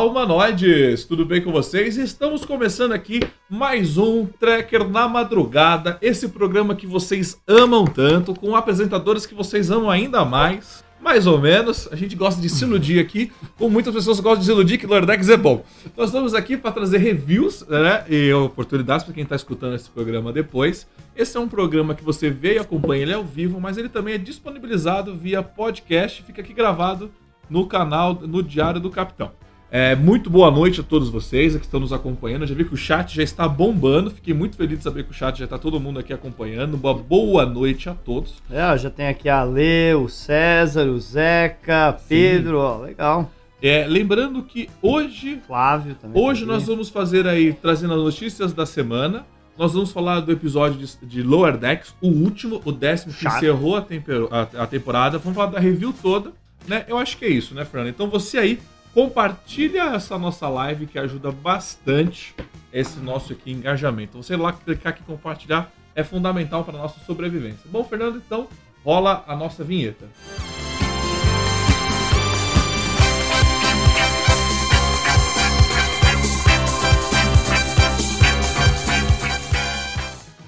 Olá, humanoides! Tudo bem com vocês? Estamos começando aqui mais um Tracker na Madrugada, esse programa que vocês amam tanto, com apresentadores que vocês amam ainda mais. Mais ou menos, a gente gosta de se iludir aqui, como muitas pessoas gostam de se iludir que Lordex é bom. Nós estamos aqui para trazer reviews né, e oportunidades para quem está escutando esse programa depois. Esse é um programa que você vê e acompanha ele ao vivo, mas ele também é disponibilizado via podcast, fica aqui gravado no canal, no Diário do Capitão. É, muito boa noite a todos vocês que estão nos acompanhando. Eu já vi que o chat já está bombando. Fiquei muito feliz de saber que o chat já está todo mundo aqui acompanhando. Uma boa noite a todos. É, já tem aqui a Lê, o César, o Zeca, Pedro, ó, legal. É, lembrando que hoje, Flávio também. hoje tá nós aqui. vamos fazer aí trazendo as notícias da semana. Nós vamos falar do episódio de, de Lower Decks, o último, o décimo que Chato. encerrou a, a- a temporada. Vamos falar da review toda, né? Eu acho que é isso, né, Fernando? Então você aí compartilha essa nossa live que ajuda bastante esse nosso aqui engajamento. Você lá clicar aqui e compartilhar é fundamental para a nossa sobrevivência. Bom, Fernando, então rola a nossa vinheta.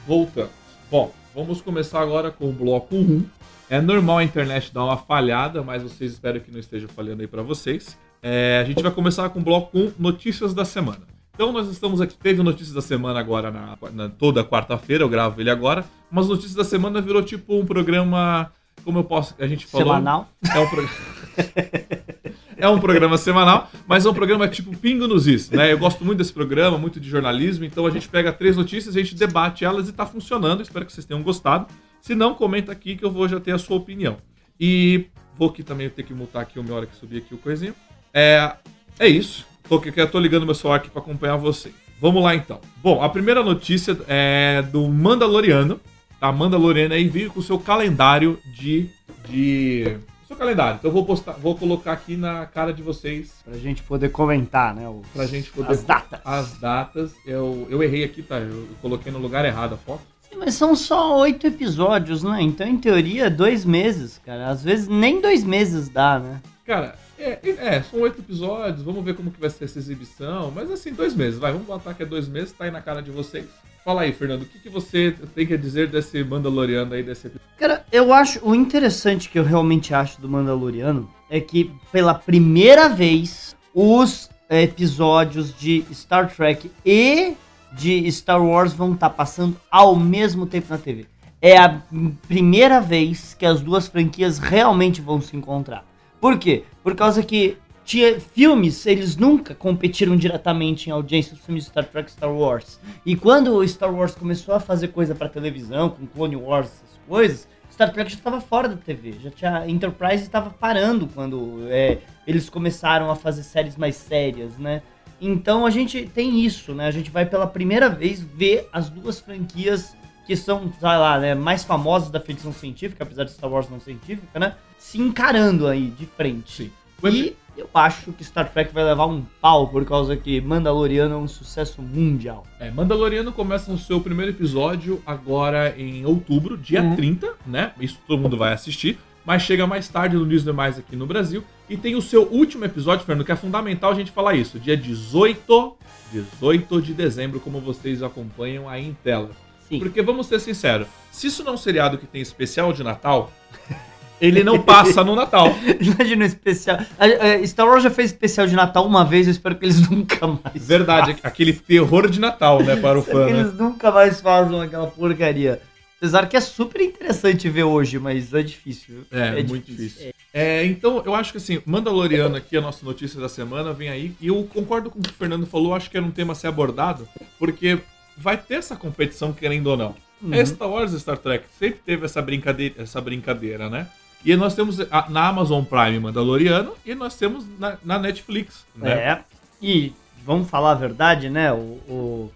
Voltamos. Bom, vamos começar agora com o bloco 1. É normal a internet dar uma falhada, mas vocês esperam que não esteja falhando aí para vocês. É, a gente vai começar com o bloco 1, notícias da semana. Então nós estamos aqui, teve notícias da semana agora na, na- toda quarta-feira, eu gravo ele agora, mas notícias da semana virou tipo um programa, como eu posso, a gente falou, Semanal. é um programa. é um programa semanal, mas é um programa tipo Pingo nos Is, né? Eu gosto muito desse programa, muito de jornalismo, então a gente pega três notícias, a gente debate elas e tá funcionando. Espero que vocês tenham gostado. Se não, comenta aqui que eu vou já ter a sua opinião. E vou aqui também ter que multar aqui uma hora que subir aqui o coisinho. É, é isso. Tô, eu tô ligando meu celular aqui pra acompanhar vocês. Vamos lá então. Bom, a primeira notícia é do Mandaloriano. Tá? Mandaloriano aí veio com o seu calendário de. de seu calendário. Então eu vou postar, vou colocar aqui na cara de vocês Pra gente poder comentar, né? os- pra gente poder. As datas. As datas. Eu, eu errei aqui, tá? Eu coloquei no lugar errado a foto. Sim, Mas são só oito episódios, né? Então, em teoria, dois meses, cara. Às vezes nem dois meses dá, né? Cara, é, é, são oito episódios, vamos ver como que vai ser essa exibição. Mas assim, dois meses, vai, vamos botar que é dois meses, tá aí na cara de vocês. Fala aí, Fernando, o que, que você tem que dizer desse Mandaloriano aí, desse episódio? Cara, eu acho. O interessante que eu realmente acho do Mandaloriano é que, pela primeira vez, os é, episódios de Star Trek e de Star Wars vão estar passando ao mesmo tempo na TV. É a primeira vez que as duas franquias realmente vão se encontrar. Por quê? Por causa que tinha filmes, eles nunca competiram diretamente em audiência dos filmes Star Trek e Star Wars. E quando o Star Wars começou a fazer coisa pra televisão, com Clone Wars, essas coisas, Star Trek já estava fora da TV. Já tinha Enterprise estava parando quando é, eles começaram a fazer séries mais sérias, né? Então a gente tem isso, né? A gente vai pela primeira vez ver as duas franquias que são, sei lá, né, mais famosas da ficção científica, apesar de Star Wars não científica, né? Se encarando aí de frente. Sim. E eu acho que Star Trek vai levar um pau por causa que Mandaloriano é um sucesso mundial. É, Mandaloriano começa o seu primeiro episódio agora em outubro, dia Uhum. 30, né? Isso todo mundo vai assistir. Mas chega mais tarde no Disney Mais aqui no Brasil. E tem o seu último episódio, Fernando, que é fundamental a gente falar isso. Dia 18, 18 de dezembro, como vocês acompanham aí em tela. Sim. Porque vamos ser sinceros, se isso não é um seriado que tem especial de Natal, ele não passa no Natal. Imagina um especial. A- a Star Wars já fez especial de Natal uma vez, eu espero que eles nunca mais. Verdade, aquele terror de Natal, né, para o fã, que né? eles nunca mais façam aquela porcaria. Apesar que é super interessante ver hoje, mas é difícil. É, muito difícil. É, então, eu acho que assim, Mandaloriano aqui, a nossa notícia da semana, vem aí. E eu concordo com o que o Fernando falou, acho que era um tema a ser abordado, porque vai ter essa competição, querendo ou não. Uhum. É Star Wars e Star Trek, sempre teve essa brincadeira, essa brincadeira, né? E nós temos a- na Amazon Prime Mandaloriano e nós temos na, na Netflix, né? É. E vamos falar a verdade, né? O. o-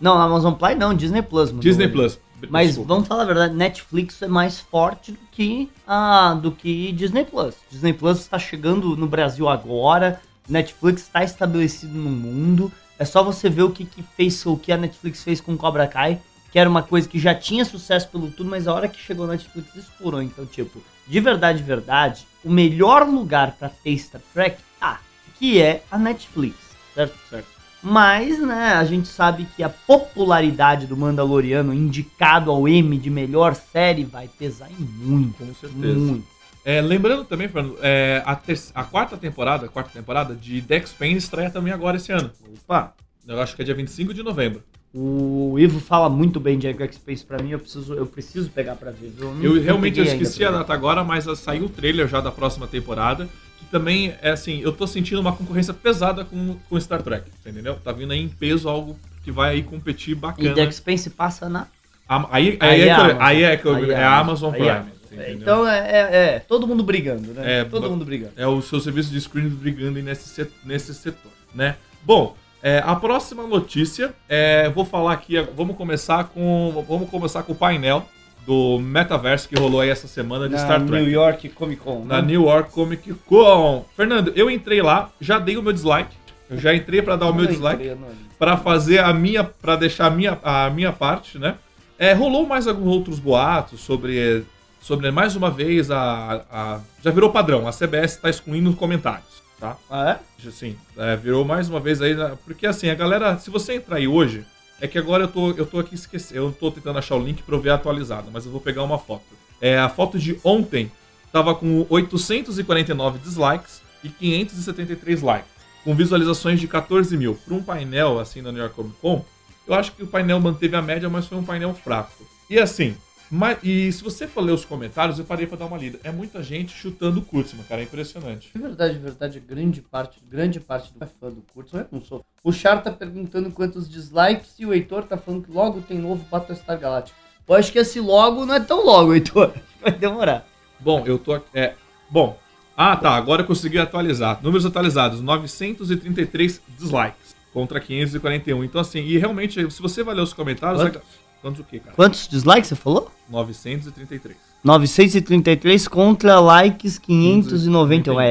Não, Amazon Prime não, Disney Plus. Disney. Plus. Mas Desculpa. vamos falar a verdade, Netflix é mais forte do que a do que Disney Plus. Disney Plus está chegando no Brasil agora, Netflix está estabelecido no mundo. É só você ver o que, que fez, o que a Netflix fez com Cobra Kai, que era uma coisa que já tinha sucesso pelo tudo, mas a hora que chegou na Netflix explorou. Então, tipo, de verdade, de verdade, o melhor lugar pra ter Star Trek, tá, que é a Netflix, certo? Certo. Mas, né, a gente sabe que a popularidade do Mandaloriano indicado ao M de melhor série vai pesar em muito. Com certeza. Muito. É, lembrando também, Fernando, é, a, a quarta temporada, a quarta temporada de Dex Payne estreia também agora esse ano. Opa, Eu acho que é dia 25 de novembro. o Ivo fala muito bem de Echo Space pra mim, eu preciso, eu preciso pegar pra ver. não- Eu não realmente eu esqueci a data agora, mas saiu o trailer já da próxima temporada. Que também é assim, eu tô sentindo uma concorrência pesada com, com Star Trek, entendeu? Tá vindo aí em peso algo que vai aí competir E bacana. Deck Space passa na. Aí, aí, Aí é, é eu- aí é, que eu- Aí é é a Amazon. Prime. É? Então é, é, é, todo mundo brigando, né? É, todo mundo brigando. É o seu serviço de streaming brigando nesse, nesse setor, né? Bom, é, a próxima notícia, é, vou falar aqui, vamos começar com, vamos começar com o painel do Metaverse que rolou aí essa semana de Na Star Trek. New York Comic Con. Na né? New York Comic Con. Fernando, eu entrei lá, já dei o meu dislike. Eu já entrei pra dar o meu Eu dislike, pra fazer a minha, para deixar a minha, a minha parte, né? É, rolou mais alguns outros boatos sobre, sobre mais uma vez a, a já virou padrão. A CBS tá excluindo comentários, tá? Ah, é? Assim, é, virou mais uma vez aí, né? porque assim, a galera, se você entrar aí hoje, é que agora eu tô, eu tô aqui esquecendo, eu tô tentando achar o link pra eu ver atualizado, mas eu vou pegar uma foto. É, a foto de ontem tava com 849 dislikes e 573 likes, com visualizações de 14 mil. Para um painel assim na New York Comic Con, eu acho que o painel manteve a média, mas foi um painel fraco. E assim, mas, e se você for ler os comentários, eu parei pra dar uma lida. É muita gente chutando o Kurtzman, cara, é impressionante. De verdade, de verdade, grande parte, grande parte do é fã do curso, eu não sou. O Char tá perguntando quantos dislikes e o Heitor tá falando que logo tem novo Battlestar Galactica. Eu acho que esse logo não é tão logo, Heitor. Vai demorar. Bom, eu tô. É, bom. Ah, tá. Agora eu consegui atualizar. Números atualizados: 933 dislikes contra 541. Então, assim, e realmente, se você vai ler os comentários. Quantos? Quantos o quê, cara? Quantos dislikes você falou? 933. 933 contra likes 591. É,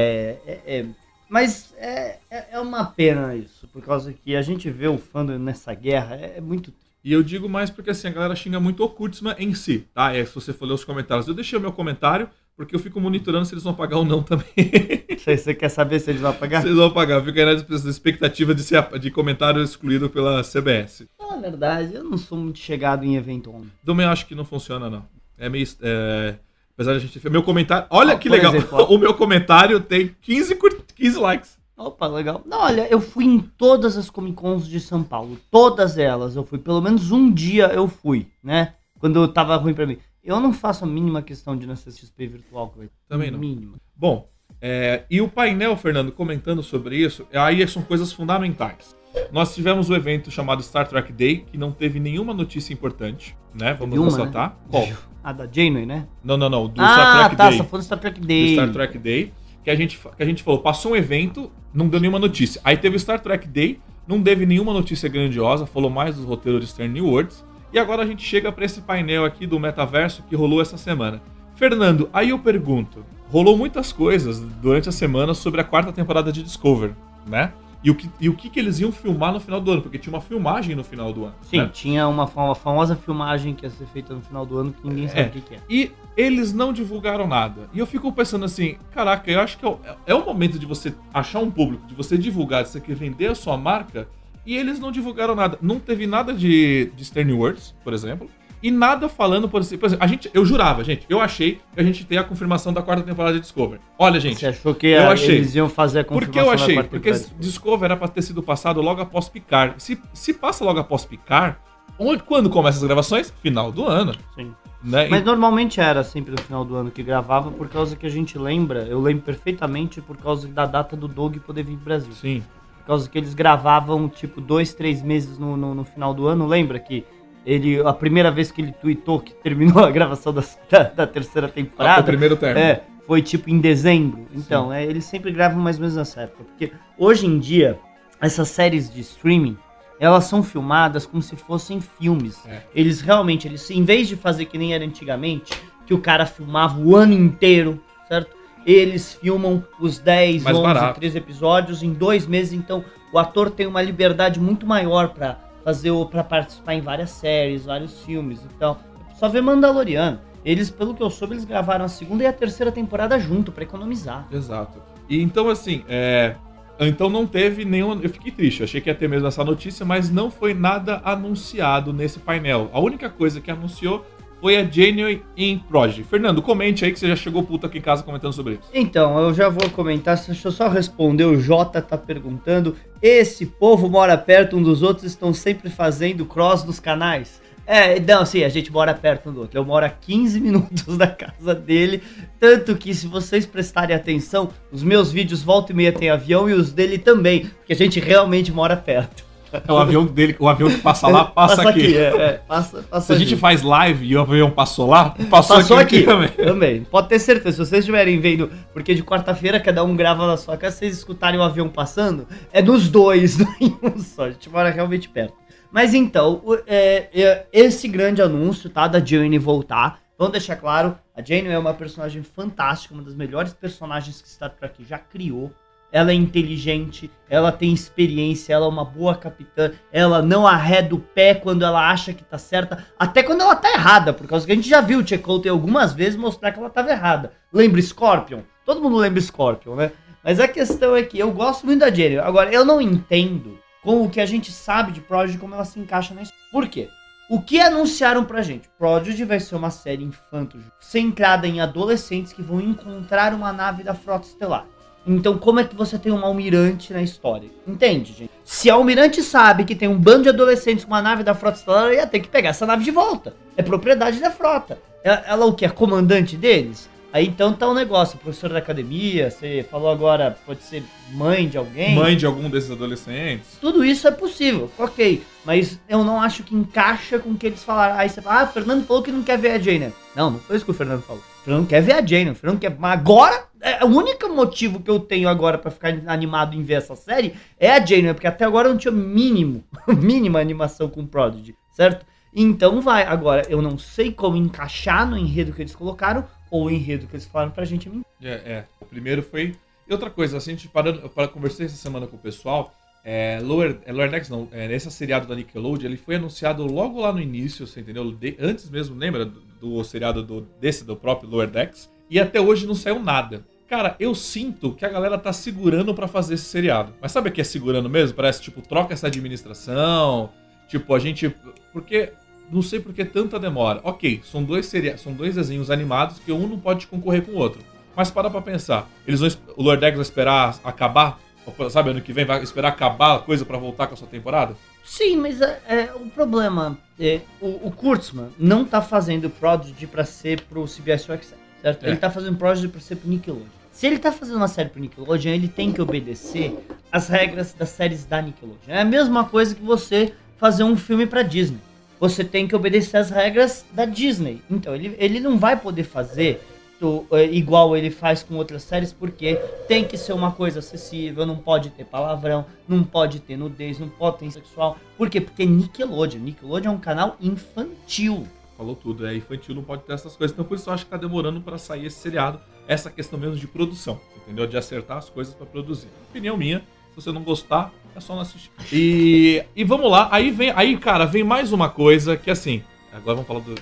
é, é- mas é, é, é uma pena isso, por causa que a gente vê o fandom nessa guerra, é, é muito E eu digo mais porque assim, a galera xinga muito o Kurtzman em si, tá? É, se você for ler os comentários. Eu deixei o meu comentário, porque eu fico monitorando se eles vão pagar ou não também. Você, quer saber se eles vão pagar? se eles vão pagar. Eu fico aí na expectativa de, ser, de comentário excluído pela CBS. Na verdade, eu não sou muito chegado em evento on. Também acho que não funciona, não. É meio. é, Apesar de a gente. Meu comentário. Olha Ah, que legal. exemplo, o meu comentário tem 15, cur- 15 likes. Opa, legal. Não, olha, eu fui em todas as Comic Cons de São Paulo. Todas elas eu fui. Pelo menos um dia eu fui, né? Quando tava ruim pra mim. Eu não faço a mínima questão de ir na CXP virtual. Também não. Mínima. Bom, é, e o painel, Fernando, comentando sobre isso, aí são coisas fundamentais. Nós tivemos o evento chamado Star Trek Day, que não teve nenhuma notícia importante, né? Vamos uma, ressaltar. Qual? A da Janeway, né? Não, não, não. Do ah, Star Trek tá. Day. Só falando Star Trek do Day. Star Trek Day, que a, gente, que a gente falou, passou um evento, não deu nenhuma notícia. Aí teve o Star Trek Day, não teve nenhuma notícia grandiosa, falou mais do roteiro de Stern New Worlds. E agora a gente chega para esse painel aqui do metaverso que rolou essa semana. Fernando, aí eu pergunto, rolou muitas coisas durante a semana sobre a quarta temporada de Discover, né? E o que, e o que, que eles iam filmar no final do ano, porque tinha uma filmagem no final do ano. Sim, né? tinha uma, uma famosa filmagem que ia ser feita no final do ano que ninguém sabe É. o que, que é. E eles não divulgaram nada. E eu fico pensando assim, caraca, eu acho que é o, é o momento de você achar um público, de você divulgar, de você quer vender a sua marca, e eles não divulgaram nada. Não teve nada de, de Stern Words, por exemplo, e nada falando, por exemplo, por exemplo, a gente, eu jurava, gente, eu achei que a gente tem a confirmação da quarta temporada de Discover. Olha, gente, Você achou que eu ah, achei. eles iam fazer a por confirmação que eu da achei? quarta Porque temporada? Discover era pra ter sido passado logo após Picar. Se, se passa logo após Picar, onde, quando começam as gravações? Final do ano. Sim. Né? Mas normalmente era sempre no final do ano que gravava, por causa que a gente lembra, eu lembro perfeitamente por causa da data do Doug poder vir pro Brasil. Sim. Por causa que eles gravavam, tipo, dois, três meses no, no, no final do ano, lembra que ele, a primeira vez que ele tweetou que terminou a gravação das- da, da terceira Ah, o temporada, primeiro término. é, foi tipo em dezembro. Então, é, eles sempre gravam mais ou menos nessa época. Porque hoje em dia, essas séries de streaming, elas são filmadas como se fossem filmes. É. Eles realmente, eles, em vez de fazer que nem era antigamente, que o cara filmava o ano inteiro, certo? Eles filmam os 10, Mais 11, barato. 13 episódios em dois meses, então o ator tem uma liberdade muito maior pra fazer o para participar em várias séries, vários filmes. Então, só ver Mandaloriano. Eles, pelo que eu soube, eles gravaram a segunda e a terceira temporada junto pra economizar. Exato. E então, assim, é. Então não teve nenhum. Eu fiquei triste, achei que ia ter mesmo essa notícia, mas não foi nada anunciado nesse painel. A única coisa que anunciou foi a Genuine in Project. Fernando, comente aí que você já chegou puto aqui em casa comentando sobre isso. Então, eu já vou comentar, deixa eu só responder. O Jota tá perguntando: esse povo mora perto um dos outros, estão sempre fazendo cross nos canais? É, não, sim, a gente mora perto um do outro. Eu moro a 15 minutos da casa dele. Tanto que, se vocês prestarem atenção, os meus vídeos volta e meia tem avião e os dele também, porque a gente realmente mora perto. É o avião dele, o avião que passa lá, passa, aqui. é, é, passa, passa Se a gente aqui. faz live e o avião passou lá, passou, Passou aqui, aqui, também. também. Pode ter certeza, se vocês estiverem vendo, porque de quarta-feira cada um grava na sua casa, vocês escutarem o avião passando, é dos dois, não é em um só. A gente mora realmente perto. Mas então, é, é, esse grande anúncio, tá, da Jane voltar, vamos deixar claro, a Jane é uma personagem fantástica, uma das melhores personagens que Star Trek já criou. Ela é inteligente, ela tem experiência, ela é uma boa capitã, ela não arreda o pé quando ela acha que tá certa, até quando ela tá errada, por causa que a gente já viu o Chekotay algumas vezes mostrar que ela tava errada. Lembra Scorpion? Todo mundo lembra Scorpion, né? Mas a questão é que eu gosto muito da Jenny. Agora, eu não entendo com o que a gente sabe de Prodigy, como ela se encaixa na história. Por quê? O que anunciaram pra gente? Prodigy vai ser uma série infanto centrada em adolescentes que vão encontrar uma nave da Frota Estelar. Então, como é que você tem um almirante na história? Entende, gente? Se a almirante sabe que tem um bando de adolescentes com uma nave da Frota Estelar, ela ia ter que pegar essa nave de volta. É propriedade da frota. Ela, ela o que? É comandante deles? Aí então tá o negócio, professor da academia, você falou agora, pode ser mãe de alguém. Mãe de algum desses adolescentes. Tudo isso é possível, ok. Mas eu não acho que encaixa com o que eles falaram. Aí você fala, ah, o Fernando falou que não quer ver a Jane. Não, não foi isso que o Fernando falou. Fernando quer ver a Jane. O Fernando quer. Mas agora, é, o único motivo que eu tenho agora pra ficar animado em ver essa série é a Jane, porque até agora eu não tinha mínimo, mínima animação com o Prodigy, certo? Então vai. Agora, eu não sei como encaixar no enredo que eles colocaram ou o enredo que eles falaram pra gente. é. É. O primeiro foi. E outra coisa, assim, a gente parando, eu conversei essa semana com o pessoal. É, Lower, é, Lower Decks não, é, nesse seriado da Nickelodeon, ele foi anunciado logo lá no início, você entendeu? De- antes mesmo, lembra do, do seriado do, desse, do próprio Lower Decks? E até hoje não saiu nada. Cara, eu sinto que a galera tá segurando pra fazer esse seriado. Mas sabe o que é segurando mesmo? Parece, tipo, troca essa administração. Tipo, a gente. Porque. Não sei por que tanta demora. Ok, são dois, seria... são dois desenhos animados que um não pode concorrer com o outro. Mas para pra pensar. Eles vão, o Lord X vai esperar acabar? Sabe, ano que vem vai esperar acabar a coisa pra voltar com a sua temporada? Sim, mas é, é, o problema é o, o Kurtzman não tá fazendo Prodigy pra ser pro CBS All Access, certo? É. Ele tá fazendo Prodigy pra ser pro Nickelodeon. Se ele tá fazendo uma série pro Nickelodeon, ele tem que obedecer as regras das séries da Nickelodeon. É a mesma coisa que você fazer um filme pra Disney. Você tem que obedecer as regras da Disney. Então, ele, ele não vai poder fazer to- é, igual ele faz com outras séries, porque tem que ser uma coisa acessível, não pode ter palavrão, não pode ter nudez, não pode ter sexual. Por quê? Porque Nickelodeon. Nickelodeon é um canal infantil. Falou tudo, é infantil, não pode ter essas coisas. Então por isso eu acho que tá demorando pra sair esse seriado. Essa questão mesmo de produção, entendeu? De acertar as coisas pra produzir. Opinião minha, se você não gostar, é só não assistir. E, e vamos lá, aí vem, aí cara, vem mais uma coisa que assim, agora vamos falar do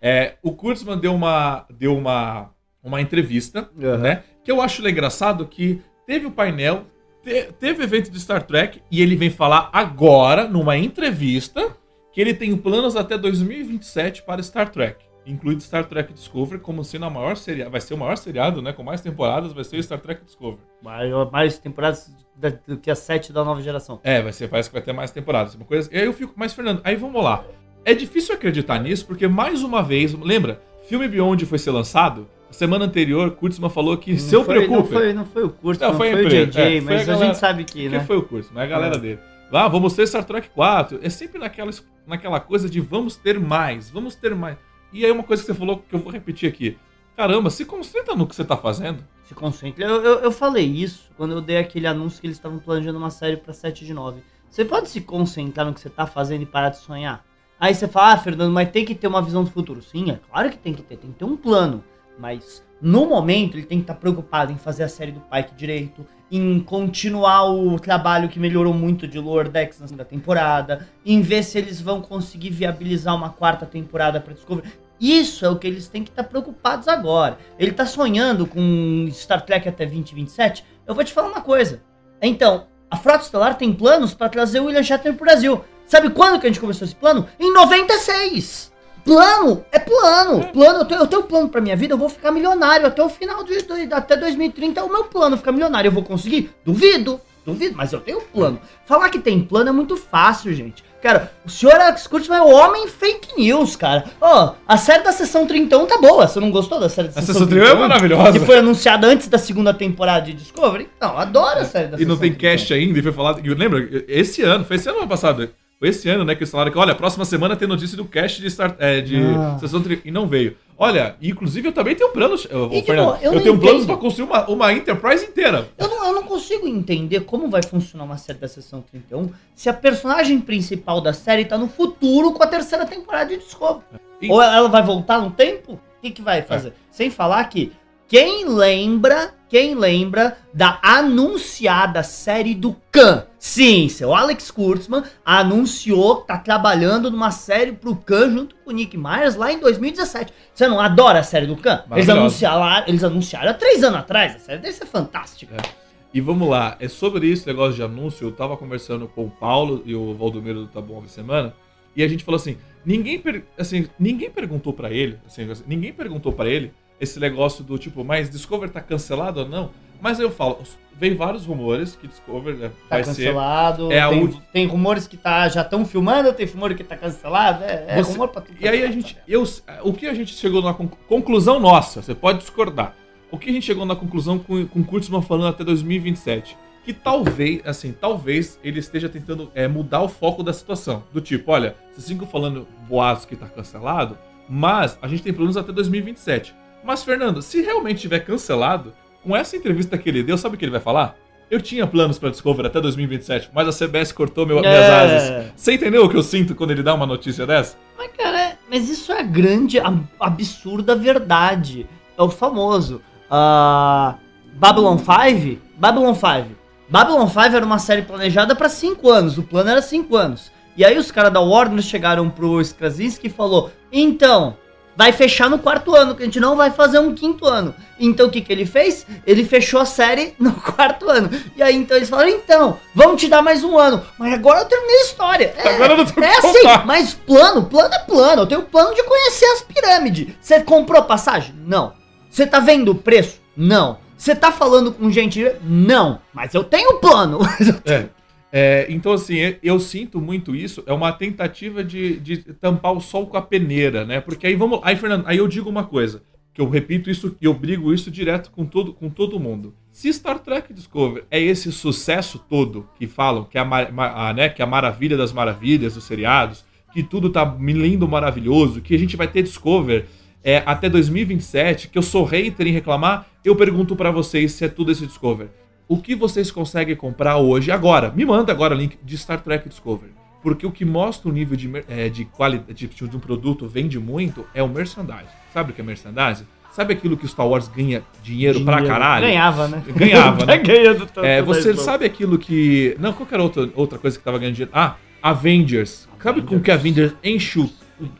é, o Kurtzman deu uma deu uma uma entrevista, né? Que eu acho engraçado que teve o painel, te- teve evento de Star Trek e ele vem falar agora numa entrevista que ele tem planos até 2027 para Star Trek, incluindo Star Trek Discovery como sendo a maior seriado, vai ser o maior seriado, né, com mais temporadas, vai ser o Star Trek Discovery. Mais, mais temporadas da- do que as sete da nova geração. É, vai ser, parece que vai ter mais temporadas, uma coisa. E aí eu fico, mas Fernando, aí vamos lá. É difícil acreditar nisso porque mais uma vez, lembra? Filme Beyond foi ser lançado. Semana anterior, Kurtzman falou que se eu foi, não preocupe. foi, não foi o Kurtzman, Não, não foi foi, a o JJ, é, a mas a, galera- gente sabe que, Que né? foi o curso, né? A galera É. dele. Ah, vamos ter Star Trek 4. É sempre naquela, naquela coisa de vamos ter mais, vamos ter mais. E aí uma coisa que você falou que eu vou repetir aqui. Caramba, se concentra no que você tá fazendo. Se concentre. Eu, eu, eu falei isso quando eu dei aquele anúncio que eles estavam planejando uma série pra 7 de 9. Você pode se concentrar no que você tá fazendo e parar de sonhar? Aí você fala, ah, Fernando, mas tem que ter uma visão do futuro. Sim, é claro que tem que ter, tem que ter um plano. Mas no momento ele tem que estar preocupado em fazer a série do Pike direito, em continuar o trabalho que melhorou muito de Lower Decks na segunda temporada, em ver se eles vão conseguir viabilizar uma quarta temporada para Discovery. Isso é o que eles têm que estar preocupados agora. Ele tá sonhando com Star Trek até 2027? Eu vou te falar uma coisa. Então, a Frota Estelar tem planos para trazer o William Shatner pro Brasil. Sabe quando que a gente começou esse plano? Em 96! Plano é plano. Plano, eu tenho, eu tenho um plano pra minha vida, eu vou ficar milionário até o final de, de até 2030 é o meu plano ficar milionário. Eu vou conseguir? Duvido. Duvido, mas eu tenho um plano. Falar que tem plano é muito fácil, gente. Cara, o senhor Alex Kurtzman é o homem fake news, cara. Ó, oh, a série da Sessão 31 tá boa. Você não gostou da série da Sessão, a Sessão 31? é maravilhosa. Que foi anunciada antes da segunda temporada de Discovery. Não, adoro a série da E não tem cast ainda, e foi falado... Lembra? Esse ano, foi esse ano passado foi esse ano, né, que eles falaram que, olha, próxima semana tem notícia do cast de, start, é, de ah. sessão e não veio. Olha, inclusive eu também tenho planos, eu, Fernando, eu, eu tenho planos para construir uma, uma Enterprise inteira. Eu não, eu não consigo entender como vai funcionar uma série da sessão 31 se a personagem principal da série tá no futuro com a terceira temporada de Discovery. E... Ou ela vai voltar no tempo? O que, que vai fazer? É. Sem falar que quem lembra, quem lembra da anunciada série do Khan? Sim, seu Alex Kurtzman anunciou que tá trabalhando numa série pro Khan junto com o Nick Myers lá em 2017. Você não adora a série do Khan? Eles anunciaram, eles anunciaram há três anos atrás. A série deve ser fantástica. É. E vamos lá, é sobre isso, negócio de anúncio. Eu tava conversando com o Paulo e o Valdomiro do Tá Bom da Semana. E a gente falou assim: ninguém, assim, ninguém perguntou para ele, assim, ninguém perguntou para ele esse negócio do tipo, mas Discover tá cancelado ou não? Mas eu falo, vem vários rumores que Discover né, tá vai cancelado, ser. É tem, tem rumores que tá, já estão filmando, tem rumores que tá cancelado. É, é você, rumor pra tudo. E aí a gente. Eu, o que a gente chegou na conclusão nossa, você pode discordar. O que a gente chegou na conclusão com, com Kurtzman falando até 2027? Que talvez, assim, talvez ele esteja tentando é, mudar o foco da situação. Do tipo, olha, vocês ficam falando boatos que tá cancelado, mas a gente tem planos até 2027. Mas, Fernando, se realmente tiver cancelado, com essa entrevista que ele deu, sabe o que ele vai falar? Eu tinha planos para Discover até 2027, mas a CBS cortou meu, é. minhas asas. Você entendeu o que eu sinto quando ele dá uma notícia dessa? Mas, cara, mas isso é a grande, a, absurda verdade. É o famoso. Uh, Babylon 5? Babylon 5. Babylon 5 era uma série planejada para 5 anos. O plano era 5 anos. E aí os caras da Warner chegaram pro Krasinski e falou: Então, vai fechar no quarto ano, que a gente não vai fazer um quinto ano. Então o que, que ele fez? Ele fechou a série no quarto ano. E aí então eles falaram: então, vamos te dar mais um ano. Mas agora eu terminei a história. É, agora eu não tô É assim, mas plano, plano é plano. Eu tenho plano de conhecer as pirâmides. Você comprou passagem? Não. Você tá vendo o preço? Não. Você tá falando com gente? Não. Mas eu tenho plano. É. É, então, assim, eu sinto muito isso. É uma tentativa de, de tampar o sol com a peneira, né? Porque aí vamos. Aí, Fernando, aí eu digo uma coisa. Que eu repito isso e eu brigo isso direto com todo, com todo mundo. Se Star Trek Discovery é esse sucesso todo que falam, que é a, a, né, que é a maravilha das maravilhas dos seriados, que tudo tá lindo, maravilhoso, que a gente vai ter Discover é, até 2027, que eu sou hater em reclamar, eu pergunto para vocês se é tudo esse Discover o que vocês conseguem comprar hoje, agora. Me manda agora o link de Star Trek Discovery. Porque o que mostra o nível de, é, de qualidade de, de um produto vende muito é o merchandising. Sabe o que é merchandising? Sabe aquilo que o Star Wars ganha dinheiro, dinheiro. pra caralho? Ganhava, né? Ganhava, né? Ganhando tanto é, você sabe aquilo que. Não, qualquer outra, outra coisa que tava ganhando dinheiro. Ah, Avengers. Avengers. Sabe com que Avengers enche o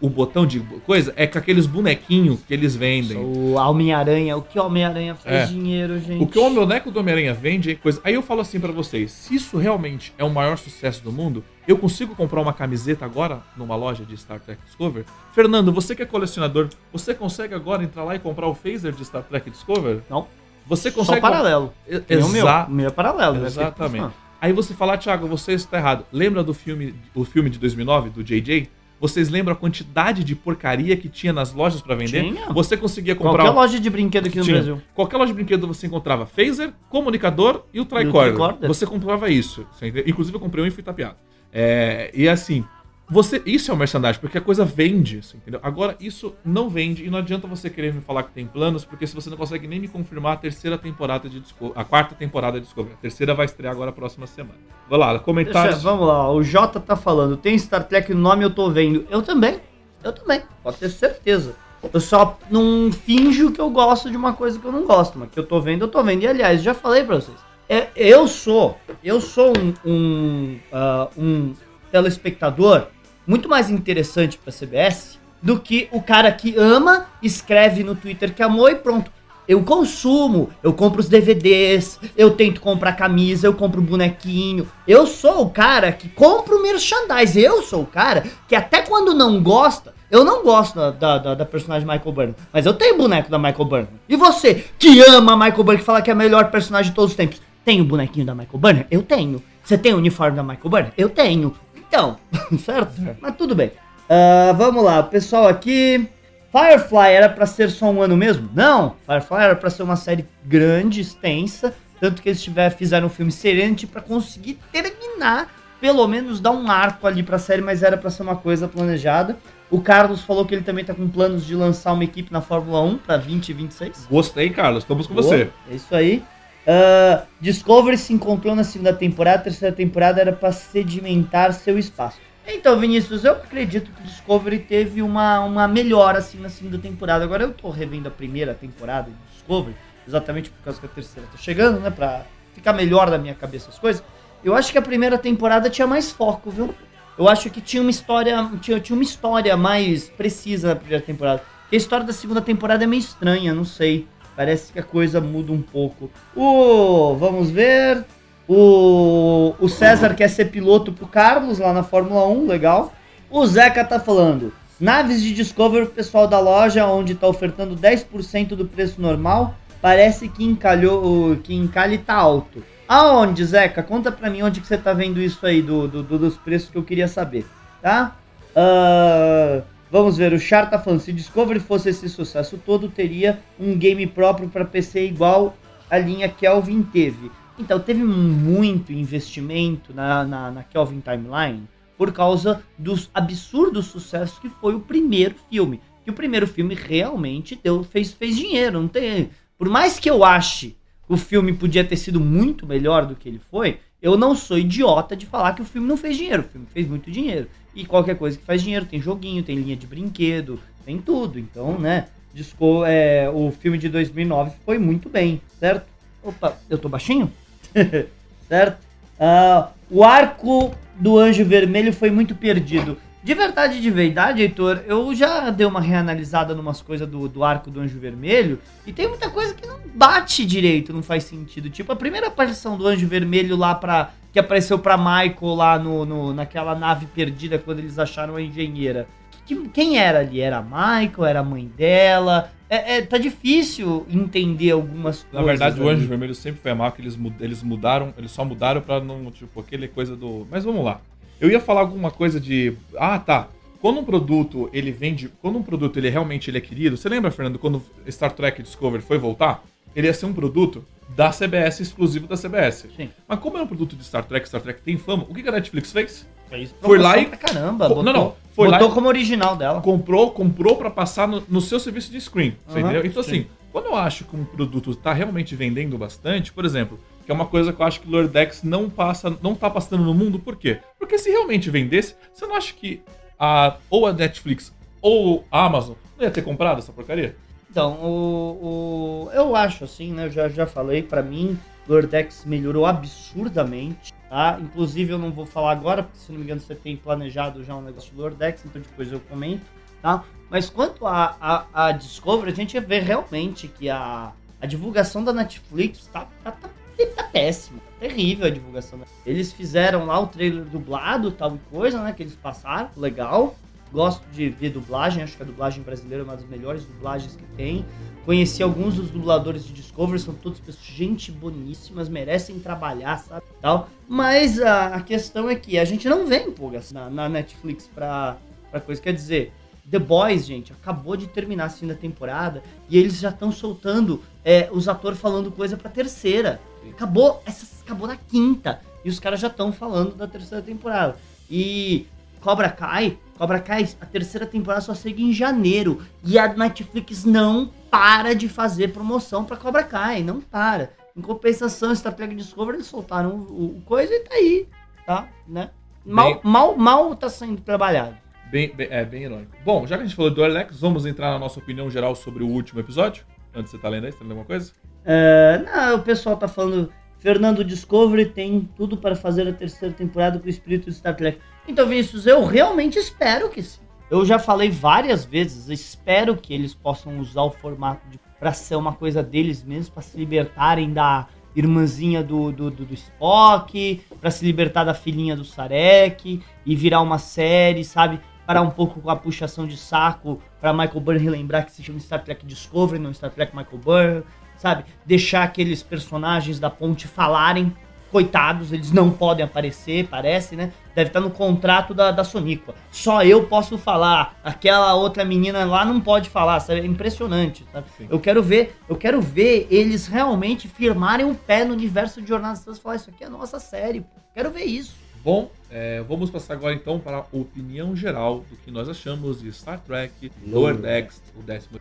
o botão de coisa é com aqueles bonequinhos que eles vendem. O Homem-Aranha, o que o Homem-Aranha faz é. dinheiro, gente. O que o boneco do Homem-Aranha vende é coisa. Aí eu falo assim para vocês: se isso realmente é o maior sucesso do mundo, eu consigo comprar uma camiseta agora numa loja de Star Trek Discover? Fernando, você que é colecionador, você consegue agora entrar lá e comprar o phaser de Star Trek Discover? Não. Você consegue. Só paralelo. Exato. O meu, o meu é paralelo. Né? Exatamente. Aí você fala, ah, Thiago, você está errado. Lembra do filme, o filme de 2009 do JJ? Vocês lembram a quantidade de porcaria que tinha nas lojas para vender? Tinha. Você conseguia comprar. Qualquer loja de brinquedo aqui no tinha. Brasil. Qualquer loja de brinquedo você encontrava phaser, comunicador e o tricorder. Você comprava isso. Inclusive eu comprei um e fui tapeado. É, e assim, Você, isso é o merchandising, porque a coisa vende, assim, entendeu? Agora, isso não vende e não adianta você querer me falar que tem planos, porque se você não consegue nem me confirmar a terceira temporada de Discovery, a quarta temporada de Discovery. A terceira vai estrear agora próxima semana. Vai lá, comentários. Deixa, vamos lá, o Jota tá falando, tem Star Trek no nome, eu tô vendo. Eu também, eu também, pode ter certeza. Eu só não finjo que eu gosto de uma coisa que eu não gosto, mas que eu tô vendo, eu tô vendo. E aliás, já falei pra vocês, é, eu sou, eu sou um, um, uh, um telespectador muito mais interessante para a CBS do que o cara que ama, escreve no Twitter que amou e pronto. Eu consumo, eu compro os DVDs, eu tento comprar camisa, eu compro bonequinho. Eu sou o cara que compra o merchandise. Eu sou o cara que até quando não gosta, eu não gosto da, da, da personagem Michael Burnham, mas eu tenho boneco da Michael Burnham. E você que ama Michael Burnham, que fala que é a melhor personagem de todos os tempos, tem o bonequinho da Michael Burnham? Eu tenho. Você tem o uniforme da Michael Burnham? Eu tenho. Então, certo? Mas tudo bem. Uh, vamos lá, pessoal aqui. Firefly era para ser só um ano mesmo? Não, Firefly era para ser uma série grande, extensa, tanto que eles tiver, fizeram um filme Serenity para conseguir terminar, pelo menos dar um arco ali pra série, mas era para ser uma coisa planejada. O Carlos falou que ele também tá com planos de lançar uma equipe na Fórmula 1 para 2026. Gostei, Carlos, estamos com Boa, você. É isso aí. Uh, Discovery se encontrou na segunda temporada, a terceira temporada era para sedimentar seu espaço. Então, Vinícius, eu acredito que Discovery teve uma, uma melhora assim na segunda temporada. Agora eu tô revendo a primeira temporada de Discovery, exatamente por causa que a terceira tá chegando, né? Pra ficar melhor na minha cabeça as coisas. Eu acho que a primeira temporada tinha mais foco, viu? Eu acho que tinha uma história, tinha, tinha uma história mais precisa na primeira temporada. Porque a história da segunda temporada é meio estranha, não sei. Parece que a coisa muda um pouco. O, vamos ver. O, o César quer ser piloto pro Carlos lá na Fórmula 1, legal. O Zeca tá falando. Naves de Discovery, o pessoal da loja, onde tá ofertando 10% do preço normal, parece que encalhou, que encalhe tá alto. Aonde, Zeca? Conta pra mim onde que você tá vendo isso aí, do, do, dos preços que eu queria saber, tá? Uh, Vamos ver, o Char tá falando, se Discovery fosse esse sucesso todo, teria um game próprio para PC igual a linha Kelvin teve. Então, teve muito investimento na, na, na Kelvin Timeline por causa dos absurdos sucessos que foi o primeiro filme. Que o primeiro filme realmente deu, fez, fez dinheiro. Não tem, por mais que eu ache que o filme podia ter sido muito melhor do que ele foi, eu não sou idiota de falar que o filme não fez dinheiro. O filme fez muito dinheiro. E qualquer coisa que faz dinheiro, tem joguinho, tem linha de brinquedo, tem tudo. Então, né, Disco, é, o filme de 2009 foi muito bem, certo? Opa, eu tô baixinho? certo? Uh, o arco do Anjo Vermelho foi muito perdido. De verdade, de verdade, Heitor, eu já dei uma reanalisada numas coisas do, do arco do Anjo Vermelho e tem muita coisa que não bate direito, não faz sentido. Tipo, a primeira aparição do Anjo Vermelho lá pra que apareceu para Michael lá no, no, naquela nave perdida quando eles acharam a engenheira. Que, quem era ali? Era a Michael? Era a mãe dela? É, é, tá difícil entender algumas coisas. Na verdade, ali. o Anjo Vermelho sempre foi a Michael, eles, eles mudaram, eles só mudaram pra não, tipo, aquele coisa do... Mas vamos lá. Eu ia falar alguma coisa de... Ah, tá. Quando um produto, ele vende... Quando um produto, ele realmente ele é querido... Você lembra, Fernando, quando Star Trek Discovery foi voltar? Ele ia ser um produto da CBS, exclusivo da CBS. Sim. Mas como é um produto de Star Trek, Star Trek tem fama, o que a Netflix fez? Fez foi lá e. Caramba, botou, não, não. Foi botou lá como original dela. Comprou, comprou para passar no, no, seu serviço de screen. Uhum, entendeu? Então, sim. assim, quando eu acho que um produto está realmente vendendo bastante, por exemplo, que é uma coisa que eu acho que o Lordex não passa, não tá passando no mundo, por quê? Porque se realmente vendesse, você não acha que a, ou a Netflix ou a Amazon não ia ter comprado essa porcaria? Então, o, o, eu acho assim, né? Eu já, já falei, para mim, Lordex melhorou absurdamente, tá? Inclusive, eu não vou falar agora, porque se não me engano, você tem planejado já um negócio de Lordex, então depois eu comento, tá? Mas quanto a, a, a Discovery, a gente vê realmente que a, a divulgação da Netflix tá, tá, tá, tá péssima. Tá terrível a divulgação. Eles fizeram lá o trailer dublado, tal coisa, né? Que eles passaram, legal. Gosto de ver dublagem, acho que a dublagem brasileira é uma das melhores dublagens que tem. Conheci alguns dos dubladores de Discovery, são todos pessoas, gente boníssimas, merecem trabalhar, sabe? Tal. Mas a, a questão é que a gente não vê empolgação na, na Netflix pra, pra coisa. Quer dizer, The Boys, gente, acabou de terminar a segunda temporada e eles já estão soltando é, os atores falando coisa pra terceira. Acabou, essa acabou na quinta e os caras já estão falando da terceira temporada. E Cobra Kai, Cobra Kai, a terceira temporada só chega em janeiro. E a Netflix não para de fazer promoção pra Cobra Kai, não para. Em compensação, Star Trek Discovery, eles soltaram o, o coisa e tá aí, tá? Né? Mal, Bem- mal, mal tá sendo trabalhado. Bem, bem- é, bem irônico. Bom, já que a gente falou do Alex, vamos entrar na nossa opinião geral sobre o último episódio? Antes você tá lendo aí, você tá lendo alguma coisa? É, não, o pessoal tá falando. Fernando Discovery tem tudo para fazer a terceira temporada com o espírito de Star Trek. Então, Vinícius, eu realmente espero que sim. Eu já falei várias vezes, espero que eles possam usar o formato de, pra ser uma coisa deles mesmos, pra se libertarem da irmãzinha do, do, do, do Spock, pra se libertar da filhinha do Sarek e virar uma série, sabe? Parar um pouco com a puxação de saco pra Michael Byrne lembrar que se chama Star Trek Discovery, não Star Trek Michael Byrne, sabe? Deixar aqueles personagens da ponte falarem. Coitados, eles não podem aparecer, parece, né? Deve estar no contrato da, da Soníqua. Só eu posso falar. Aquela outra menina lá não pode falar, sabe? É impressionante, sabe? Sim. Eu quero ver, eu quero ver eles realmente firmarem o pé no universo de Jornada das Estrelas e falar, isso aqui é a nossa série, pô. Quero ver isso. Bom, é, vamos passar agora então para a opinião geral do que nós achamos de Star Trek Lower Decks, o décimo.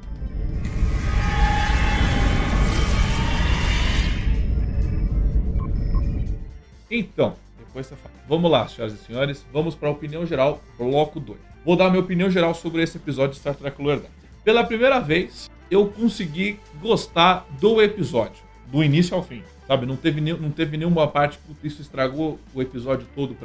Então, depois você fala. Vamos lá, senhoras e senhores, vamos para a opinião geral, bloco 2. Vou dar minha opinião geral sobre esse episódio de Star Trek Lower. Pela primeira vez, eu consegui gostar do episódio, do início ao fim. Sabe, não teve, não teve nenhuma parte, puta, isso estragou o episódio todo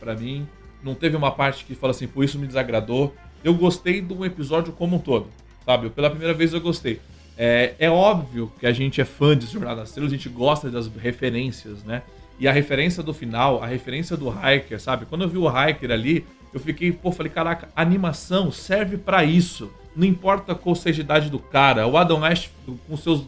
pra, mim. Não teve uma parte que fala assim, pô, isso me desagradou. Eu gostei do episódio como um todo, sabe? Pela primeira vez eu gostei. É, é óbvio que a gente é fã de Jornada das Estrelas, a gente gosta das referências, né? E a referência do final, a referência do Hiker, sabe? Quando eu vi o Hiker ali, eu fiquei, pô, falei, caraca, a animação serve pra isso. Não importa qual seja a idade do cara. O Adam West, com seus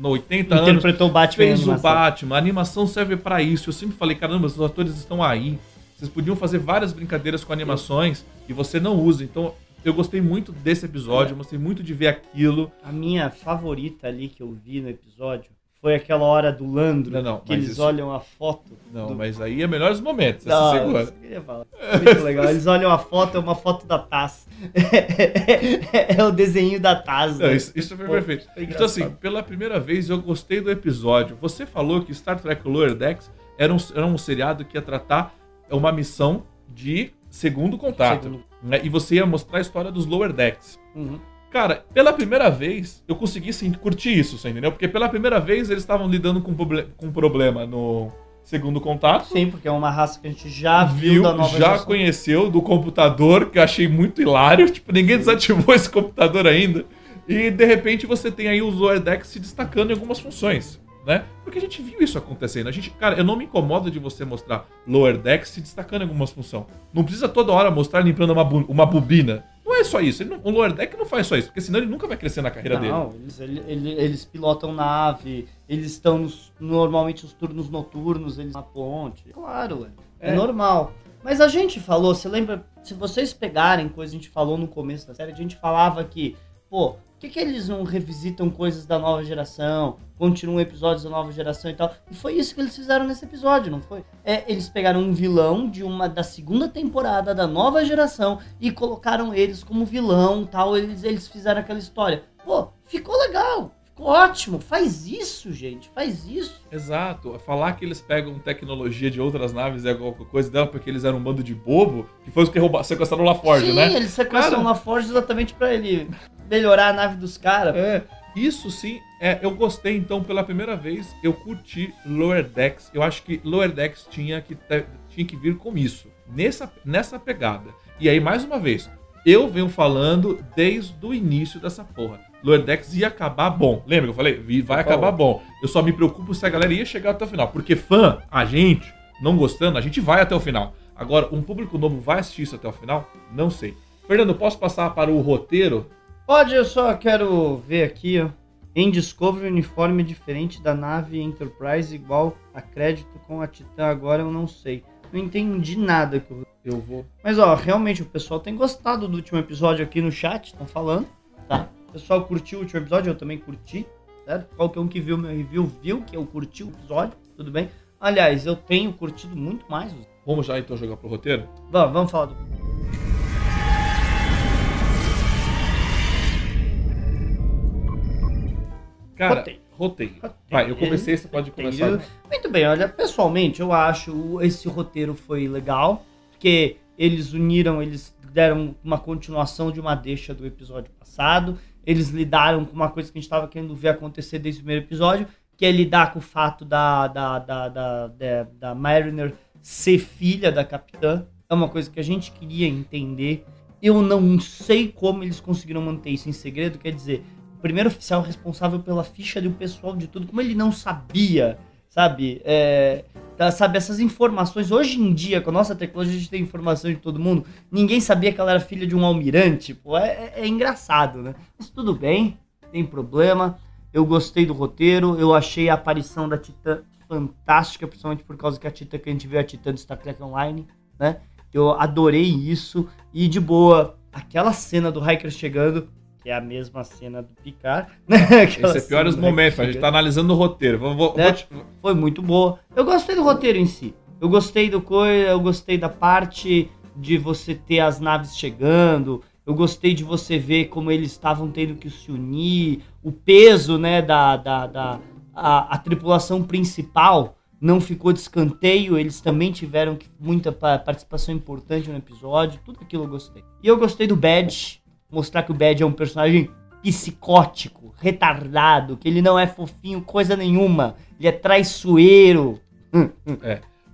80 anos, Interpretou o Batman fez o. Batman. A animação serve pra isso. Eu sempre falei, caramba, os atores estão aí. Vocês podiam fazer várias brincadeiras com animações e você não usa. Então, eu gostei muito desse episódio, eu gostei muito de ver aquilo. A minha favorita ali que eu vi no episódio foi aquela hora do Landro, Não, não, que eles isso- olham a foto. Não, do... mas aí é melhores momentos, Não, se segura. isso que eu queria falar. Muito legal. Eles olham a foto, é uma foto da taça. é o desenho da taça. Não, isso, isso foi Pô, perfeito. foi Então, assim, pela primeira vez eu gostei do episódio. Você falou que Star Trek Lower Decks era um, era um seriado que ia tratar uma missão de segundo contato. Segundo. né? E você ia mostrar a história dos Lower Decks. Uhum. Cara, pela primeira vez eu consegui sim, curtir isso, você entendeu? Porque pela primeira vez eles estavam lidando com, com um problema no segundo contato. Sim, porque é uma raça que a gente já viu, Viu, da nova já geração. conheceu do computador, que eu achei muito hilário. Tipo, ninguém desativou esse computador ainda. E de repente você tem aí os Lower Decks se destacando em algumas funções, né? Porque a gente viu isso acontecendo. A gente, cara, eu não me incomodo de você mostrar Lower Decks se destacando em algumas funções. Não precisa toda hora mostrar limpando uma, uma bobina. Não é só isso. Não- o Lower Deck não faz só isso, porque senão ele nunca vai crescer na carreira dele. Não, eles, ele- ele- eles pilotam nave, eles estão nos- normalmente os turnos noturnos, eles na ponte. Claro, é, é normal. Mas a gente falou, você lembra? Se vocês pegarem coisa que a gente falou no começo da série, a gente falava que, pô, que, que eles não revisitam coisas da nova geração, continuam episódios da nova geração e tal? E foi isso que eles fizeram nesse episódio, não foi? É, eles pegaram um vilão de uma da segunda temporada da nova geração e colocaram eles como vilão tal. Eles, eles fizeram aquela história. Pô, ficou legal, ficou ótimo. Faz isso, gente, faz isso. Exato. Falar que eles pegam tecnologia de outras naves e alguma coisa dela porque eles eram um bando de bobo, que foi os que roubaram, sequestraram o LaForge, Sim, né? eles sequestram Cara- na Forge exatamente pra ele melhorar a nave dos caras. É, isso sim, é, eu gostei então pela primeira vez, eu curti Lower Decks. Eu acho que Lower Decks tinha que, ter- tinha que vir com isso, nessa, nessa pegada. E aí, mais uma vez, eu venho falando desde o início dessa porra. Lower Decks ia acabar bom. Lembra que eu falei? Vai acabar bom. Eu só me preocupo se a galera ia chegar até o final. Porque fã, a gente, não gostando, a gente vai até o final. Agora, um público novo vai assistir isso até o final? Não sei. Fernando, posso passar para o roteiro? Pode, eu só quero ver aqui, ó. Em Discovery, uniforme diferente da nave Enterprise, igual a crédito com a Titan, agora eu não sei. Não entendi nada que eu Eu vou. Mas ó, realmente o pessoal tem gostado do último episódio aqui no chat, estão falando, tá? O pessoal curtiu o último episódio, eu também curti, certo? Qualquer um que viu meu review viu que eu curti o episódio, tudo bem? Aliás, eu tenho curtido muito mais. os- Vamos já então jogar pro roteiro? Vamos, vamos falar do. Cara, Roteiro. roteiro. Vai, eu comecei, você pode começar. Roteiro. Muito bem, olha, pessoalmente eu acho esse roteiro foi legal, porque eles uniram, eles deram uma continuação de uma deixa do episódio passado, eles lidaram com uma coisa que a gente estava querendo ver acontecer desde o primeiro episódio, que é lidar com o fato da, da, da, da, da, da Mariner ser filha da capitã. É uma coisa que a gente queria entender. Eu não sei como eles conseguiram manter isso em segredo, quer dizer, primeiro oficial responsável pela ficha do pessoal de tudo, como ele não sabia, sabe? É, tá, sabe, essas informações, hoje em dia, com a nossa tecnologia, a gente tem informação de todo mundo, ninguém sabia que ela era filha de um almirante, pô, é, é- é engraçado, né? Mas tudo bem, tem problema, eu gostei do roteiro, eu achei a aparição da Titã fantástica, principalmente por causa que a Titã que a gente é a Titã do Star Trek Online, né? Eu adorei isso, e de boa, aquela cena do Hiker chegando, que é a mesma cena do Picard, né? Esse é do Hiker momentos, a gente tá analisando o roteiro. Vou, vou- Né? vou te- foi muito boa. Eu gostei do roteiro em si. Eu gostei do coisa, eu gostei da parte de você ter as naves chegando. Eu gostei de você ver como eles estavam tendo que se unir, o peso, né, da, da, da a, a tripulação principal não ficou de escanteio, eles também tiveram muita pa- participação importante no episódio, tudo aquilo eu gostei. E eu gostei do Badge, mostrar que o Badge é um personagem psicótico, retardado, que ele não é fofinho coisa nenhuma, ele é traiçoeiro.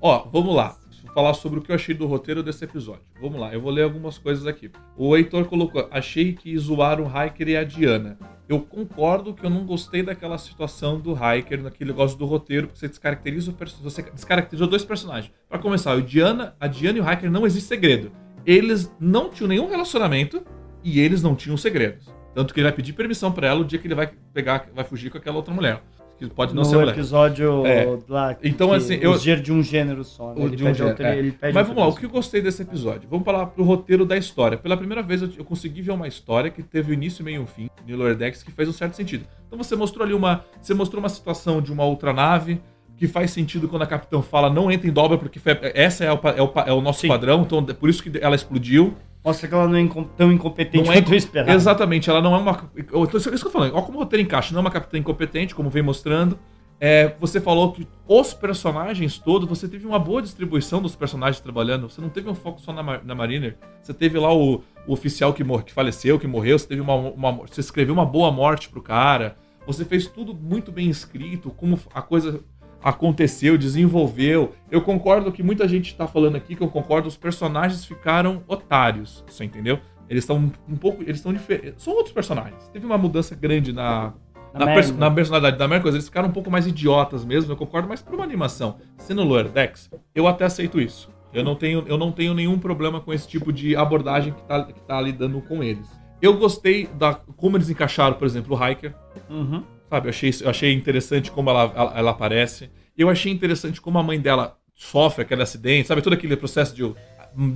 Ó, vamos lá. Vou falar sobre o que eu achei do roteiro desse episódio. Vamos lá, eu vou ler algumas coisas aqui. O Heitor colocou: achei que zoaram o Hiker e a Diana. Eu concordo que eu não gostei daquela situação do Hiker, naquele negócio do roteiro, que você descaracteriza o perso- você descaracterizou dois personagens. Pra começar, o Diana, a Diana e o Hiker não existe segredo. Eles não tinham nenhum relacionamento e eles não tinham segredos. Tanto que ele vai pedir permissão pra ela o dia que ele vai pegar, vai fugir com aquela outra mulher. Que pode não no ser mulher. episódio É. lá. Então, assim, os eu- gêneros de um gênero só, né? Ele de um pede gênero, é. ele pede Mas vamos lá, o que eu gostei desse episódio? Vamos falar pro roteiro da história. Pela primeira vez eu, eu consegui ver uma história que teve o início, meio e um fim, de Lower Decks, que fez um certo sentido. Então você mostrou ali uma. Você mostrou uma situação de uma outra nave. Que faz sentido quando a capitã fala não entra em dobra, porque foi- essa é o, é o é o nosso Sim. padrão, então é por isso que ela explodiu. Mostra que ela não é incom- tão incompetente Não é quanto eu esperava. Exatamente, ela não é uma. tô- Isso que eu tô falando, olha como o roteiro encaixa, não é uma capitã incompetente, como vem mostrando. É, você falou que os personagens todos, você teve uma boa distribuição dos personagens trabalhando. Você não teve um foco só na, na Mariner. Você teve lá o, o oficial que, que faleceu, que morreu. Você teve uma, uma- Você escreveu uma boa morte pro cara. Você fez tudo muito bem escrito, como a coisa aconteceu, desenvolveu. Eu concordo que muita gente tá falando aqui, que eu concordo, os personagens ficaram otários. Você entendeu? Eles estão um, pouco. Eles estão diferentes. São outros personagens. Teve uma mudança grande na, Na na, perso- na personalidade da Mercury, eles ficaram um pouco mais idiotas mesmo, eu concordo, mas pra uma animação sendo Lower Decks, eu até aceito isso. Eu não tenho, eu não tenho nenhum problema com esse tipo de abordagem que tá, que tá lidando com eles. Eu gostei da como eles encaixaram, por exemplo, o Hiker. Uhum. Sabe, eu achei, eu achei interessante como ela, ela, ela aparece. Eu achei interessante como a mãe dela sofre aquele acidente, sabe? Todo aquele processo de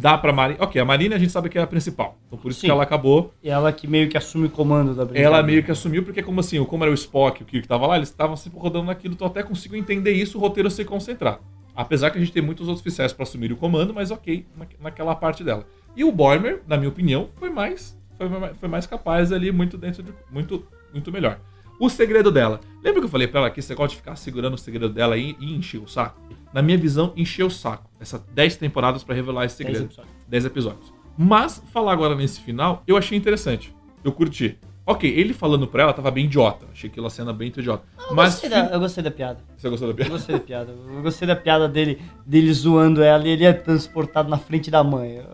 dar pra Marina. Ok, a Marina a gente sabe que é a principal. Então por isso Sim. que ela acabou. E ela que meio que assume o comando da brincadeira. Ela meio que assumiu, porque como assim, como era o Spock o Kirk tava lá, eles estavam sempre rodando naquilo, então até consigo entender isso, o roteiro se concentrar. Apesar que a gente tem muitos outros oficiais pra assumir o comando, mas ok, na- naquela parte dela. E o Bormer, na minha opinião, foi mais foi, mais- foi mais capaz ali, muito dentro de muito muito melhor. O segredo dela. Lembra que eu falei pra ela que esse negócio de ficar segurando o segredo dela e, e encher o saco? Na minha visão, encheu o saco. Essas 10 temporadas pra revelar esse segredo. episódios. 10 episódios. Mas, falar agora nesse final, eu achei interessante. Eu curti. Ok, ele falando pra ela tava bem idiota. Achei aquela cena bem idiota. Eu, Mas. gostei da, eu gostei da piada. Você gostou da Eu piada? gostei da piada. Eu gostei da piada dele, dele zoando ela e ele é transportado na frente da mãe. Eu,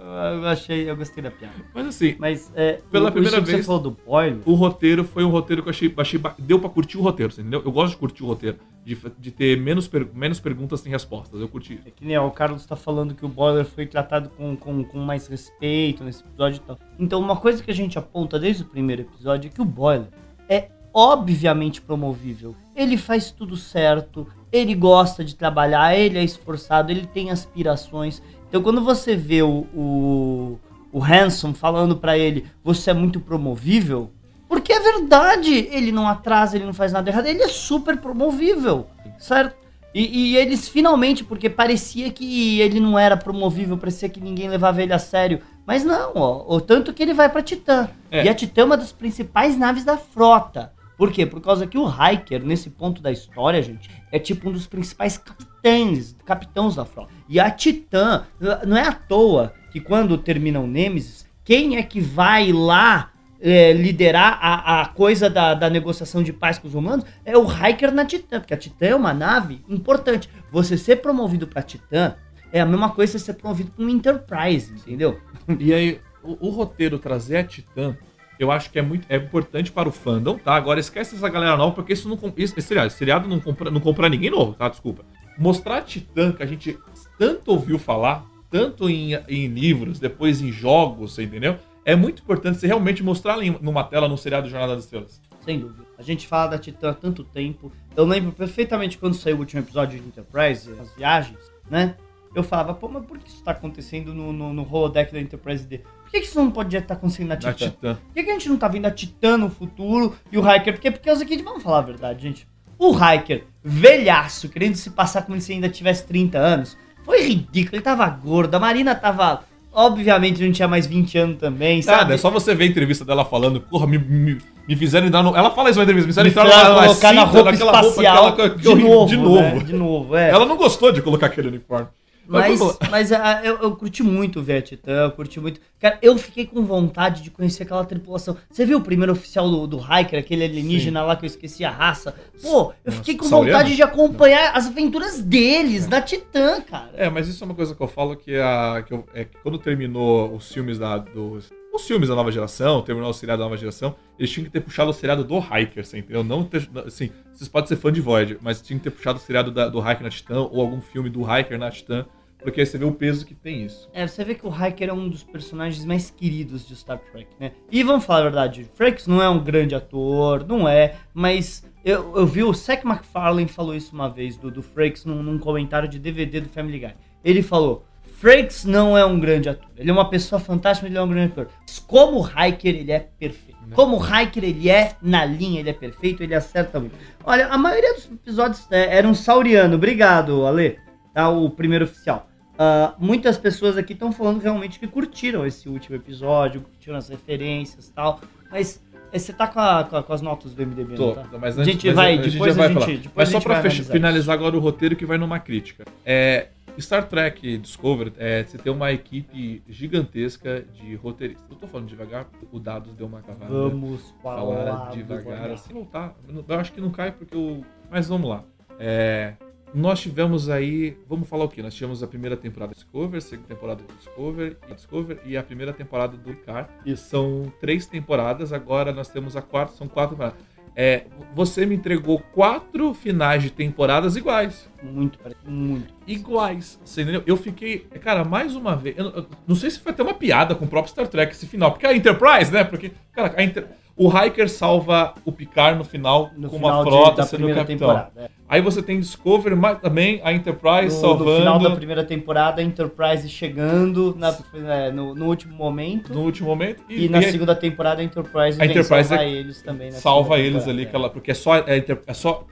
eu achei, eu gostei da piada. Mas assim, Mas é, Pela o- primeira vez- você falou do boiler. o roteiro foi um roteiro que eu achei. achei deu pra curtir o roteiro, entendeu? Eu gosto de curtir o roteiro. De, de ter menos, per- menos perguntas sem respostas. Eu curti. É que nem ó, o Carlos tá falando que o Boiler foi tratado com, com, com mais respeito nesse episódio e tal. Então, uma coisa que a gente aponta desde o primeiro episódio é que o Boiler é obviamente promovível. Ele faz tudo certo, ele gosta de trabalhar, ele é esforçado, ele tem aspirações. Então, quando você vê o, o, o Hanson falando pra ele, você é muito promovível, porque é verdade, ele não atrasa, ele não faz nada errado, ele é super promovível, certo? E, e eles finalmente, porque parecia que ele não era promovível, parecia que ninguém levava ele a sério. Mas não, ó, o tanto que ele vai pra Titã. É. E a Titã é uma das principais naves da frota. Por quê? Por causa que o Hiker, nesse ponto da história, gente, é tipo um dos principais capitães, capitãos da frota. E a Titã, não é à toa que quando termina o Nemesis, quem é que vai lá é, liderar a, a coisa da, da, negociação de paz com os humanos é o Hiker na Titã, porque a Titã é uma nave importante. Você ser promovido pra Titã é a mesma coisa que ser promovido pra um Enterprise, entendeu? E aí, o, o roteiro trazer a Titã eu acho que é muito é importante para o fandom, tá? Agora esquece essa galera nova, porque isso não. Esse, esse esse seriado não compra, não compra ninguém novo, tá? Desculpa. Mostrar a Titã, que a gente tanto ouviu falar, tanto em, em livros, depois em jogos, entendeu? É muito importante você realmente mostrar em numa tela no seriado Jornada das Estrelas. Sem dúvida. A gente fala da Titã há tanto tempo. Eu lembro perfeitamente quando saiu o último episódio de Enterprise, as viagens, né? Eu falava, pô, mas por que isso tá acontecendo no, no, no holodeck da Enterprise D? Por que, que isso não pode estar acontecendo na Titã? Titã? Por que, que, a gente não tá vendo a Titã no futuro e o Hiker? Porque, porque os aqui, vamos falar a verdade, gente. O Hiker, velhaço, querendo se passar como se ainda tivesse 30 anos, foi ridículo. Ele tava gordo, a Marina tava. Obviamente não tinha mais 20 anos também, sabe? Nada, é só você ver a entrevista dela falando, porra, me, me, me fizeram entrar no. Ela fala isso na entrevista, me fizeram entrar na, colocar na, roupa espacial, roupa, de, de, novo. De novo. Né? De novo é. Ela não gostou de colocar aquele uniforme. Mas, mas a, eu, eu curti muito ver a Titã, eu curti muito. Cara, eu fiquei com vontade de conhecer aquela tripulação. Você viu o primeiro oficial do, do Hiker, aquele alienígena Sim. lá que eu esqueci a raça? Pô, eu fiquei com vontade de acompanhar as aventuras deles, é. da Titã, cara. É, mas isso é uma coisa que eu falo que, a, que, eu, é que quando terminou os filmes da, dos, os filmes da nova geração, terminou o seriado da nova geração, eles tinham que ter puxado o seriado do Hiker, você entendeu? Não ter, assim, vocês podem ser fã de Void, mas tinham que ter puxado o seriado da, do Hiker na Titã, ou algum filme do Hiker na Titã, porque aí você vê o peso que tem isso. É, você vê que o Hiker é um dos personagens mais queridos de Star Trek, né? E vamos falar a verdade, Frakes não é um grande ator, não é, mas eu, eu vi o Seth MacFarlane falou isso uma vez, do, do Frakes, num, num comentário de DVD do Family Guy. Ele falou, Frakes não é um grande ator, ele é uma pessoa fantástica, mas ele é um grande ator. Como Hiker, ele é perfeito. Né? Como Hiker, ele é na linha, ele é perfeito, ele acerta muito. Olha, a maioria dos episódios é, era um sauriano, obrigado, Ale tá? O primeiro oficial. Uh, muitas pessoas aqui estão falando realmente que curtiram esse último episódio, curtiram as referências e tal, mas eh, você tá com, a, com, a, com, as notas do MDB, Tô, tá? mas antes, a gente vai, a, depois a gente, vai depois Mas só pra finalizar agora o roteiro que vai numa crítica. É, Star Trek Discovery, é, você tem uma equipe gigantesca de roteiristas. Eu tô falando devagar, o Dados deu uma cavada. Vamos falar devagar, assim, não tá. Eu acho que não cai porque o... Mas vamos lá. É, nós tivemos aí, vamos falar o que? Nós tivemos a primeira temporada de Discover, a segunda temporada de Discover e Discover e a primeira temporada do Car. E são três temporadas, agora nós temos a quarta, são quatro temporadas. É, você me entregou quatro finais de temporadas iguais. Muito, muito. Iguais. Você entendeu? Eu fiquei. Cara, mais uma vez. Eu, eu, não sei se foi até uma piada com o próprio Star Trek esse final. Porque a Enterprise, né? Porque, cara, a Enterprise. O Hiker salva o Picard no final no com final uma frota de, sendo capitão. É. Aí você tem Discovery, mas também a Enterprise no, salvando. No final da primeira temporada, a Enterprise chegando na, é, no, no, último momento. No último momento. E, e na e segunda temporada, a Enterprise, a Enterprise salva é, eles também. Salva eles ali, é. ela, porque é só, é, é só,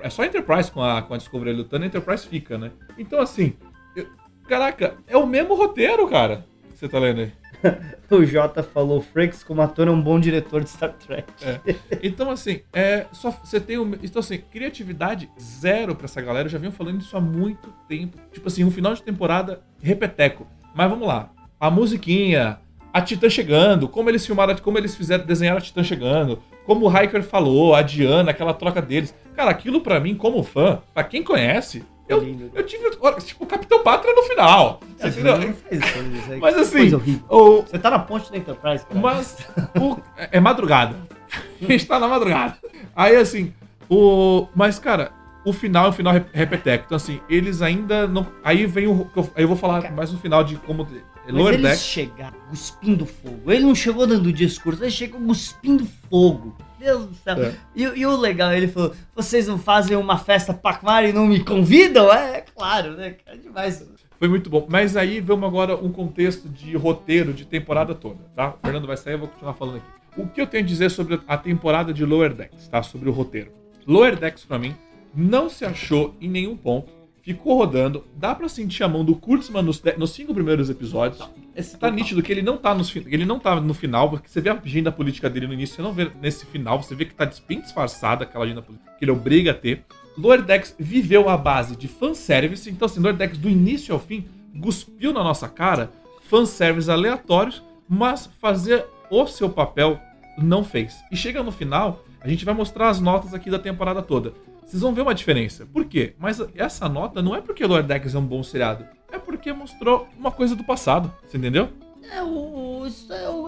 é só a Enterprise com a, com a Discovery lutando, a Enterprise fica, né? Então, assim, eu, caraca, é o mesmo roteiro, cara. Que você tá lendo aí. o Jota falou, Frakes como ator é um bom diretor de Star Trek. É. Então, assim, é, só você tem um, Então, assim, criatividade zero pra essa galera. Eu já venho falando isso há muito tempo. Tipo assim, um final de temporada repeteco. Mas vamos lá. A musiquinha, a Titã chegando, como eles filmaram, como eles fizeram, desenhar a Titã chegando, como o Hiker falou, a Diana, aquela troca deles. Cara, aquilo para mim, como fã, para quem conhece, eu, lindo. eu tive, tipo, o Capitão Pátria no final. Você entendeu? Não mas assim. O... Você tá na ponte da Enterprise, cara. Mas. O... É madrugada. A gente tá na madrugada. Aí assim. O... Mas, cara, o final é um final repeteco. Então, assim, eles ainda não. Aí vem o. Aí eu vou falar cara, mais no final de como. Mas Lower eles Deck. chegaram cuspindo fogo. Ele não chegou dando discurso, ele chegou cuspindo fogo. Deus do céu. É. E, e, o legal, ele falou: vocês não fazem uma festa Pacmar e não me convidam? É, é claro, né? É demais. Foi muito bom. Mas aí vamos agora um contexto de roteiro de temporada toda, tá? O Fernando vai sair, eu vou continuar falando aqui. O que eu tenho a dizer sobre a temporada de Lower Decks, tá? Sobre o roteiro. Lower Decks, para mim, não se achou em nenhum ponto ficou rodando. Dá pra sentir a mão do Kurtzman nos, nos cinco primeiros episódios. Esse tá nítido que ele não tá, nos, ele não tá no final, porque você vê a agenda política dele no início, você não vê nesse final, você vê que tá bem disfarçada aquela agenda política que ele obriga a ter. Lower Decks viveu a base de fanservice, então assim, Lower Decks do início ao fim cuspiu na nossa cara fanservice aleatórios, mas fazer o seu papel não fez. E chega no final, a gente vai mostrar as notas aqui da temporada toda. Vocês vão ver uma diferença. Por quê? Mas essa nota não é porque Lower Decks é um bom seriado. É porque mostrou uma coisa do passado. Você entendeu? É, o,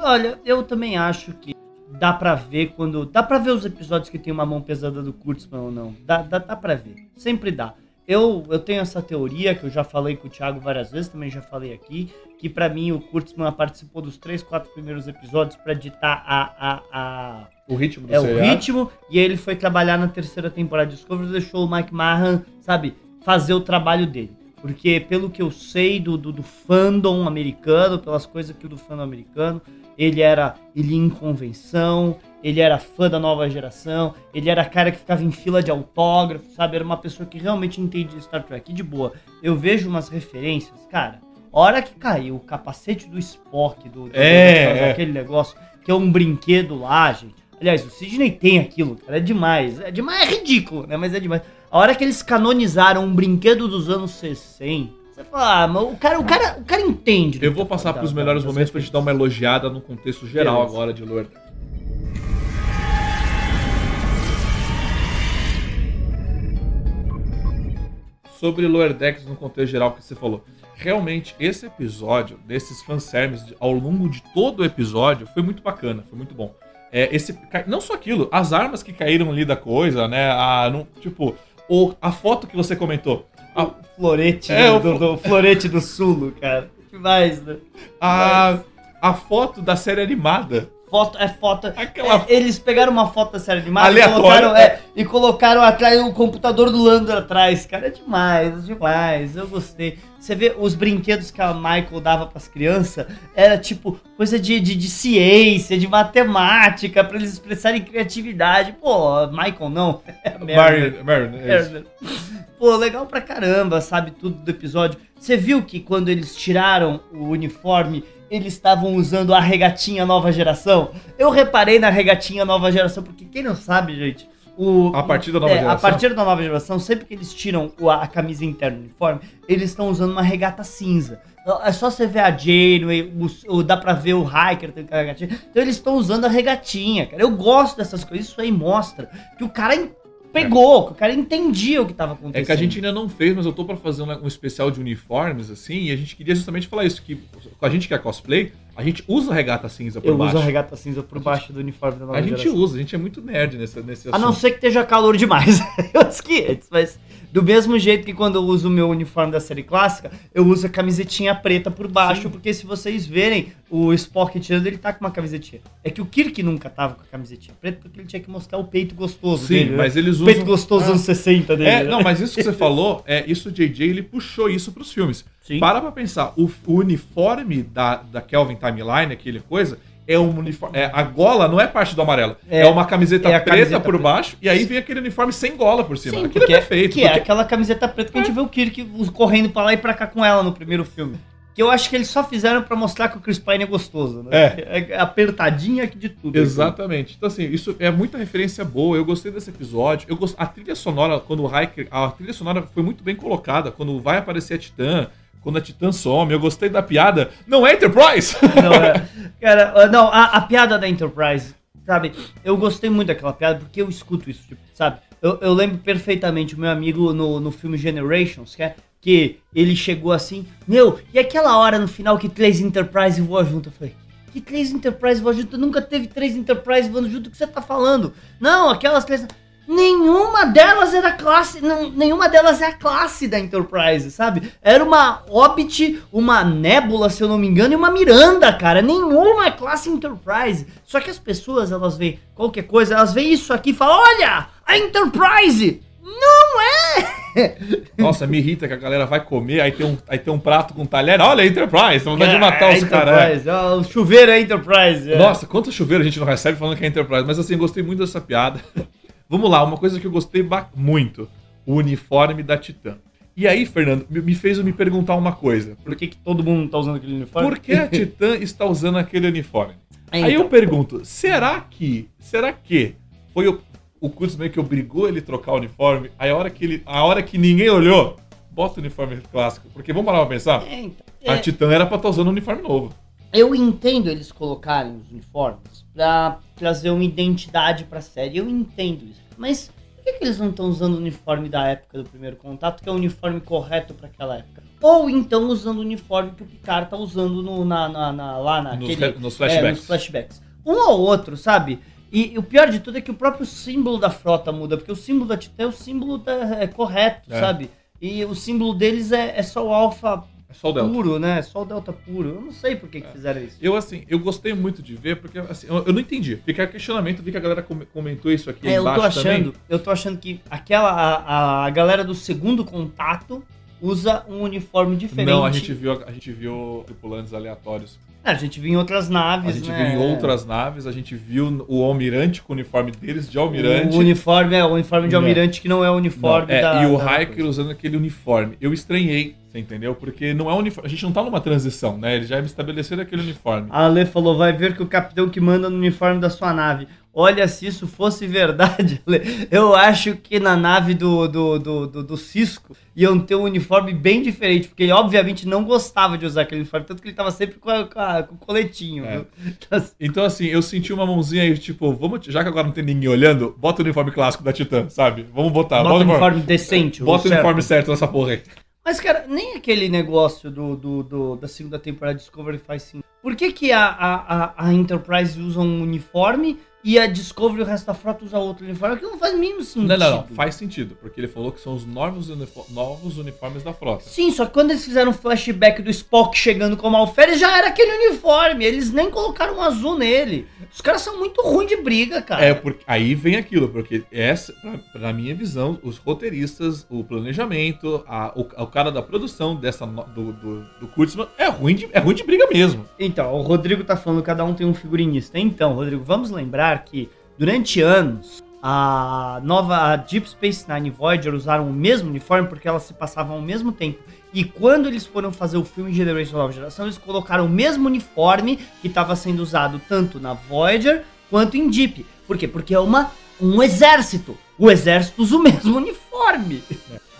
olha, eu também acho que dá pra ver quando. Dá pra ver os episódios que tem uma mão pesada do Kurtzman ou não. Dá, dá, dá pra ver. Sempre dá. Eu, eu tenho essa teoria que eu já falei com o Thiago várias vezes, também já falei aqui, que para mim o Kurtzman participou dos três, quatro primeiros episódios para editar a, a, a, o ritmo do é o ritmo e ele foi trabalhar na terceira temporada de Discovery, deixou o Mike Mahan, sabe, fazer o trabalho dele. Porque pelo que eu sei do, do, do fandom americano, pelas coisas que o do fandom americano, ele era ele em convenção, ele era fã da nova geração, ele era cara que ficava em fila de autógrafo, sabe? Era uma pessoa que realmente entendia Star Trek. E de boa, eu vejo umas referências, cara. Hora que caiu o capacete do Spock, do, do É, é. daquele negócio, que é um brinquedo lá, gente. Aliás, o Sidney tem aquilo, cara, é demais. É demais, é ridículo, né? Mas é demais. A hora que eles canonizaram um brinquedo dos anos 60, você fala, ah, mas o cara, o cara, o cara entende. Eu vou tá passar pros da- melhores momentos pra te dar uma elogiada no contexto geral Beleza. agora de Lower Decks. Sobre Lower Decks no contexto geral que você falou. Realmente, esse episódio, desses fanservices de- ao longo de todo o episódio, foi muito bacana, foi muito bom. É, esse, não só aquilo, as armas que caíram ali da coisa, né? A, não- tipo, o, a foto que você comentou. A, Florete É, do, o do, Florete do Sulo, cara. Demais, né? a, a foto da série animada. Foto, é foto. Aquela- é, eles pegaram uma foto da série animada e Aleatória. colocaram, é, e colocaram atrás o computador do Lando atrás. Cara, é demais, demais. Eu gostei. Você vê os brinquedos que a Michael dava pras crianças, era tipo coisa de, de, de ciência, de matemática, pra eles expressarem criatividade. Pô, Michael não. É Marion, é. Pô, legal pra caramba, sabe? Tudo do episódio. Você viu que quando eles tiraram o uniforme, eles estavam usando a regatinha nova geração? Eu reparei na regatinha nova geração, porque quem não sabe, gente. O, A partir da nova é, geração? A partir da nova geração, sempre que eles tiram a, camisa interna do uniforme, eles estão usando uma regata cinza. É só você ver a Janeway, o, o- dá pra ver o Hiker tem aquela regatinha. Então eles estão usando a regatinha, cara. Eu gosto dessas coisas, isso aí mostra que o cara pegou, que o cara entendia o que tava acontecendo. É que a gente ainda não fez, mas eu tô pra fazer um, um especial de uniformes, assim, e a gente queria justamente falar isso, que com a gente que é cosplay, a gente usa a regata cinza por Eu baixo. uso a regata cinza por baixo do uniforme da nova A gente geração. usa, a gente é muito nerd nesse, nesse A assunto. não ser que esteja calor demais. eu antes, mas do mesmo jeito que quando eu uso o meu uniforme da série clássica, eu uso a camisetinha preta por baixo, Sim. porque se vocês verem o Spock tirando, ele tá com uma camisetinha. É que o Kirk nunca tava com a camisetinha preta, porque ele tinha que mostrar o peito gostoso Sim, dele. né? mas eles O peito usam... gostoso Ah. anos 60 dele. É, né? não, mas isso que você falou, é isso o JJ, ele puxou isso pros filmes. Sim. Para pra pensar, o, o uniforme da, da Kelvin Timeline, aquele coisa, é um uniforme. É, a gola não é parte do amarelo. É, É, uma camiseta é preta camiseta por preta. baixo, e aí vem aquele uniforme sem gola por cima. Sim, Aquilo porque é perfeito. Que é porque- aquela camiseta preta que a gente vê o Kirk correndo pra lá e pra cá com ela no primeiro filme. Que eu acho que eles só fizeram pra mostrar que o Chris Pine é gostoso, né? É. é apertadinha aqui de tudo. Exatamente. Então, assim, isso é muita referência boa. Eu gostei desse episódio. Eu gost... A trilha sonora, quando o Hiker. A trilha sonora foi muito bem colocada. Quando vai aparecer a Titã, quando a Titã some. Eu gostei da piada. Não é Enterprise! Não, é. Cara, ah, não, a, a piada da Enterprise, sabe? Eu gostei muito daquela piada porque eu escuto isso, tipo, sabe? Eu, eu lembro perfeitamente o meu amigo no, no filme Generations, que, é, que ele chegou assim, meu, e aquela hora no final que três Enterprise voam junto? Eu falei, que três Enterprise voam junto? Nunca teve três Enterprise voando junto, o que você tá falando? Não, aquelas três... Nenhuma delas era classe, não, nenhuma delas é a classe da Enterprise, sabe? Era uma Hobbit, uma Nebula, se eu não me engano, e uma Miranda, cara. Nenhuma é classe Enterprise. Só que as pessoas, elas veem qualquer coisa, elas veem isso aqui e falam: Olha, a Enterprise! Não é! Nossa, me irrita que a galera vai comer, aí tem um, aí tem um prato com talher. Olha, Enterprise, vontade de matar É, os caras. é. Ó, o chuveiro é Enterprise. é. Nossa, quanto chuveiro a gente não recebe falando que é Enterprise. Mas assim, gostei muito dessa piada. Vamos lá, uma coisa que eu gostei muito: o uniforme da Titã. E aí, Fernando, me fez me perguntar uma coisa. Por que, que todo mundo tá usando aquele uniforme? Por que a Titã está usando aquele uniforme? É, Aí eu então. pergunto, será que, será que foi o, o Kurtzman que obrigou ele a trocar o uniforme? Aí a hora que ele, a hora que ninguém olhou, bota o uniforme clássico. Porque vamos parar pra pensar, É, então. a É, Titã era pra estar usando um uniforme novo. Eu entendo eles colocarem os uniformes pra trazer uma identidade pra série. Eu entendo isso. Mas por que, que eles não estão usando o uniforme da época do primeiro contato, que é o uniforme correto pra aquela época? Ou então usando o uniforme que o Picard tá usando no, na, na- na- lá Nos, naquele. nos É, flashbacks. nos flashbacks. Um ou outro, sabe? E, e o pior de tudo é que o próprio símbolo da frota muda, porque o símbolo da Titã é o símbolo da- é correto, É. sabe? E o símbolo deles é, é só o alfa É só o Delta. puro, né? Só o delta puro. Eu não sei por que, que fizeram isso. Eu, assim, eu gostei muito de ver, porque, assim, eu, eu não entendi. Fica questionamento, vi que a galera come- comentou isso aqui É, eu tô embaixo achando, também. eu tô achando que aquela a, a galera do segundo contato usa um uniforme diferente. Não, a gente viu, a gente viu tripulantes aleatórios. É, a gente viu em outras naves, A gente né? viu em outras naves, a gente viu o almirante com o uniforme deles de almirante. O uniforme é o uniforme de Não. almirante que não é o uniforme Não, é, da. e o Hiker usando aquele uniforme. Eu estranhei, você entendeu? Porque não é uniforme. A gente não tá numa transição, né? Eles já estabeleceram aquele uniforme. A Ale falou: vai ver que o capitão que manda no uniforme da sua nave. Olha, se isso fosse verdade, Ale, eu acho que na nave do, do, do, do, do Cisco iam ter um uniforme bem diferente, porque ele obviamente não gostava de usar aquele uniforme, tanto que ele tava sempre com, a- com, a- com o coletinho, É. viu? Então, assim, Então, assim, eu senti uma mãozinha aí, tipo, vamos, já que agora não tem ninguém olhando, bota o uniforme clássico da Titã, sabe? Vamos botar. bota o o uniforme decente. o Bota o certo. uniforme certo nessa porra aí. Mas, cara, nem aquele negócio do, do, do- da segunda temporada de Discovery faz sentido. Por que, que a, a, a, Enterprise usa um uniforme e a Discovery e o resto da frota usa outro uniforme? Aquilo não faz o mínimo sentido. Não, não, não. Faz sentido, porque ele falou que são os novos, unifo- novos uniformes da frota. Sim, só que quando eles fizeram um flashback do Spock chegando como alferes, já era aquele uniforme. Eles nem colocaram um azul nele. Os caras são muito ruins de briga, cara. É, porque aí vem aquilo, porque essa, pra, pra minha visão, os roteiristas, o planejamento, a- o, o cara da produção dessa do, do, do Kurtzman é ruim, de, é ruim de briga mesmo. Então, o Rodrigo tá falando que cada um tem um figurinista. Então, Rodrigo, vamos lembrar que durante anos a nova a Deep Space Nine e Voyager usaram o mesmo uniforme porque elas se passavam ao mesmo tempo. E quando eles foram fazer o filme Generation Nova Geração, eles colocaram o mesmo uniforme que estava sendo usado tanto na Voyager quanto em Deep. Por quê? Porque é uma, um exército. O exército usa o mesmo uniforme.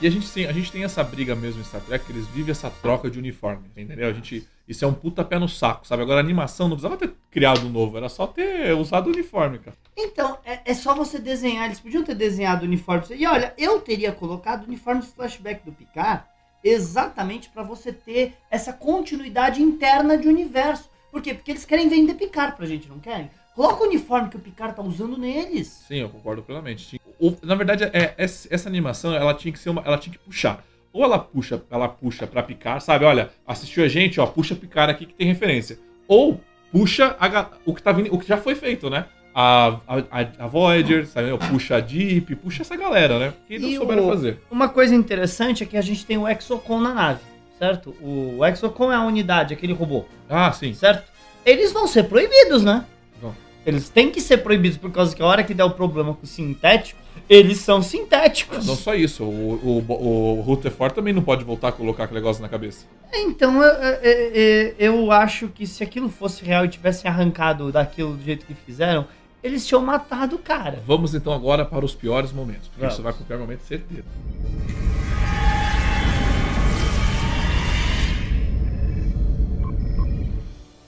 E a gente, tem, a gente tem essa briga mesmo em Star Trek, que eles vivem essa troca de uniforme, entendeu? A gente, isso é um puta pé no saco, sabe? Agora a animação não precisava ter criado um novo, era só ter usado o uniforme, cara. Então, é, é só você desenhar. Eles podiam ter desenhado o uniforme. E olha, eu teria colocado o uniforme flashback do Picard exatamente pra você ter essa continuidade interna de universo. Por quê? Porque eles querem vender Picard pra gente, não querem? Coloca o uniforme que o Picard tá usando neles. Sim, eu concordo plenamente. Na verdade, é, essa, essa animação, ela tinha que ser uma. Ela tinha que puxar. Ou ela puxa, ela puxa pra picar, sabe? Olha, assistiu a gente, ó, puxa picar aqui que tem referência. Ou puxa a o que tá vindo, o que já foi feito, né? A, a, a- a Voyager, sabe? Puxa a Deep, puxa essa galera, né? Que não E souberam o- fazer. Uma coisa interessante é que a gente tem o Exocon na nave, certo? O Exocon é a unidade, aquele robô. Ah, sim. certo? Eles vão ser proibidos, né? Eles têm que ser proibidos por causa que a hora que der o problema com o sintético, eles são sintéticos. Não só isso, o, o, o Rutherford também não pode voltar a colocar aquele negócio na cabeça. Então eu, eu, eu- eu acho que se aquilo fosse real e tivessem arrancado daquilo do jeito que fizeram, eles tinham matado o cara. Vamos então agora para os piores momentos, porque Vamos. isso vai para o pior momento, certeza.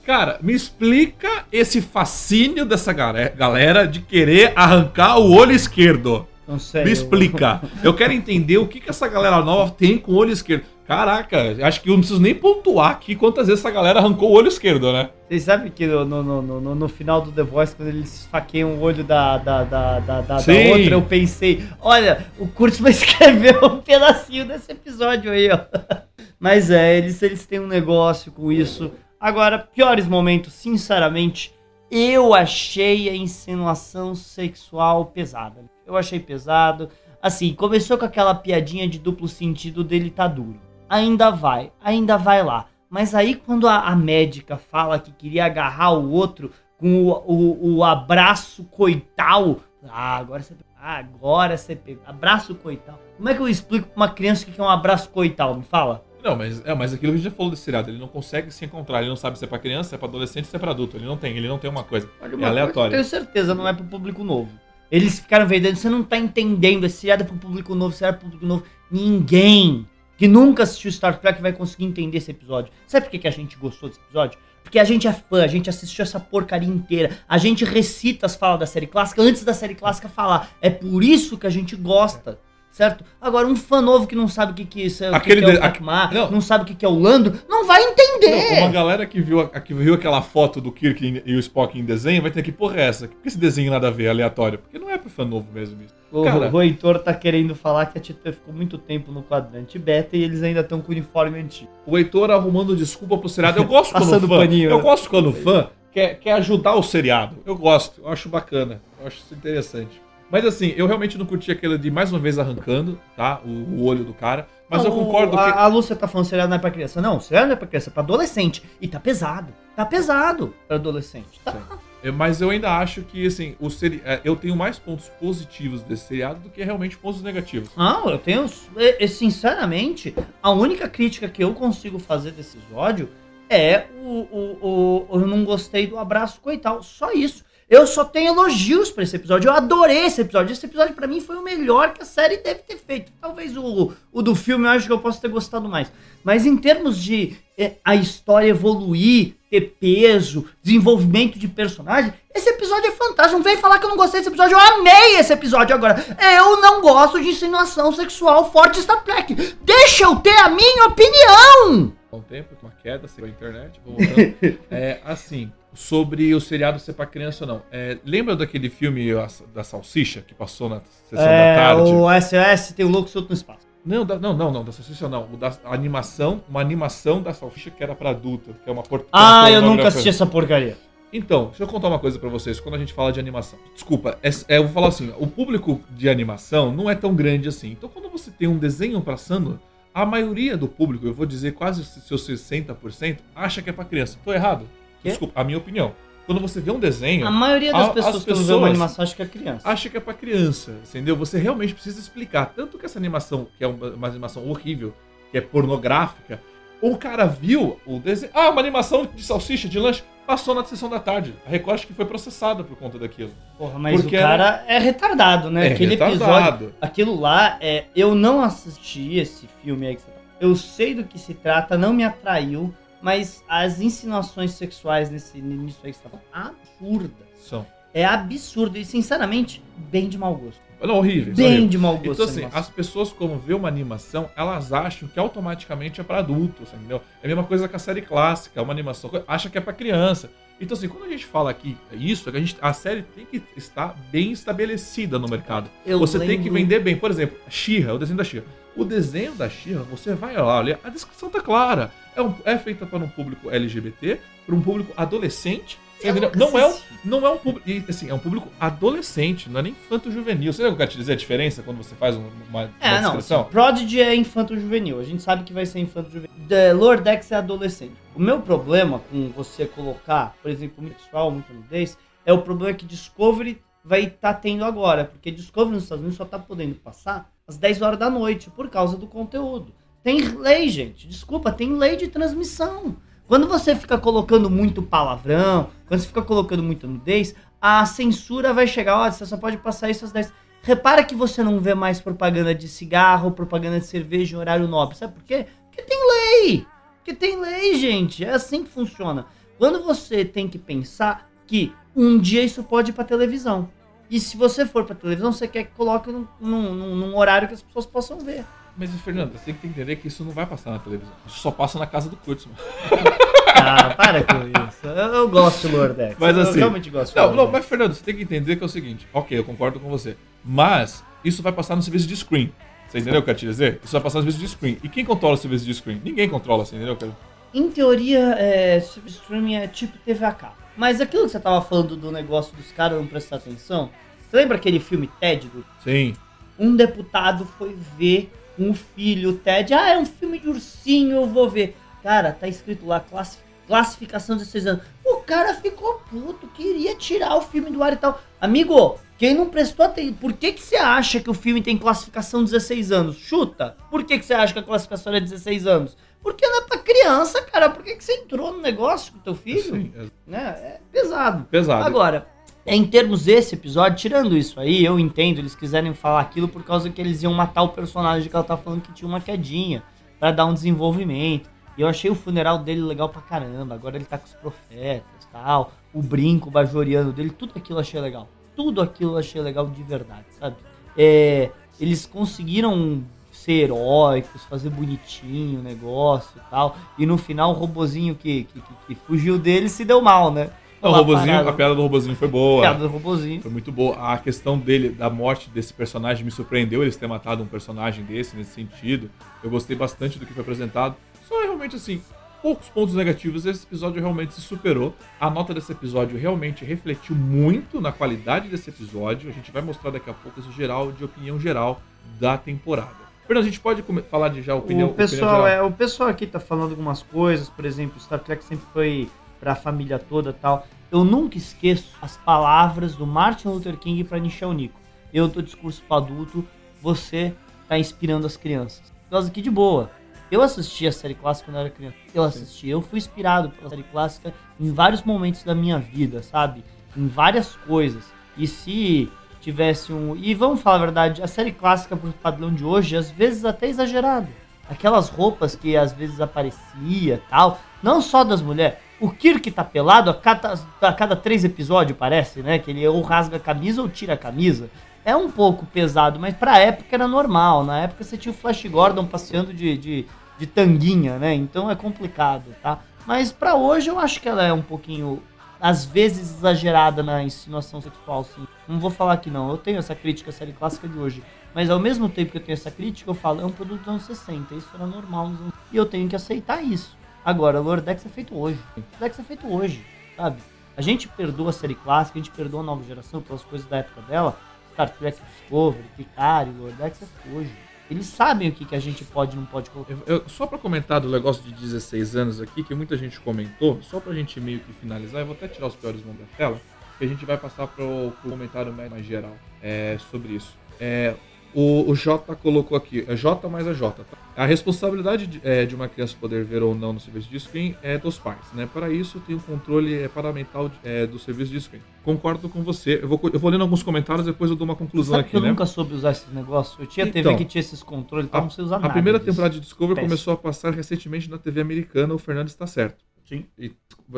Cara, me explica esse fascínio dessa galera de querer arrancar o olho esquerdo. Não sei. Me explica. Eu quero entender o que, que essa galera nova tem com o olho esquerdo. Caraca, acho que eu não preciso nem pontuar aqui quantas vezes essa galera arrancou o olho esquerdo, né? Vocês sabem que no, no, no, no- final do The Voice, quando eles esfaqueiam o olho da, da, da, da, da- outra, eu pensei, olha, o Kurtzman escreveu um pedacinho desse episódio aí, ó. Mas é, eles, eles têm um negócio com isso. Agora, piores momentos, sinceramente, eu achei a insinuação sexual pesada. Eu achei pesado. Assim, começou com aquela piadinha de duplo sentido dele tá duro. Ainda vai, ainda vai lá. Mas aí quando a, a médica fala que queria agarrar o outro com o, o, o abraço coital. Ah, agora você. Ah, agora você pegou. Abraço coital. Como é que eu explico pra uma criança o que é um abraço coital? Me fala. Não, mas é, mas aquilo que a gente já falou desse seriado, ele não consegue se encontrar, ele não sabe se é pra criança, se é pra adolescente, se é pra adulto. Ele não tem, ele não tem uma coisa. Olha, É uma coisa aleatório. eu tenho certeza, não é pro público novo. Eles ficaram vendendo, você não tá entendendo, esse seriado é pro público novo, seriado é pro público novo. Ninguém que nunca assistiu Star Trek vai conseguir entender esse episódio. Sabe por que, que a gente gostou desse episódio? Porque a gente é fã, a gente assistiu essa porcaria inteira. A gente recita as falas da série clássica antes da série clássica falar. É por isso que a gente gosta. Certo? Agora, um fã novo que não sabe o que, que, isso é, o que Aquele que é o não. não. sabe o que, que é o Lando, não vai entender. Não, uma galera que viu, que viu aquela foto do Kirk e o Spock em desenho vai ter que, porra, é essa? Por que esse desenho nada a ver, aleatório? Porque não é pro fã novo mesmo isso. O, Cara- o Heitor tá querendo falar que a Tito ficou muito tempo no quadrante beta e eles ainda estão com o uniforme antigo. O Heitor arrumando desculpa pro seriado. Eu gosto quando fã, paninho, Eu né? gosto quando o fã quer, quer ajudar o seriado. Eu gosto, eu acho bacana, eu acho isso interessante. Mas assim, eu realmente não curti aquele de mais uma vez arrancando, tá? O, o olho do cara. Mas eu Não, concordo a, que. A Lúcia tá falando seriado não é pra criança. Não, seriado não é pra criança, é pra adolescente. E tá pesado. Tá pesado pra adolescente. Tá. É, Mas eu ainda acho que, assim, o seri... é, eu tenho mais pontos positivos desse seriado do que realmente pontos negativos. Não, eu tenho. e- e, Sinceramente, a única crítica que eu consigo fazer desse episódio é o, o, o- Eu não gostei do abraço coital. Só isso. Eu só tenho elogios pra esse episódio. Eu adorei esse episódio. Esse episódio, pra mim, foi o melhor que a série deve ter feito. Talvez o, o do filme eu acho que eu posso ter gostado mais. Mas em termos de é, a história evoluir, ter peso, desenvolvimento de personagem, esse episódio é fantástico. Não vem falar que eu não gostei desse episódio. Eu amei esse episódio agora. Eu não gosto de insinuação sexual forte Star Trek. Deixa eu ter a minha opinião. Há um tempo, uma queda, saiu a internet, vou voltando. é, assim, sobre o seriado ser pra criança ou não. É, lembra daquele filme da Salsicha que passou na sessão da É, tarde? o SOS tem o louco solto no espaço. Não, da- não, não, não, da Salsicha não. O da animação, uma animação da Salsicha que era pra adulta, que é uma por- Ah, eu nunca assisti essa porcaria. Então, deixa eu contar uma coisa pra vocês, quando a gente fala de animação. Desculpa, é- é, eu vou falar assim, o público de animação não é tão grande assim. Então, quando você tem um desenho passando, a maioria do público, eu vou dizer quase seus 60%, acha que é pra criança. Tô errado? Quê? Desculpa, a minha opinião. Quando você vê um desenho, A maioria das A- pessoas as que vê pessoas- uma animação acha que é criança. acha que é pra criança, entendeu? Você realmente precisa explicar. Tanto que essa animação, que é uma, uma animação horrível, que é pornográfica, o cara viu o desenho. Ah, uma animação de salsicha, de lanche, passou na sessão da tarde. A Record acho que foi processada por conta daquilo. Porra, mas Porque o cara é retardado, né? É Aquele episódio. retardado. Aquilo lá, é, eu não assisti esse filme aí que você tá. Eu sei do que se trata, não me atraiu, mas as insinuações sexuais nesse, nisso aí que falando, absurdas. São. É absurdo e, sinceramente, bem de mau gosto. Não, horríveis. Bem horríveis. de mau gosto. Então, assim, as pessoas, como vê uma animação, elas acham que automaticamente é pra adultos, entendeu? É a mesma coisa com a série clássica, uma animação, acha que é pra criança. Então, assim, quando a gente fala aqui isso, é que a, gente, a série tem que estar bem estabelecida no mercado. Eu você tem que lembro- vender bem. Por exemplo, Xirra, o desenho da Xirra. O desenho da Xirra, você vai lá, olha, a descrição tá clara. É, um, é feita para um público LGBT, para um público adolescente. Eu Não é, um, não é um público. Assim, é um público adolescente, não é nem infanto juvenil. Você não quer te dizer a diferença quando você faz um- uma, uma É, não. descrição? assim, Prodigy é infanto juvenil. A gente sabe que vai ser infanto juvenil. The Lord Dex é adolescente. O meu problema com você colocar, por exemplo, muito sexual, muita nudez, é o problema que Discovery vai estar tendo agora. Porque Discovery nos Estados Unidos só tá podendo passar às 10 horas da noite por causa do conteúdo. Tem lei, gente. Desculpa, tem lei de transmissão. Quando você fica colocando muito palavrão, quando você fica colocando muita nudez, a censura vai chegar, ó, você só pode passar isso às 10. Repara que você não vê mais propaganda de cigarro, propaganda de cerveja em horário nobre. Sabe por quê? Porque tem lei. Porque tem lei, gente. É assim que funciona. Quando você tem que pensar que um dia isso pode ir pra televisão. E se você for pra televisão, você quer que coloque num, num- num- num horário que as pessoas possam ver. Mas, Fernando, você tem que entender que isso não vai passar na televisão. Isso só passa na casa do Kurtzman. Ah, para com isso. Eu, eu gosto de Lordex. Mas eu assim, realmente gosto de Não, não, Lordex. mas Fernando, você tem que entender que é o seguinte. Ok, eu concordo com você. Mas isso vai passar no serviço de screen. Você entendeu o que eu quero te dizer? Isso vai passar no serviço de screen. E quem controla o serviço de screen? Ninguém controla, você entendeu? cara? Em teoria, é, streaming é tipo TV a cabo. Mas aquilo que você tava falando do negócio dos caras não prestar atenção, você lembra aquele filme Ted? Do... Sim. Um deputado foi ver um filho, Ted. Ah, é um filme de ursinho, eu vou ver. Cara, tá escrito lá, classi- classificação 16 anos. O cara ficou puto, queria tirar o filme do ar e tal. Amigo, Quem não prestou atenção. Por que, que você acha que o filme tem classificação 16 anos? Chuta. Por que, que você acha que a classificação é 16 anos? Porque não é pra criança, cara. Por que, que você entrou no negócio com teu filho? Sim, é Né? É pesado. pesado. Agora, em termos desse episódio, tirando isso aí, eu entendo eles quiserem falar aquilo por causa que eles iam matar o personagem que ela tá falando que tinha uma quedinha, pra dar um desenvolvimento. E eu achei o funeral dele legal pra caramba. Agora ele tá com os profetas e tal. O brinco bajoriano dele, tudo aquilo eu achei legal. Tudo aquilo eu achei legal de verdade, sabe? É, eles conseguiram ser heróicos, fazer bonitinho o negócio e tal. E no final o robozinho que, que, que- que fugiu dele se deu mal, né? Não, o robozinho, a piada do robozinho foi boa. Piada do robozinho. Foi muito boa. A questão dele, da morte desse personagem, me surpreendeu eles terem matado um personagem desse, nesse sentido. Eu gostei bastante do que foi apresentado. Só é realmente assim, poucos pontos negativos. Esse episódio realmente se superou. A nota desse episódio realmente refletiu muito na qualidade desse episódio. A gente vai mostrar daqui a pouco esse geral de opinião geral da temporada. Fernando, a gente pode falar de já opinião, o pessoal opinião geral? é o pessoal aqui tá falando algumas coisas, por exemplo, Star Trek sempre foi pra família toda, tal. Eu nunca esqueço as palavras do Martin Luther King pra Nichelle Nico. Eu dou discurso pro adulto, você tá inspirando as crianças. Nós aqui de boa. Eu assisti a série clássica quando eu era criança. Eu assisti, eu fui inspirado pela série clássica em vários momentos da minha vida, sabe? Em várias coisas. E se tivesse um. E vamos falar a verdade, a série clássica pro padrão de hoje, às vezes até exagerado. Aquelas roupas que às vezes aparecia tal. Não só das mulheres. O Kirk tá pelado a cada, a cada três episódios, parece, né? Que ele ou rasga a camisa ou tira a camisa. É um pouco pesado, mas pra época era normal. Na época você tinha o Flash Gordon passeando de, de, de tanguinha, né? Então é complicado, tá? Mas pra hoje eu acho que ela é um pouquinho, às vezes, exagerada na insinuação sexual, sim. Não vou falar que não. Eu tenho essa crítica à série clássica de hoje. Mas ao mesmo tempo que eu tenho essa crítica, eu falo, é um produto dos anos 60. Isso era normal nos anos... E eu tenho que aceitar isso. Agora, Lordex é feito hoje. Lordex é feito hoje, sabe? A gente perdoa a série clássica, a gente perdoa a nova geração pelas coisas da época dela. Star Trek Discovery, Picard, Lordex é hoje. Eles sabem o que, que a gente pode e não pode colocar. Eu- eu- só pra comentar do negócio de 16 anos aqui, que muita gente comentou, só pra gente meio que finalizar, eu vou até tirar os piores nomes da tela, que a gente vai passar pro, pro comentário mais geral é, sobre isso. É, o, o J colocou aqui, é J mais a J. Tá? A responsabilidade de, é, de uma criança poder ver ou não no serviço de screen é dos pais. Né? Para isso, tem o controle é, parental de- é, do serviço de screen. Concordo com você. Eu vou, eu vou lendo alguns comentários, depois eu dou uma conclusão Sabe aqui. que eu né? nunca soube usar esses negócios? Eu tinha TV Então, que tinha esses controles e tal, A, não sei usar a nada. primeira disso. temporada de Discovery Péssimo. começou a passar recentemente na TV americana, o Fernando está certo. Sim. E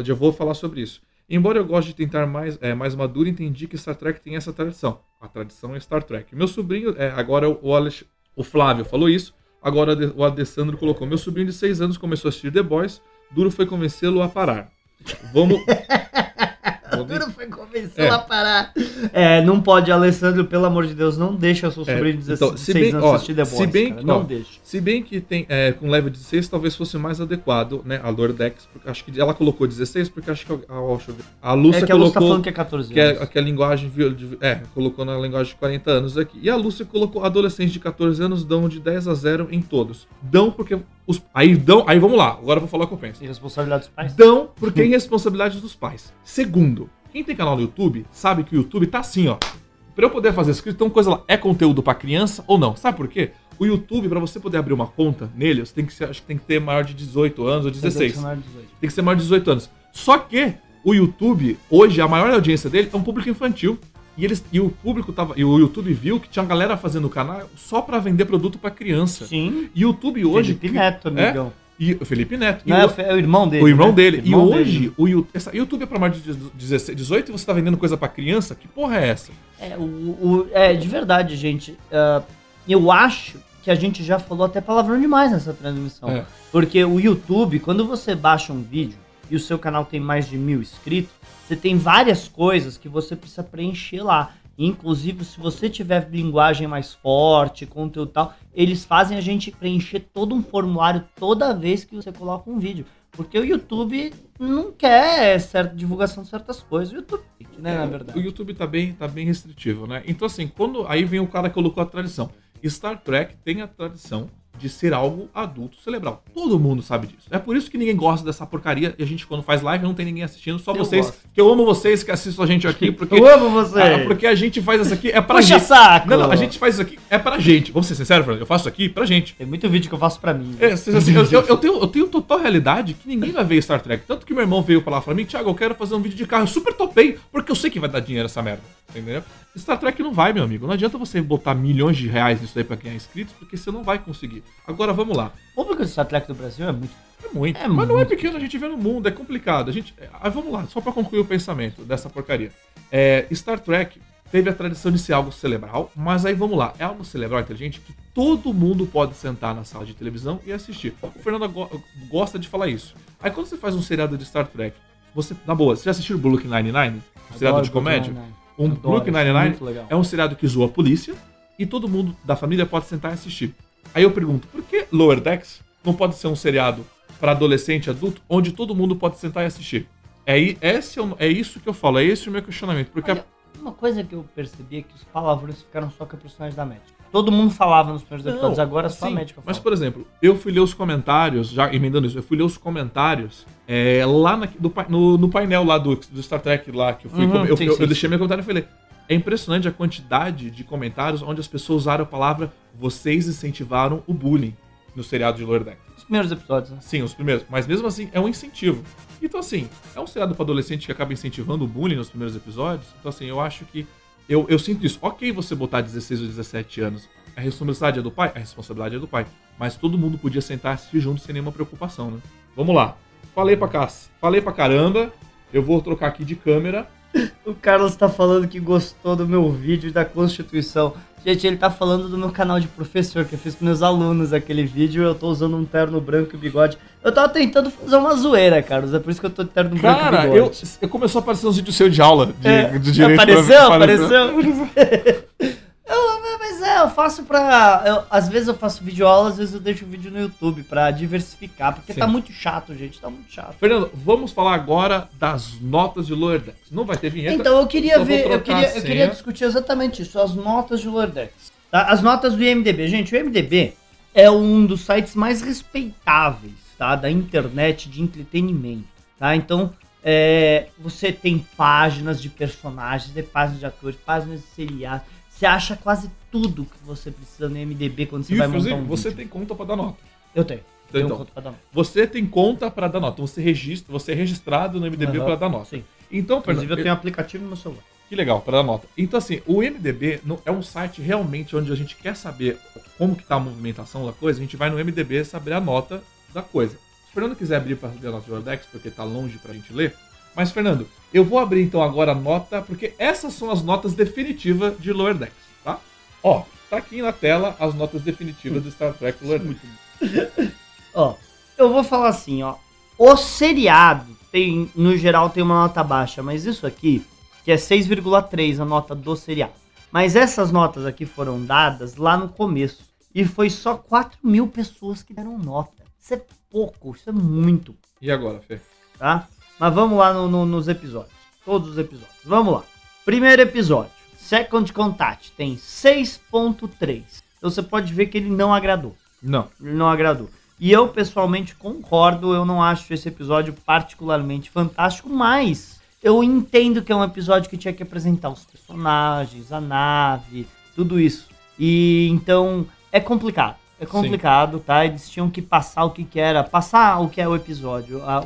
já vou falar sobre isso. Embora eu goste de tentar mais, é, mais maduro, entendi que Star Trek tem essa tradição. A tradição é Star Trek. Meu sobrinho, é, agora o, Alex, o Flávio falou isso, agora o Alessandro colocou. Meu sobrinho de 6 anos começou a assistir The Boys, duro foi convencê-lo a parar. Vamos. Duro foi convencer É. a parar. É, não pode, Alessandro, pelo amor de Deus, não deixa seu É, sobrinho de 16 então, se bem- anos ó, assistir The se Boys, bem cara, que- não ó, deixa. Se bem que tem é, com level 16 talvez fosse mais adequado, né? A Lordex, porque acho que ela colocou 16, porque acho que a, a, a Lúcia É que a Lúcia tá colocou falando que é 14 que é, anos. que é a linguagem é, colocou na linguagem de 40 anos aqui. E a Lúcia colocou adolescentes de 14 anos dão de 10 a 0 em todos. Dão porque os aí dão, aí vamos lá, agora eu vou falar o que eu penso. E responsabilidade dos pais? Dão porque é irresponsabilidade dos pais. Segundo, quem tem canal no YouTube sabe que o YouTube tá assim, ó. Pra eu poder fazer inscrito, então coisa lá, é conteúdo pra criança ou não? Sabe por quê? O YouTube, pra você poder abrir uma conta nele, você tem que ser, acho que tem que ter maior de 18 anos ou 16. Tem que ser maior de 18 anos. Só que o YouTube, hoje, a maior audiência dele é um público infantil. E, eles, e o público tava. E o YouTube viu que tinha uma galera fazendo o canal só pra vender produto pra criança. Sim. E o YouTube hoje. Felipe Neto, É? E o Felipe Neto. E Não, o- é o é o irmão dele. o irmão né? dele. E Irmão hoje, dele. o essa, YouTube é pra mais de 16, 18 e você tá vendendo coisa pra criança? Que porra é essa? É, o, o- é, de verdade, gente. ah, eu acho que a gente já falou até palavrão demais nessa transmissão. É. Porque o YouTube, quando você baixa um vídeo e o seu canal tem mais de mil inscritos, você tem várias coisas que você precisa preencher lá. Inclusive, se você tiver linguagem mais forte, conteúdo e tal, eles fazem a gente preencher todo um formulário toda vez que você coloca um vídeo. Porque o YouTube não quer certa divulgação de certas coisas. O YouTube, né, na verdade. O YouTube tá bem, tá bem restritivo, né? Então, assim, quando. Aí vem o cara que colocou a tradição. Star Trek tem a tradição de ser algo adulto cerebral. Todo mundo sabe disso. É por isso que ninguém gosta dessa porcaria e a gente, quando faz live, não tem ninguém assistindo, só Eu vocês. gosto. Que eu amo vocês que assistem a gente aqui, porque. Eu amo você. Ah, porque a gente faz isso aqui é pra Puxa gente. saco. Não, não, a gente faz isso aqui é pra gente. Vamos ser sinceros, Fernando. Eu faço isso aqui pra gente. Tem muito vídeo que eu faço pra mim. É, assim, eu, eu- eu tenho, eu tenho total realidade que ninguém vai ver Star Trek. Tanto que meu irmão veio falar pra mim, Thiago, eu quero fazer um vídeo de carro. Eu super topei, porque eu sei que vai dar dinheiro essa merda. Entendeu? Star Trek não vai, meu amigo. Não adianta você botar milhões de reais nisso aí pra ganhar inscritos, porque você não vai conseguir. Agora vamos lá. O público Star Trek do Brasil é muito. É muito. É mas não é muito pequeno, a gente vê no mundo, é complicado. A gente, é, ah, vamos lá, só pra concluir o pensamento dessa porcaria. É, Star Trek teve a tradição de ser algo cerebral, mas aí vamos lá, é algo cerebral inteligente que todo mundo pode sentar na sala de televisão e assistir. O Fernando go- gosta de falar isso. Aí quando você faz um seriado de Star Trek, você, na boa, você já assistiu Brooklyn Nine-Nine? Um seriado de comédia? Nine-Nine. Um Adoro, Brooklyn Nine-Nine muito legal. é um seriado que zoa a polícia e todo mundo da família pode sentar e assistir. Aí eu pergunto, por que Lower Decks não pode ser um seriado para adolescente e adulto onde todo mundo pode sentar e assistir? É, esse é, é isso que eu falo, é esse o meu questionamento. Porque a- Olha, uma coisa que eu percebi é que os palavrões ficaram só com a personagem da médica. Todo mundo falava nos primeiros episódios, agora só a sim, médica Mas, fala. por exemplo, eu fui ler os comentários, já emendando isso, eu fui ler os comentários é, lá na- do no, no painel lá do, do Star Trek lá, que eu fui. Uhum, eu, sim, eu- sim, eu deixei meu comentário e falei. É impressionante a quantidade de comentários onde as pessoas usaram a palavra vocês incentivaram o bullying no seriado de Lower. Os primeiros episódios, né? Sim, os primeiros. Mas mesmo assim, é um incentivo. Então, assim, é um seriado para adolescente que acaba incentivando o bullying nos primeiros episódios. Então, assim, eu acho que. Eu, eu sinto isso. Ok, você botar 16 ou 17 anos. A responsabilidade é do pai? A responsabilidade é do pai. Mas todo mundo podia sentar e assistir junto sem nenhuma preocupação, né? Vamos lá. Falei pra cá. Falei pra caramba. Eu vou trocar aqui de câmera. O Carlos tá falando que gostou do meu vídeo da Constituição. Gente, ele tá falando do meu canal de professor, que eu fiz com meus alunos aquele vídeo. Eu tô usando um terno branco e bigode. Eu tava tentando fazer uma zoeira, Carlos. É por isso que eu tô de terno branco Cara, e bigode. eu começou a aparecer uns vídeos seus de aula de, É, de direito. apareceu, Apareceu. apareceu. Mas é, eu faço pra. eu- às vezes eu faço vídeo aula, às vezes eu deixo o vídeo no YouTube pra diversificar, porque Sim. tá muito chato, gente. Tá muito chato. Fernando, vamos falar agora das notas de Lower Decks. Não vai ter vinheta. Então eu queria ver, eu queria, eu queria discutir exatamente isso, as notas de Lower Decks. Tá? As notas do IMDB. Gente, o IMDB é um dos sites mais respeitáveis tá? da internet de entretenimento. Tá? Então, é, você tem páginas de personagens, tem páginas de atores, páginas de seriados. Você acha quase tudo que você precisa no IMDB quando você E, vai montar inclusive, um você vídeo. tem conta pra dar nota. Eu tenho. Tenho Então, um conto pra dar nota. você tem conta pra dar nota. Você registra, você é registrado no MDB pra dar nota. Sim. Então, Inclusive, Fernando, eu tenho um aplicativo no meu celular. que legal, pra dar nota. Então, assim, o MDB é um site realmente onde a gente quer saber como que tá a movimentação da coisa, a gente vai no MDB saber a nota da coisa. Se o Fernando quiser abrir pra saber a nota Wordex, porque tá longe pra gente ler, mas, Fernando, eu vou abrir então agora a nota, porque essas são as notas definitivas de Lower Decks? Ó, tá aqui na tela as notas definitivas do Star Trek Decks. Ó, eu vou falar assim, ó. O seriado tem, no geral, tem uma nota baixa, mas isso aqui, que é 6,3 a nota do seriado. Mas essas notas aqui foram dadas lá no começo. E foi só 4 mil pessoas que deram nota. Isso é pouco, isso é muito, E agora, Fê? tá? Mas vamos lá no- no- nos episódios. Todos os episódios. Vamos lá. Primeiro episódio. Second Contact tem 6.3. Então você pode ver que ele não agradou Não. ele não agradou. E eu pessoalmente concordo, eu não acho esse episódio particularmente fantástico, mas eu entendo que é um episódio que tinha que apresentar os personagens, a nave, tudo isso. E então é complicado. É complicado, tá? Eles tinham que passar o que, que era, passar o que é o episódio, a,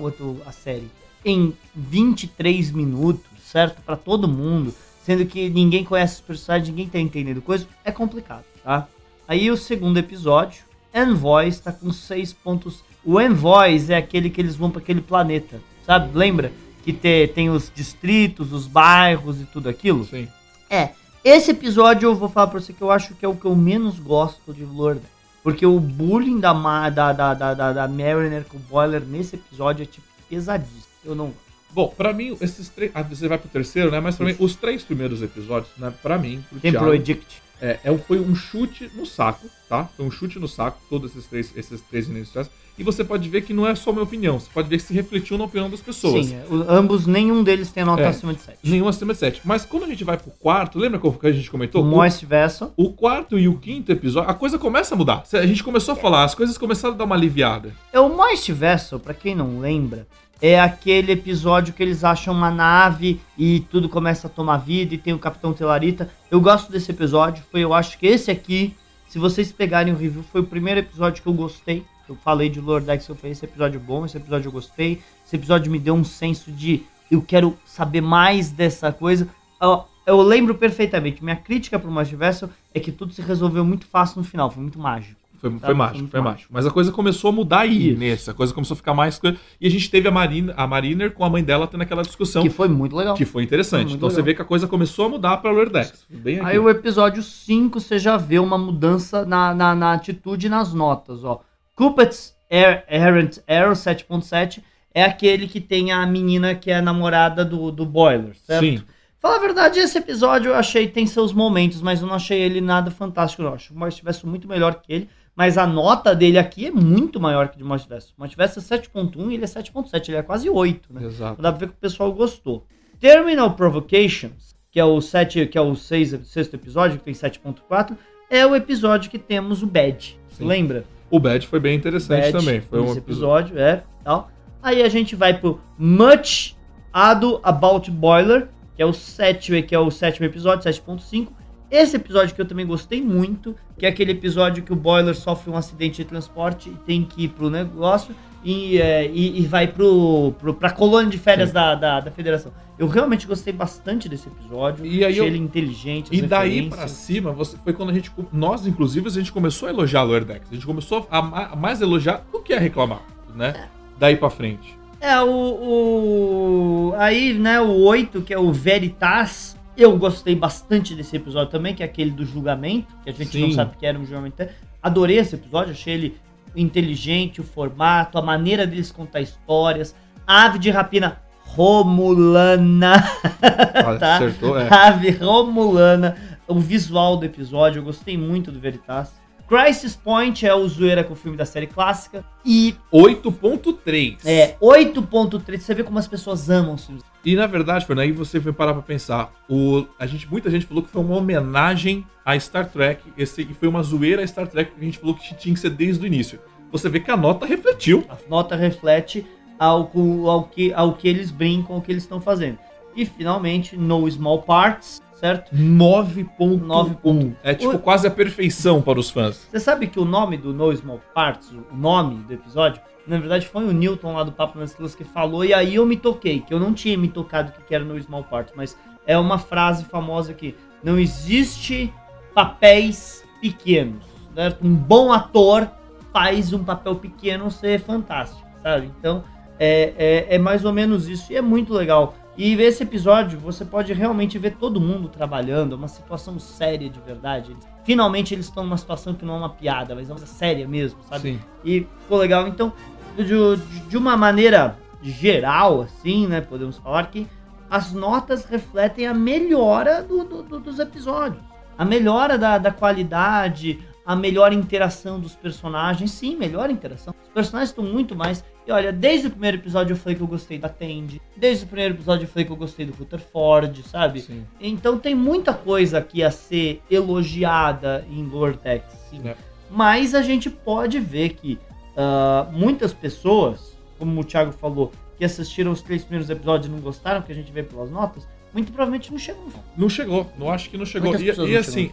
a série, em 23 minutos, certo? Pra todo mundo, sendo que ninguém conhece os personagens, ninguém tá entendendo coisa, é complicado, tá? Aí o segundo episódio, Envoys, tá com 6 pontos. O Envoys é aquele que eles vão para aquele planeta, sabe? Lembra? Que te- tem os distritos, os bairros e tudo aquilo? Sim. É. Esse episódio eu vou falar pra você que eu acho que é o que eu menos gosto de Lord. Porque o bullying da, da, da, da, da, da Mariner com o Boiler nesse episódio é tipo pesadíssimo. Eu não gosto. Bom, pra mim, esses três. Ah, você vai pro terceiro, né? Mas pra mim, os três primeiros episódios, né? Pra mim, pro Tem Thiago, Edict. É, é, foi um chute no saco, tá? Foi um chute no saco, todos esses três, esses três iniciais. E você pode ver que não é só minha opinião, você pode ver que se refletiu na opinião das pessoas. Sim, ambos, nenhum deles tem nota É. acima de 7. Nenhum acima de 7. Mas quando a gente vai pro quarto, lembra que a gente comentou? O Moist Vessel. O quarto e o quinto episódio, a coisa começa a mudar. A gente começou a falar, as coisas começaram a dar uma aliviada. É o Moist Vessel, pra quem não lembra, é aquele episódio que eles acham uma nave e tudo começa a tomar vida e tem o Capitão Telarita. Eu gosto desse episódio, foi eu acho que esse aqui, se vocês pegarem o review, foi o primeiro episódio que eu gostei. Eu falei de Lordex, eu falei, esse episódio é bom, esse episódio eu gostei. Esse episódio me deu um senso de eu quero saber mais dessa coisa. Ó, Eu lembro perfeitamente, minha crítica pro Vessel é que tudo se resolveu muito fácil no final, foi muito mágico. Foi, Tá, foi foi mágico, muito foi mágico. mágico. Mas a coisa começou a mudar aí Isso. nesse. A coisa começou a ficar mais. E a gente teve a, Marina, a Mariner com a mãe dela tendo aquela discussão Que que, foi muito legal. foi interessante. Foi então você legal. vê que a coisa começou a mudar pra Lordex. Bem aqui. Aí o episódio 5 você já vê uma mudança na, na, na atitude e nas notas, ó. Cupid's Air, Errant Arrow 7.7 é aquele que tem a menina que é namorada do, do Boiler, certo? Sim. Fala a verdade, esse episódio eu achei tem seus momentos, mas eu não achei ele nada fantástico, não. Acho que o Morte Verso muito melhor que ele, mas a nota dele aqui é muito maior que o de Morte Verso. O Morte Verso é 7.1 e ele é 7.7, ele é quase 8, né? Exato. Dá pra ver que o pessoal gostou. Terminal Provocations, que é o 7, que é o 6, sexto episódio, que tem 7.4, é o episódio que temos o Bad. Sim. Lembra? O Bad foi bem interessante Bad, também. Foi um episódio. episódio, é, tal. Aí a gente vai pro Much Ado About Boiler, que é o sétimo, que é o sétimo episódio, 7.5. Esse episódio que eu também gostei muito, que é aquele episódio que o Boiler sofre um acidente de transporte e tem que ir pro negócio e, é, e, e vai pro, pro, pra colônia de férias da, da, da federação. Eu realmente gostei bastante desse episódio. E aí achei eu- ele inteligente. E daí pra cima, você, foi quando a gente. Nós, inclusive, a gente começou a elogiar a Lordex. A gente começou a, a mais elogiar do que a reclamar, né? Daí pra frente. É, o, o. Aí, né, o 8, que é o Veritas. Eu gostei bastante desse episódio também, que é aquele do julgamento, que a gente não Sim. sabe que era um julgamento. Adorei esse episódio, achei ele inteligente, o formato, a maneira deles contar histórias. Ave de rapina Romulana. Ah, Tá. Acertou, é. Ave Romulana. O visual do episódio, eu gostei muito do Veritas. Crisis Point é o zoeira com o filme da série clássica. E 8.3. é 8.3. Você vê como as pessoas amam os filmes. E na verdade, Fernando, aí você foi parar pra pensar. O, a gente, muita gente falou que foi uma homenagem a Star Trek. Esse que foi uma zoeira a Star Trek que a gente falou que tinha que ser desde o início. Você vê que a nota refletiu. A nota reflete ao, ao, que, ao que eles brincam, ao que eles estão fazendo. E finalmente, No Small Parts, certo? 9.1. 9.1. É tipo O- quase a perfeição para os fãs. Você sabe que o nome do No Small Parts, o nome do episódio, na verdade foi o Newton lá do Papo nas Estrelas que falou, e aí eu me toquei, que eu não tinha me tocado o que era No Small Parts, mas é uma frase famosa que não existe papéis pequenos, certo? Um bom ator faz um papel pequeno ser fantástico, sabe? Então é, é, é mais ou menos isso, e é muito legal. E esse episódio, você pode realmente ver todo mundo trabalhando, é uma situação séria de verdade. Finalmente eles estão numa situação que não é uma piada, mas é uma coisa séria mesmo, sabe? Sim. E ficou legal. Então, de, de uma maneira geral, assim, né? Podemos falar que as notas refletem a melhora do- do- do- dos episódios. A melhora da, da qualidade, a melhor interação dos personagens. Sim, melhor interação. Os personagens estão muito mais. E olha, desde o primeiro episódio eu falei que eu gostei da Tandy. Desde o primeiro episódio eu falei que eu gostei do Rutherford, sabe? Sim. Então tem muita coisa aqui a ser elogiada em Lordex, sim. É. Mas a gente pode ver que ah, muitas pessoas, como o Thiago falou, que assistiram os três primeiros episódios e não gostaram, que a gente vê pelas notas, muito provavelmente não final. Não chegou. Não acho que não chegou. Muitas E, e não assim,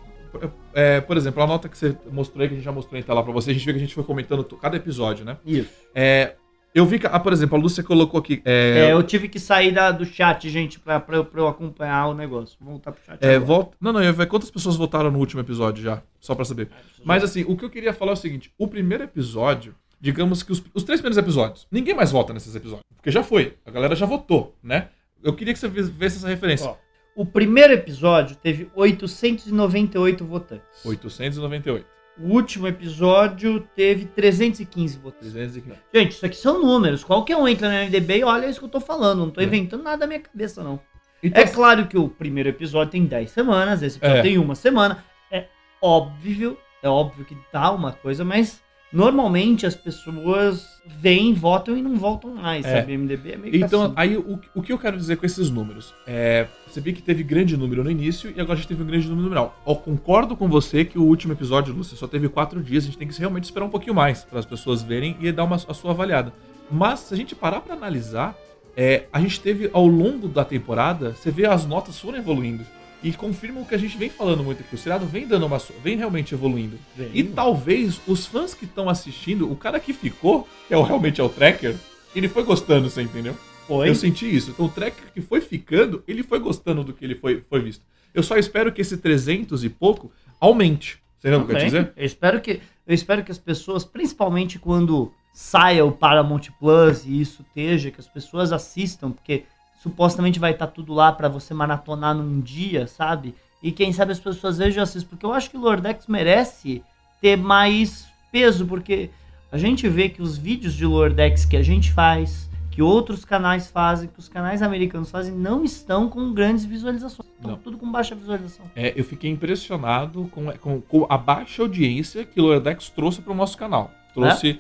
é, por exemplo, a nota que você mostrou aí, que a gente já mostrou em tela pra você, a gente viu que a gente foi comentando to- cada episódio, né? Isso. É, eu vi que, ah, por exemplo, a Lúcia colocou aqui. É, É, eu tive que sair da- do chat, gente, pra, pra, eu- pra eu acompanhar o negócio. Vou voltar pro chat. é, agora. volta. Não, não, eu ia ver quantas pessoas votaram no último episódio já, só pra saber. Mas assim, o que eu queria falar é o seguinte: o primeiro episódio, digamos que os, os três primeiros episódios, ninguém mais vota nesses episódios. Porque já foi, a galera já votou, né? Eu queria que você visse essa referência. Ó, o primeiro episódio teve 898 votantes. 898. O último episódio teve 315 votantes. 315. Gente, isso aqui são números. Qualquer um entra no MDB e olha isso que eu tô falando. Não tô É. inventando nada da minha cabeça, não. Então, É claro que o primeiro episódio tem 10 semanas, esse episódio É. tem uma semana. É óbvio, é óbvio que dá uma coisa, mas normalmente as pessoas vêm, votam e não voltam mais, É. sabe? MDB é meio que Então, assim. aí o, o que eu quero dizer com esses números? É, você viu que teve grande número no início e agora a gente teve um grande número no final. Eu concordo com você que o último episódio, Lúcia, só teve quatro dias, a gente tem que realmente esperar um pouquinho mais para as pessoas verem e dar uma, a sua avaliada. Mas, se a gente parar para analisar, é, a gente teve ao longo da temporada, você vê as notas foram evoluindo. E confirma o que a gente vem falando muito aqui. O seriado vem dando uma. vem realmente evoluindo. Vem. E talvez os fãs que estão assistindo, o cara que ficou, que é o, realmente é o tracker, ele foi gostando, você entendeu? Foi. Eu senti isso. Então o tracker que foi ficando, ele foi gostando do que ele foi, foi visto. Eu só espero que esse 300 e pouco aumente. Você entendeu o que eu quero Também. dizer? Eu espero que eu espero que as pessoas, principalmente quando saia o Paramount Plus e isso esteja, que as pessoas assistam, porque supostamente vai estar tudo lá pra você maratonar num dia, sabe? E quem sabe as pessoas vejam assistam, porque eu acho que o Lordex merece ter mais peso, porque a gente vê que os vídeos de Lordex que a gente faz, que outros canais fazem, que os canais americanos fazem, não estão com grandes visualizações. Estão Não. tudo com baixa visualização. É, eu fiquei impressionado com, com- com a baixa audiência que o Lordex trouxe para o nosso canal. Trouxe.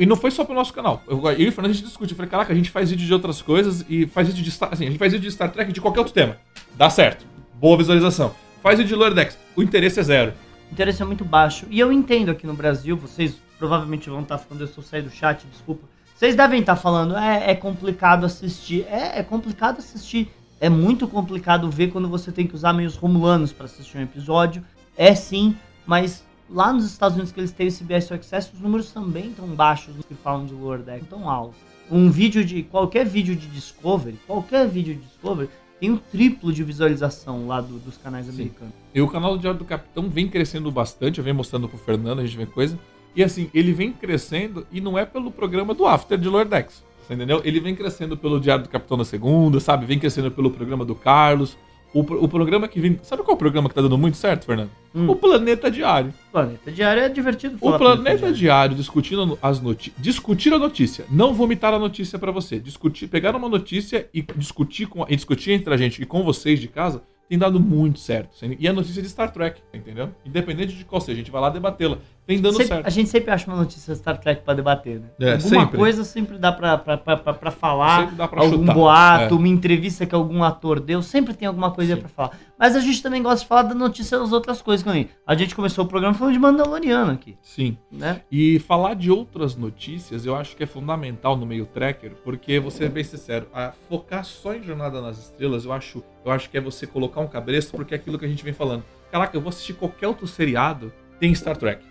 E não foi só pro nosso canal. Eu, eu e o Fernando a gente discute. Eu falei, caraca, a gente faz vídeo de outras coisas e faz vídeo de Star. Assim, a gente faz vídeo de Star Trek de qualquer outro tema. Dá certo. Boa visualização. Faz vídeo de Lordex. O interesse é zero. O interesse é muito baixo. E eu entendo aqui no Brasil, vocês provavelmente vão estar falando, eu sou sair do chat, desculpa. Vocês devem estar falando, é, é complicado assistir. É, é complicado assistir. É muito complicado ver quando você tem que usar meios romulanos para assistir um episódio. É sim, mas lá nos Estados Unidos que eles têm esse CBS All Access, os números também estão baixos no que falam de Lower Deck, tão altos. Um vídeo de. qualquer vídeo de Discovery, qualquer vídeo de Discovery, tem o triplo de visualização lá do- dos canais Sim. americanos. E o canal do Diário do Capitão vem crescendo bastante, eu venho mostrando pro Fernando, a gente vê coisa. E assim, ele vem crescendo e não é pelo programa do After de Lordex. Você entendeu? Ele vem crescendo pelo Diário do Capitão na segunda, sabe? Vem crescendo pelo programa do Carlos. O, o programa que vem. Sabe qual é o programa que tá dando muito certo, Fernando? Hum. O Planeta Diário. Planeta Diário é divertido O falar Planeta Diário discutindo as notícias. Discutir a notícia. Não vomitar a notícia pra você. Discutir, pegar uma notícia e discutir, com, e discutir entre a gente e com vocês de casa tem dado muito certo. E a notícia de Star Trek, entendeu? Independente de qual seja, a gente vai lá debatê-la. Tem dando Sempre- certo. A gente sempre acha uma notícia Star Trek pra debater, né? É, Alguma sempre. coisa sempre dá pra, pra, pra, pra, pra falar. Sempre dá pra algum chutar. boato, É. uma entrevista que algum ator deu, sempre tem alguma coisa Sim. pra falar. Mas a gente também gosta de falar da notícia das outras coisas também. A gente começou o programa falando de Mandaloriano aqui, Sim. né? E falar de outras notícias eu acho que é fundamental no meio tracker, porque você é bem sincero, a focar só em Jornada nas Estrelas, eu acho, eu acho que é você colocar um cabresto, porque é aquilo que a gente vem falando. Caraca, eu vou assistir qualquer outro seriado, tem Star Trek.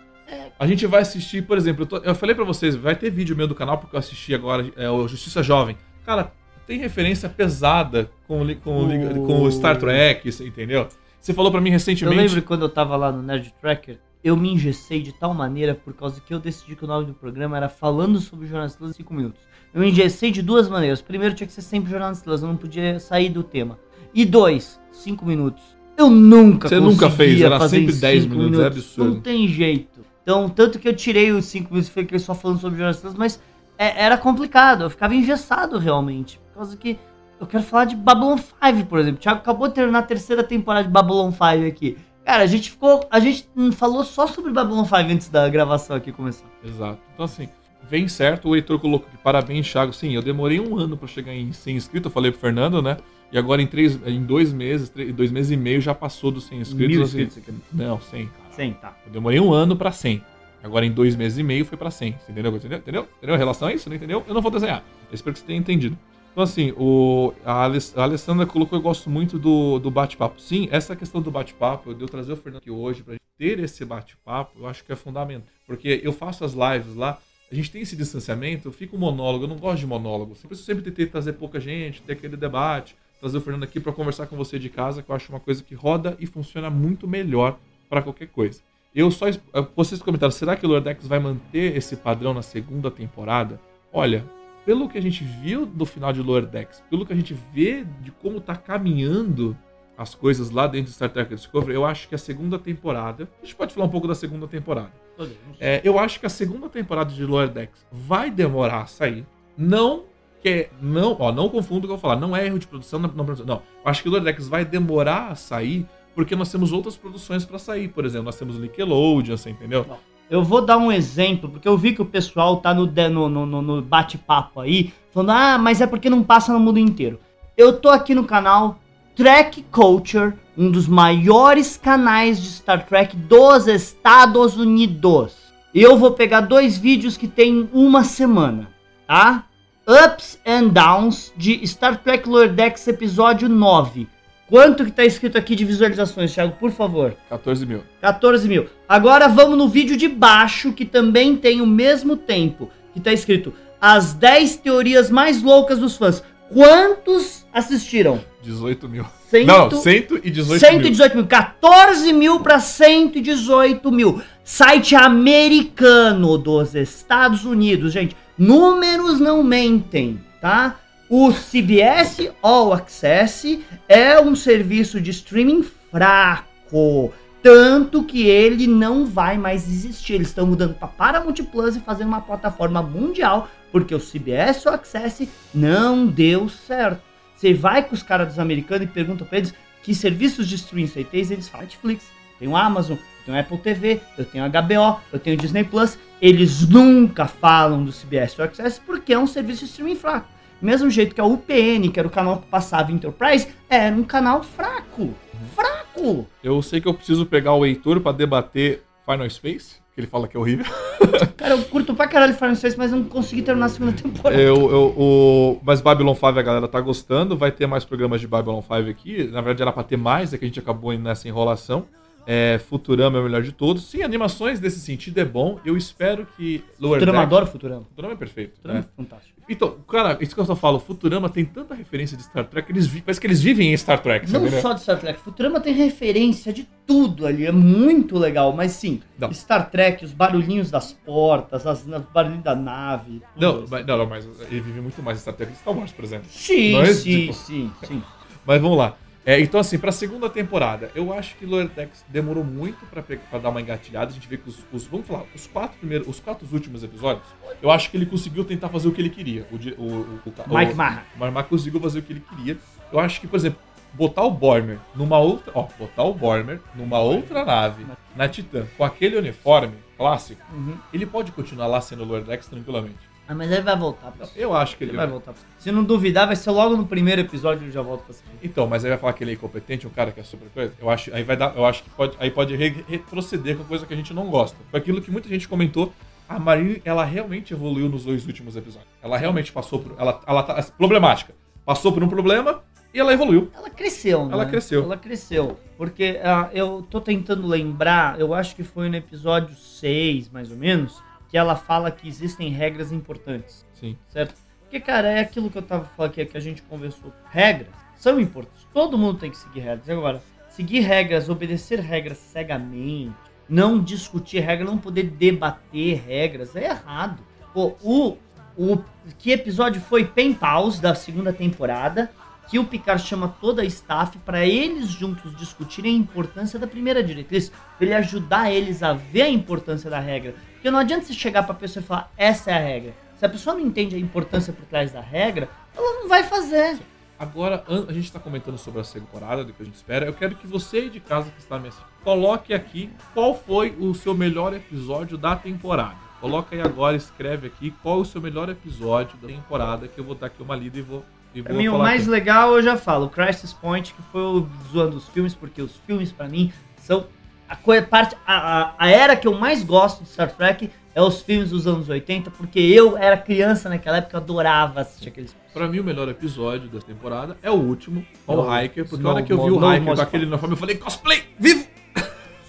A gente vai assistir, por exemplo, eu, tô- eu falei pra vocês, vai ter vídeo meu do canal, porque eu assisti agora é, o Justiça Jovem. Cara, tem referência pesada com, com, li- com o Star Trek, você entendeu? Você falou pra mim Eu recentemente. lembro quando eu tava lá no Nerd Tracker, eu me engessei de tal maneira por causa que eu decidi que o nome do programa era falando sobre Jornal das Estrelas em 5 minutos. Eu me engessei de duas maneiras. Primeiro, tinha que ser sempre Jornal das Estrelas, eu não podia sair do tema. E dois, 5 minutos. Eu nunca Você nunca fez, era sempre em 10 cinco minutos, é absurdo. Não tem jeito. Então, tanto que eu tirei os 5 minutos e fiquei só falando sobre Estrelas, mas é- era complicado, eu ficava engessado realmente. Por causa que eu quero falar de Babylon 5, por exemplo. O Thiago acabou de terminar a terceira temporada de Babylon 5 aqui. Cara, a gente ficou. A gente falou só sobre Babylon 5 antes da gravação aqui começar. Exato. Então, assim, vem certo. O Heitor colocou aqui. Parabéns, Thiago. Sim, eu demorei um ano pra chegar em 100 inscritos. Eu falei pro Fernando, né? E agora em, três, em dois meses, três, dois meses e meio já passou dos 100 inscritos. Mil assim. inscritos, você quer Não, 100, cara. Sim, tá. Eu demorei um ano pra 100. Agora em dois meses e meio foi pra 100. Você entendeu? Entendeu? Entendeu? Entendeu? A relação é isso, não entendeu? Eu não vou desenhar. Eu espero que você tenha entendido. Então, assim, o, a, Aless- a Alessandra colocou, eu gosto muito do, do bate-papo. Sim, essa questão do bate-papo, eu trazer o Fernando aqui hoje gente ter esse bate-papo, eu acho que é fundamental. Porque eu faço as lives lá, a gente tem esse distanciamento, fica um monólogo, eu não gosto de monólogo. Eu sempre tentei trazer pouca gente, ter aquele debate, trazer o Fernando aqui pra conversar com você de casa, que eu acho uma coisa que roda e funciona muito melhor pra qualquer coisa. Eu só. eh, Vocês comentaram, será que o Lordex vai manter esse padrão na segunda temporada? Olha, pelo que a gente viu do final de Lordex, pelo que a gente vê de como tá caminhando as coisas lá dentro de Star Trek Discovery, eu acho que a segunda temporada. A gente pode falar um pouco da segunda temporada. É, eu acho que a segunda temporada de Lower Decks vai demorar a sair. Não que não, ó, não confundo o que eu vou falar. Não é erro de produção, não, não, não. Eu acho que Lower Decks vai demorar a sair porque nós temos outras produções pra sair. Por exemplo, nós temos o Nickelodeon, você entendeu? Eu vou dar um exemplo, porque eu vi que o pessoal tá no, no, no- no bate-papo aí, falando, ah, mas é porque não passa no mundo inteiro. Eu tô aqui no canal Trek Culture, um dos maiores canais de Star Trek dos Estados Unidos. Eu vou pegar dois vídeos que tem uma semana, tá? Ups and Downs de Star Trek Lower Decks episódio 9. Quanto que tá escrito aqui de visualizações, Thiago, por favor? 14 mil. 14 mil. Agora vamos no vídeo de baixo, que também tem o mesmo tempo. Que tá escrito As 10 teorias mais loucas dos fãs. Quantos assistiram? 18 mil. Cento... Não, 118 mil. 118 mil. 14 mil para 118 mil. Site americano dos Estados Unidos, gente. Números não mentem, tá? O CBS All Access é um serviço de streaming fraco. Tanto que ele não vai mais existir. Eles estão mudando para Paramount Plus e fazendo uma plataforma mundial. Porque o CBS All Access não deu certo. Você vai com os caras dos americanos e pergunta pra eles que serviços de streaming você tem, eles falam Netflix, tem o Amazon, tem o Apple TV, eu tenho HBO, eu tenho o Disney Plus. Eles nunca falam do CBS All Access porque é um serviço de streaming fraco. Mesmo jeito que a UPN, que era o canal que passava Enterprise, era um canal fraco. Fraco! Eu sei que eu preciso pegar o Heitor pra debater Final Space, que ele fala que é horrível. Cara, eu curto pra caralho Final Fantasy, mas não consegui terminar a segunda temporada. Eu, eu, o... Mas Babylon 5 a galera tá gostando, vai ter mais programas de Babylon 5 aqui. Na verdade era pra ter mais, é que a gente acabou nessa enrolação. É, Futurama é o melhor de todos. Sim, animações desse sentido é bom. Eu espero que Lower Futurama, Deck- adoro Futurama. Futurama é perfeito. Futurama né? é fantástico. Então, cara, isso que eu só falo, Futurama tem tanta referência de Star Trek, eles vi- parece que eles vivem em Star Trek, Não sabe? né? só de Star Trek, Futurama tem referência de tudo ali, é muito legal, mas sim, Não. Star Trek, os barulhinhos das portas, as, os barulhinhos da nave. Não, mas, não, não, mas ele vive muito mais Star Trek que Star Wars, por exemplo. Sim, é, sim, tipo- sim, sim. Mas vamos lá. É, então, assim, pra segunda temporada, eu acho que Lower Decks demorou muito pra dar uma engatilhada. A gente vê que os, os- Vamos falar, os quatro primeiros, os quatro últimos episódios, eu acho que ele conseguiu tentar fazer o que ele queria. O, o, o, Mike Marra. O conseguiu fazer o que ele queria. Eu acho que, por exemplo, botar o Bormer numa outra. Ó, botar o Bormer numa outra nave, na Titan, com aquele uniforme clássico, Uhum. ele pode continuar lá sendo Decks tranquilamente. Ah, mas ele vai voltar. Pra... Eu acho que Ele ele vai voltar. Pra... Se não duvidar, vai ser logo no primeiro episódio ele já volta pra seguir. Então, mas aí vai falar que ele é incompetente, um cara que é super coisa. Eu acho, aí vai dar, eu acho que pode, aí pode re- retroceder com coisa que a gente não gosta. Foi aquilo que muita gente comentou. A Marine, ela realmente evoluiu nos dois últimos episódios. Ela realmente passou por, ela, ela tá problemática. Passou por um problema e ela evoluiu. Ela cresceu, né? Ela cresceu. Ela cresceu. Porque ah, eu tô tentando lembrar, eu acho que foi no episódio 6, mais ou menos, que ela fala que existem regras importantes. Sim. certo? Porque, cara, é aquilo que eu tava falando aqui, que a gente conversou. Regras são importantes. Todo mundo tem que seguir regras. Agora, seguir regras, obedecer regras cegamente, não discutir regras, não poder debater regras, é errado. Pô, o, o que episódio foi Pen Pause da segunda temporada, que o Picard chama toda a staff para eles juntos discutirem a importância da primeira diretriz, pra ele ajudar eles a ver a importância da regra. Porque não adianta você chegar pra pessoa e falar, essa é a regra. Se a pessoa não entende a importância por trás da regra, ela não vai fazer. Agora, a gente está comentando sobre a temporada, do que a gente espera. Eu quero que você aí de casa que está me assistindo, coloque aqui qual foi o seu melhor episódio da temporada. Coloca aí agora, escreve aqui qual é o seu melhor episódio da temporada, que eu vou dar aqui uma lida e vou, e Pra vou mim, o mais aqui. legal, eu já falo, Crisis Point, que foi o zoando os filmes, porque os filmes, pra mim, são a, coi- parte, a, a, a era que eu mais gosto de Star Trek é os filmes dos anos 80, porque eu era criança naquela época, eu adorava assistir aqueles Pra mim, o melhor episódio dessa temporada é o último, o No- Hiker, porque no- a hora que eu vi o Hiker com aquele uniforme, eu falei, cosplay, vivo!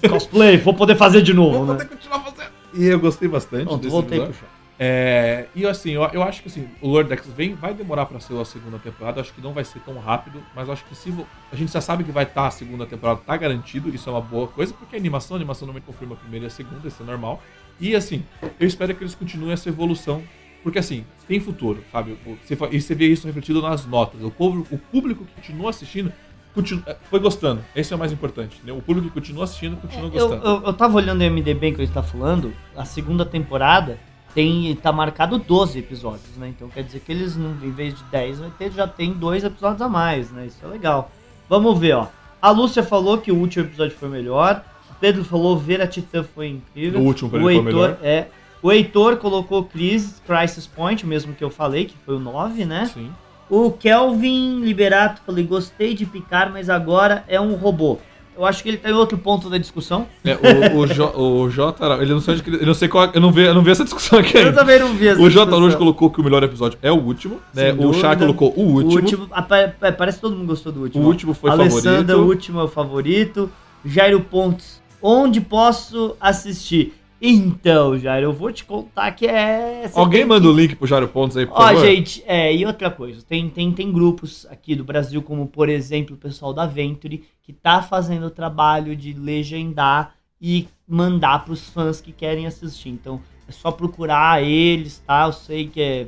cosplay, vou poder fazer de novo, Vou né? poder continuar fazendo. E eu gostei bastante Pronto, desse voltei pro episódio. chão. É, e assim, eu, eu acho que assim, o Lord X vem, vai demorar pra ser a segunda temporada. eu Acho que não vai ser tão rápido, mas eu acho que se a gente já sabe que vai estar a segunda temporada, tá garantido. Isso é uma boa coisa, porque a animação, a animação normalmente confirma a primeira e a segunda, isso é normal. E assim, eu espero que eles continuem essa evolução, porque assim, tem futuro, sabe? Você, e você vê isso refletido nas notas. O, povo, o público que continua assistindo continu- é, foi gostando. Esse é o mais importante. Né? O público que continua assistindo continua É, Eu, gostando. eu, eu tava olhando o MDB que gente tá falando, a segunda temporada tem tá marcado 12 episódios, né? Então quer dizer que eles, em vez de 10, vai ter, já tem dois episódios a mais, né? Isso é legal. Vamos ver, ó. A Lúcia falou que o último episódio foi melhor. O Pedro falou ver a Titã foi incrível. O último o ele foi Heitor, melhor. é. O Heitor colocou Crisis, Crisis Point, o mesmo que eu falei, que foi o 9, né? Sim. O Kelvin Liberato falou: gostei de picar, mas agora é um robô. Eu acho que ele tá em outro ponto da discussão. É, o, o, o J ele não sei onde ele, eu não sei qual, eu não vi, eu não vi essa discussão aqui Eu ainda. também não vi essa O J. Araújo colocou que o melhor episódio é o último, né? O Chá colocou o O último. último, apa- pa- parece que todo mundo gostou do O último. último foi Alessandra, favorito. o último é o favorito. Jairo Pontes, onde posso assistir? Então, Jairo, eu vou te contar que é. Alguém manda que- o link pro Jário Pontes aí, por Ó, favor. gente, é, e outra coisa, tem, tem, tem grupos aqui do Brasil, como por exemplo o pessoal da Venture, que tá fazendo o trabalho de legendar e mandar pros fãs que querem assistir. Então, é só procurar eles, tá? Eu sei que é.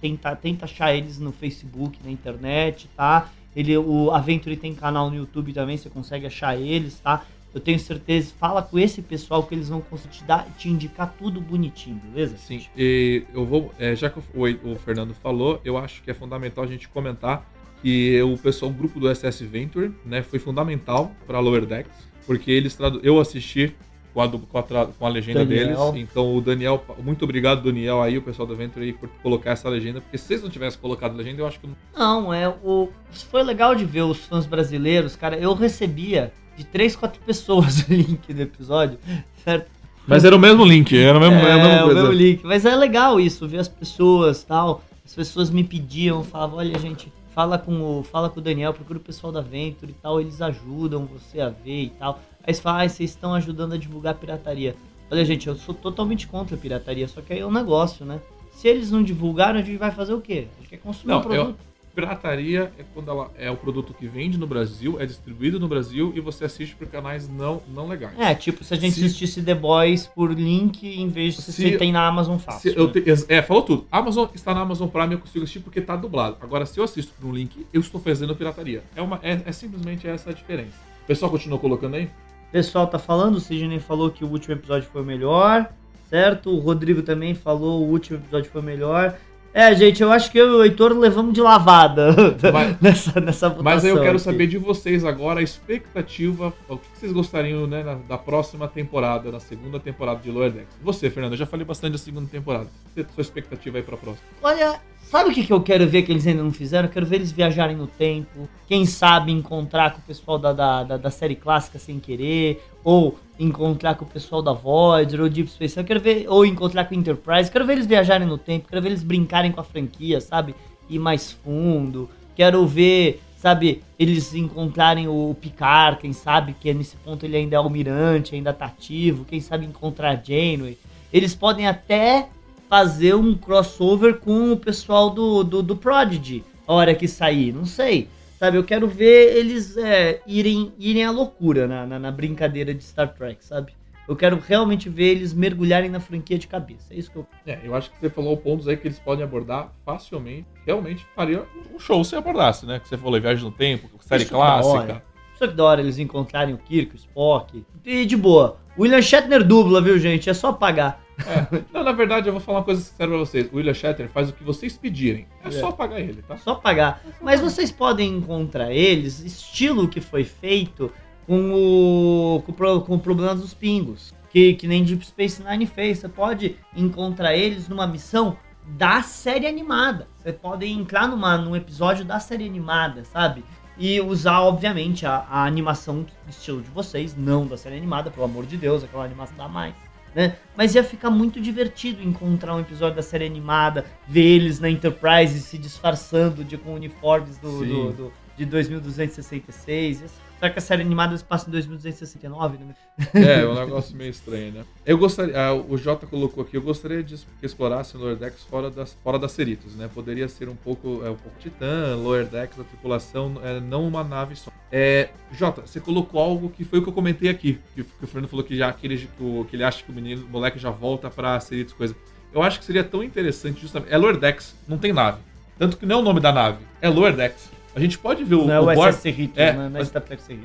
Tenta, tenta achar eles no Facebook, na internet, tá? Ele, o a Venture tem canal no YouTube também, você consegue achar eles, tá? Eu tenho certeza, fala com esse pessoal que eles vão conseguir te, dar, te indicar tudo bonitinho, beleza? Sim, e eu vou. é, já que o, o Fernando falou, eu acho que é fundamental a gente comentar que o pessoal, o grupo do SS Venture, né, foi fundamental para Lower Decks, porque eles eu assisti com a, com a, com a legenda Daniel. deles. Então o Daniel, muito obrigado, Daniel, aí, o pessoal do Venture aí, por colocar essa legenda, porque se vocês não tivessem colocado a legenda, eu acho que não. Não, é o. Foi legal de ver os fãs brasileiros, cara. Eu recebia de três, quatro pessoas o link do episódio, certo? Mas era o mesmo link, era o mesmo, era é, o coisa. mesmo link. Mas é legal isso, ver as pessoas tal. As pessoas me pediam, falavam, olha, gente, fala com o, fala com o Daniel, procura o pessoal da Venture e tal, eles ajudam você a ver e tal. Aí você fala, ah, vocês estão ajudando a divulgar a pirataria. Olha, gente, eu sou totalmente contra a pirataria, só que aí é um negócio, né? Se eles não divulgaram, a gente vai fazer o quê? A gente quer consumir Não, um produto. Pirataria é quando ela é o produto que vende no Brasil, é distribuído no Brasil e você assiste por canais não, não legais. É, tipo, se a gente Se- assistisse The Boys por link, em vez de Se- você tem na Amazon fácil. Se né? te- é, falou tudo. Amazon está na Amazon Prime, eu consigo assistir porque tá dublado. Agora, se eu assisto por um link, eu estou fazendo pirataria. É, uma, é, é simplesmente essa a diferença. O pessoal continuou colocando aí? O pessoal tá falando, o Sidney falou que o último episódio foi o melhor, certo? O Rodrigo também falou o último episódio foi o melhor. É, gente, eu acho que eu e o Heitor levamos de lavada Mas- nessa, nessa votação. Mas aí eu quero aqui. saber de vocês agora a expectativa, o que vocês gostariam né, na- da próxima temporada, na segunda temporada de Lower Decks. Você, Fernando, eu já falei bastante da segunda temporada. Qual a sua expectativa aí pra próxima? Olha, sabe o que, que eu quero ver que eles ainda não fizeram? Eu quero ver eles viajarem no tempo. Quem sabe encontrar com o pessoal da, da, da, da série clássica sem querer. Ou encontrar com o pessoal da Voyager ou Deep Space. Quero ver. Ou encontrar com o Enterprise. Quero ver eles viajarem no tempo. Quero ver eles brincarem com a franquia, sabe? Ir mais fundo. Quero ver, sabe, eles encontrarem o Picard, quem sabe, que nesse ponto ele ainda é almirante, ainda tá ativo. Quem sabe encontrar a Janeway. Eles podem até fazer um crossover com o pessoal do, do, do Prodigy, a hora que sair, não sei. Sabe, eu quero ver eles é, irem, irem à loucura na, na, na brincadeira de Star Trek, sabe? Eu quero realmente ver eles mergulharem na franquia de cabeça. É isso que eu. É, eu acho que você falou pontos aí que eles podem abordar facilmente. Realmente faria um show se abordasse, né? Que você falou Viagem no Tempo, série Isso hora. clássica. Só que da hora eles encontrarem o Kirk, o Spock. E de boa. William Shatner dubla, viu, gente? É só pagar. É. Não, na verdade, eu vou falar uma coisa sincera pra vocês. O William Shatner faz o que vocês pedirem. É, É. só pagar ele, tá? Só pagar. Mas vocês podem encontrar eles, estilo que foi feito com o, com com o problema dos pingos. Que, que nem Deep Space Nine fez. Você pode encontrar eles numa missão da série animada. Você pode entrar numa, num episódio da série animada, sabe? E usar, obviamente, a, a animação do estilo de vocês, não da série animada, pelo amor de Deus, aquela animação dá mais. Né? Mas ia ficar muito divertido encontrar um episódio da série animada, ver eles na Enterprise se disfarçando de, com uniformes do, do, do- de 2266. Ia- Será que a série animada se passa em 2269? Né? É, um negócio meio estranho, né? Eu gostaria. ah, o Jota colocou aqui, eu gostaria de que explorasse o Lower Decks fora das, fora das Cerritos, né? Poderia ser um pouco, é, um pouco Titã, Lower Decks, a tripulação, é, não uma nave só. É, Jota, você colocou algo que foi o que eu comentei aqui. Que, que o Fernando falou que já que ele, que, que ele acha que o menino, o moleque já volta pra Cerritos, coisa. Eu acho que seria tão interessante justamente. É Lower Decks, não tem nave. Tanto que não é o nome da nave, é Lower Decks. A gente pode ver o, Não é o Borg- SS Cerritos, é, né? Não é mas-.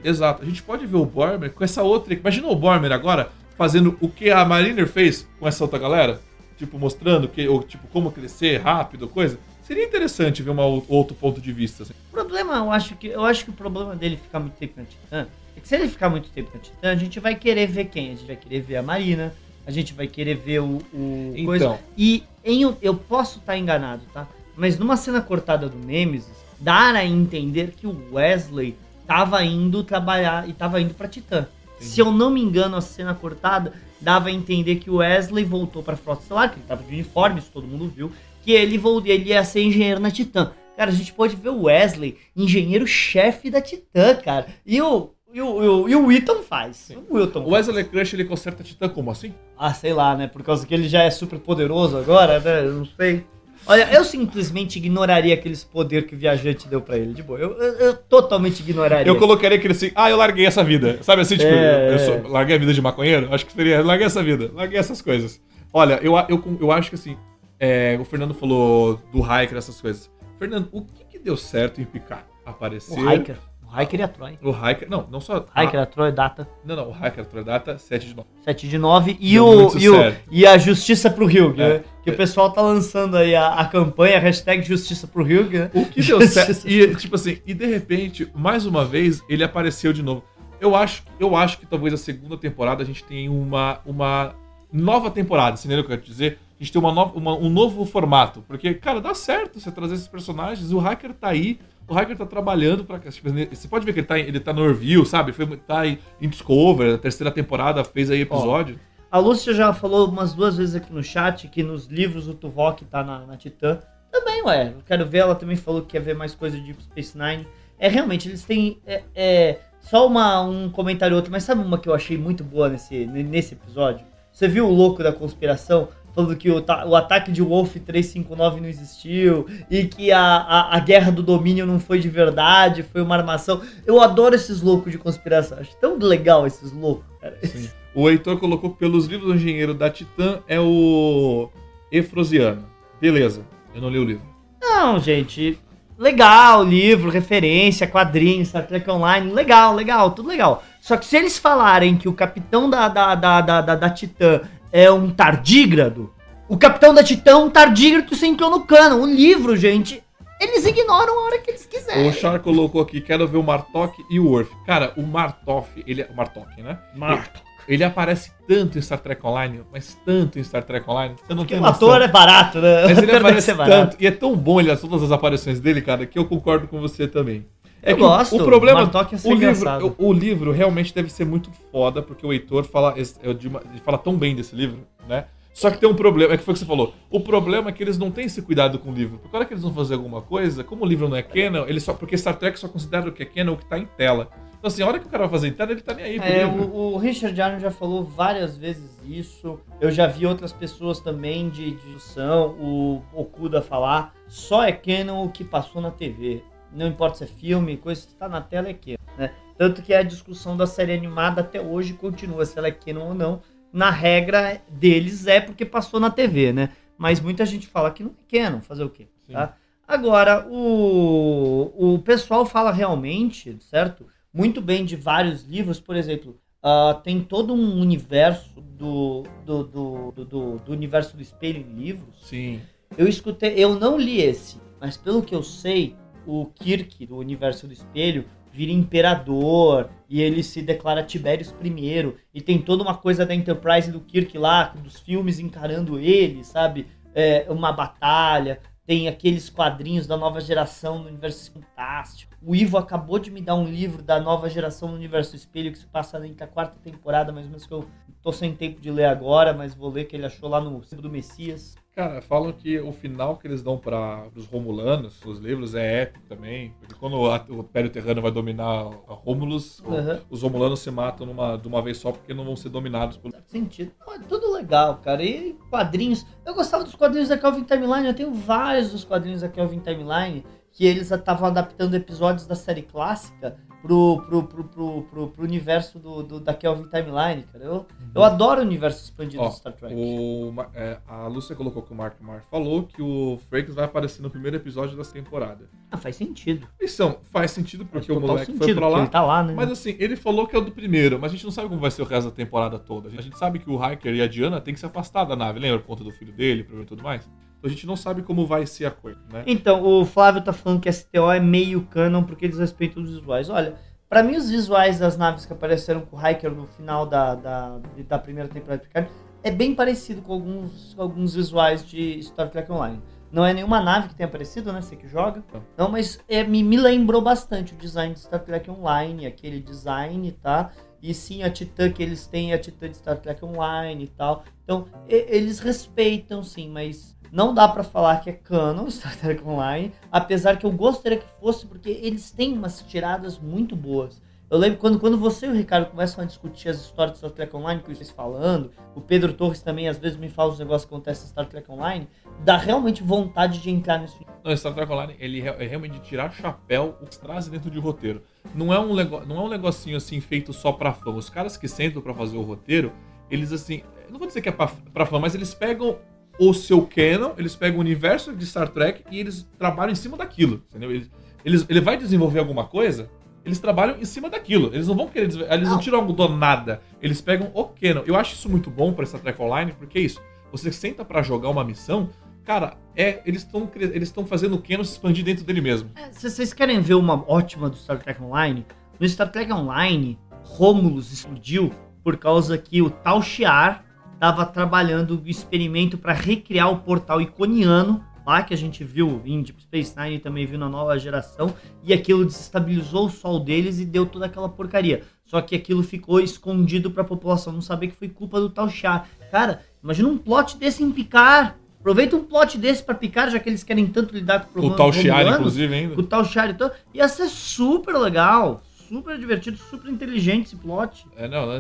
Exato. A gente pode ver o Bormer com essa outra. Imagina o Bormer agora fazendo o que a Mariner fez com essa outra galera. Tipo, mostrando que, ou, tipo, como crescer rápido, coisa. Seria interessante ver um outro ponto de vista. Assim. O problema, eu acho que eu acho que o problema dele ficar muito tempo na Titã é que se ele ficar muito tempo na Titã, a gente vai querer ver quem? A gente vai querer ver a Marina, a gente vai querer ver o, o Então. coisa. E em, eu posso estar enganado, tá? Mas numa cena cortada do Nemesis, dar a entender que o Wesley tava indo trabalhar e tava indo pra Titã. Entendi. Se eu não me engano, a cena cortada dava a entender que o Wesley voltou pra Frota Estelar, que ele tava de uniforme, isso todo mundo viu, que ele, vol- ele ia ser engenheiro na Titã. Cara, a gente pode ver o Wesley, engenheiro-chefe da Titã, cara. E o, e o, e o, Wheaton faz. O Wilton O Wesley Crush ele conserta a Titã como assim? ah, sei lá, né? Por causa que ele já é super poderoso agora, né? Eu não sei. Olha, eu simplesmente ignoraria aqueles poder que o viajante deu pra ele. De boa, eu, eu, eu totalmente ignoraria. Eu colocaria aquele assim, ah, eu larguei essa vida. Sabe assim, tipo, É, eu é. sou- larguei a vida de maconheiro? Acho que seria, larguei essa vida, larguei essas coisas. Olha, eu, eu, eu acho que assim, é, o Fernando falou do Hiker, essas coisas. Fernando, o que, que deu certo em Picard? Aparecer. O Hiker. O Hiker e a Troy. O Hiker. Não, não só. Hiker, a Troy, data Não, não, o Hiker, a data 7 de 9. 7 de 9 e, Deu o, e, o, e a Justiça pro É. né? Que o pessoal tá lançando aí a, a campanha, a hashtag Justiça pro Hugh, né? O que deu certo. E, tipo assim, e de repente, mais uma vez, ele apareceu de novo. Eu acho, eu acho que talvez a segunda temporada a gente tenha uma, uma nova temporada, assim, entendeu o que eu quero dizer? A gente tem uma nova, uma- um novo formato. Porque, cara, dá certo você trazer esses personagens. O hacker tá aí, o hacker tá trabalhando pra. Tipo, você pode ver que ele tá, ele tá no Orville, sabe? Foi, tá em, em Discover, a terceira temporada fez aí episódio. A Lúcia já falou umas duas vezes aqui no chat que nos livros o Tuvok tá na, na Titã. Também, ué. Eu quero ver. Ela também falou que quer ver mais coisa de Space Nine. É, realmente, eles têm. É, é, só uma, um comentário outro, mas sabe uma que eu achei muito boa nesse, nesse episódio? Você viu o louco da conspiração? Falando que o, o ataque de Wolf 359 não existiu e que a, a, a guerra do domínio não foi de verdade, foi uma armação. Eu adoro esses loucos de conspiração. Acho tão legal esses loucos, cara. Sim. O Heitor colocou pelos livros do engenheiro da Titã é o Efrosiano. Beleza, eu não li o livro. Não, gente. Legal, livro, referência, quadrinhos, Star Trek Online, legal, legal, tudo legal. Só que se eles falarem que o capitão da, da, da, da, da, da Titã é um tardígrado, o capitão da Titã é um tardígrado que você entrou no cano. O livro, gente, eles ignoram a hora que eles quiserem. O Char colocou aqui, quero ver o Martok e o Worf. Cara, o Martoff, ele é. O Martok, né? Marco. Ele aparece tanto em Star Trek Online, mas tanto em Star Trek Online. Você não Porque tem o noção. ator é barato, né? Mas ele aparece tanto. E é tão bom ele, todas as aparições dele, cara, que eu concordo com você também. É Eu que gosto, O problema. Martok ia ser o, livro, o, o livro realmente deve ser muito foda, porque o Heitor fala, é ele fala tão bem desse livro, né? Só que tem um problema, é que foi o que você falou. O problema é que eles não têm esse cuidado com o livro. Porque a hora que eles vão fazer alguma coisa, como o livro não é canon, ele só, porque Star Trek só considera o que é canon o que tá em tela. Então, assim, a hora que o cara vai fazer em tela, ele tá nem aí É, o, o Richard Arnold já falou várias vezes isso. Eu já vi outras pessoas também de de discussão, o Okuda falar. Só é canon o que passou na TV. Não importa se é filme, coisa que tá na tela é canon, né? Tanto que a discussão da série animada até hoje continua se ela é canon ou não. Na regra deles é porque passou na TV, né? Mas muita gente fala que não é canon, fazer o quê? Tá? Agora, o, o pessoal fala realmente, certo? Muito bem de vários livros, por exemplo, ah, tem todo um universo do, do, do, do, do- do universo do espelho em livros. Sim. Eu escutei, eu não li esse, mas pelo que eu sei, o Kirk do universo do espelho vira imperador e ele se declara Tibérios I e tem toda uma coisa da Enterprise do Kirk lá, dos filmes encarando ele, sabe? É, uma batalha, tem aqueles quadrinhos da nova geração no universo fantástico. O Ivo acabou de me dar um livro da nova geração no universo espelho que se passa entre a quarta temporada, mais ou menos que eu tô sem tempo de ler agora, mas vou ler que ele achou lá no do Messias. Cara, falam que o final que eles dão para os Romulanos, os livros, é épico também. Porque quando o Império Terrano vai dominar a Romulus, Uhum. os Romulanos se matam numa, de uma vez só porque não vão ser dominados por. Sentido. Pô, é tudo legal, cara. E quadrinhos. Eu gostava dos quadrinhos da Kelvin Timeline. Eu tenho vários dos quadrinhos da Kelvin Timeline que eles estavam adaptando episódios da série clássica pro, pro, pro, pro, pro, pro universo do, do- da Kelvin Timeline, cara. Eu, eu adoro o universo expandido Ó, do Star Trek. O, é, a Lúcia colocou que o Mark Mar falou que o Frakes vai aparecer no primeiro episódio dessa temporada. Ah, faz sentido. Isso faz sentido porque o moleque foi pra lá. Ele tá lá, né? Mas assim, ele falou que é o do primeiro, mas a gente não sabe como vai ser o resto da temporada toda. A gente sabe que o Hiker e a Diana têm que se afastar da nave, lembra? Por conta do filho dele, e tudo mais. Então a gente não sabe como vai ser a coisa, né? Então, o Flávio tá falando que STO é meio canon porque eles respeitam os visuais. Olha, pra mim os visuais das naves que apareceram com o Hiker no final da, da, da primeira temporada de Picard é bem parecido com alguns, alguns visuais de Star Trek Online. Não é nenhuma nave que tenha aparecido, né? Você que joga. Não, mas é, me, me lembrou bastante o design de Star Trek Online, aquele design, tá? E sim, a Titã que eles têm, a Titã de Star Trek Online e tal. Então, e- eles respeitam, sim, mas não dá pra falar que é canon Star Trek Online, apesar que eu gostaria que fosse, porque eles têm umas tiradas muito boas. Eu lembro quando, quando você e o Ricardo começam a discutir as histórias de Star Trek Online, que vocês falando, o Pedro Torres também às vezes me fala os negócios que acontecem em Star Trek Online, dá realmente vontade de entrar nesse Não, Star Trek Online, ele é realmente tirar chapéu, o que traz dentro de roteiro. Não é um, não é um negocinho assim feito só pra fã. Os caras que sentam pra fazer o roteiro, eles assim, não vou dizer que é pra, pra fã, mas eles pegam o seu canon, eles pegam o universo de Star Trek e eles trabalham em cima daquilo, entendeu? Eles, eles, ele vai desenvolver alguma coisa, eles trabalham em cima daquilo. Eles não vão querer, eles não, Não. tiram algo do nada. Eles pegam o canon. Eu acho isso muito bom pra Star Trek Online, porque é isso. Você senta pra jogar uma missão, cara, é, eles estão eles fazendo o canon se expandir dentro dele mesmo. É, Se vocês querem ver uma ótima do Star Trek Online, no Star Trek Online, Romulus explodiu por causa que o Tal Shiar estava trabalhando o experimento para recriar o portal iconiano, lá que a gente viu em Deep Space Nine e também viu na nova geração, e aquilo desestabilizou o sol deles e deu toda aquela porcaria. Só que aquilo ficou escondido para a população não saber que foi culpa do Tal Shiar. Cara, imagina um plot desse em Picar. Aproveita um plot desse para Picar, já que eles querem tanto lidar com O tal Shiar, romulanos inclusive, ainda. o tal Char então, ia ser super legal, super divertido, super inteligente esse plot. É, não, é,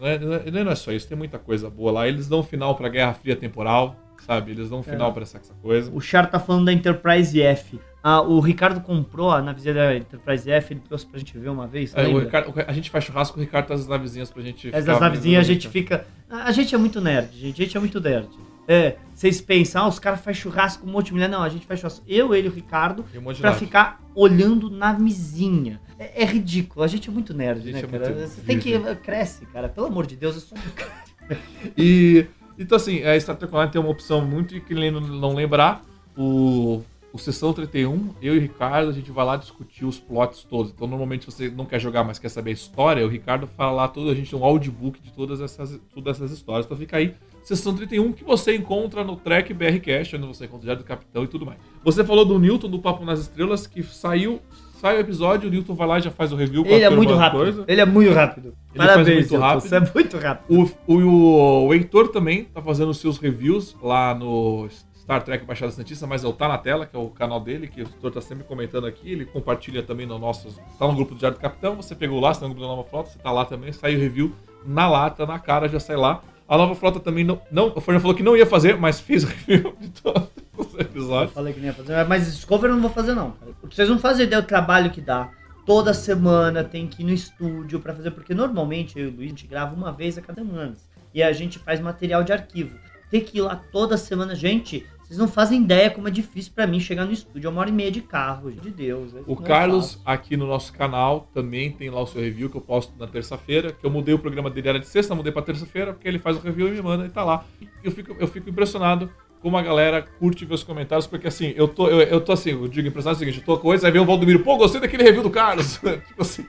não é, não é- não é só isso, tem muita coisa boa lá. Eles dão um final pra Guerra Fria Temporal, sabe? Eles dão um final pra essa, essa coisa. O Char tá falando da Enterprise F. Ah, o Ricardo comprou a navezinha da Enterprise F, ele trouxe pra gente ver uma vez. É? Ricardo- a gente faz churrasco, o Ricardo traz as navezinhas pra gente. Essas navezinhas a gente fica. A gente é muito nerd, gente. A gente é muito nerd. É, vocês pensam, ah, os caras fazem churrasco com um monte de mulher. Não, a gente faz churrasco. Eu, ele e o Ricardo, um pra nave. ficar olhando navezinha. É, é ridículo. A gente é muito nerd, né, é cara? muito Você tem que. Cresce, cara. Pelo amor de Deus, eu sou um E. Então, assim, a Star Trek Online tem uma opção muito que não- não lembrar. O, o Sessão 31, eu e o Ricardo, a gente vai lá discutir os plots todos. Então, normalmente, se você não quer jogar, mas quer saber a história, o Ricardo fala lá tudo, a gente tem um audiobook de todas essas, todas essas histórias. Então, fica aí, Sessão 31, que você encontra no Trek BRCast, onde você encontra o Diário do Capitão e tudo mais. Você falou do Newton, do Papo nas Estrelas, que saiu. Sai o episódio, o Newton vai lá e já faz o review Ele é muito rápido. coisa. Ele é muito rápido. Ele faz muito Hilton, rápido. Você é muito rápido. O, o, o Heitor também tá fazendo os seus reviews lá no Star Trek Baixada Santista, mas é o Tá na Tela, que é o canal dele, que o Heitor tá sempre comentando aqui. Ele compartilha também no nosso. Tá no grupo do Diário do Capitão, você pegou lá, você tá no grupo da Nova Frota, você tá lá também, sai o review na lata, na cara, já sai lá. A Nova Frota também não. não o Fernando falou que não ia fazer, mas fez o review de todos os Eu episódios. falei que nem ia fazer, mas Discovery eu não vou fazer não. cara. Vocês não fazem ideia do trabalho que dá. Toda semana tem que ir no estúdio pra fazer, porque normalmente eu e o Luiz a gente grava uma vez a cada semana. E a gente faz material de arquivo. Ter que ir lá toda semana, gente, vocês não fazem ideia como é difícil pra mim chegar no estúdio. É uma hora e meia de carro, de Deus. O Não é Carlos, fácil. aqui no nosso canal, também tem lá o seu review que eu posto na terça-feira. Que eu mudei o programa dele, era de sexta, mudei pra terça-feira, porque ele faz o review e me manda e tá lá. Eu fico, eu fico impressionado como a galera curte ver os comentários, porque assim, eu tô, eu, eu tô assim, eu digo impressionado é o seguinte, eu tô com coisa, aí vem o Valdomiro, pô, gostei daquele review do Carlos. tipo assim.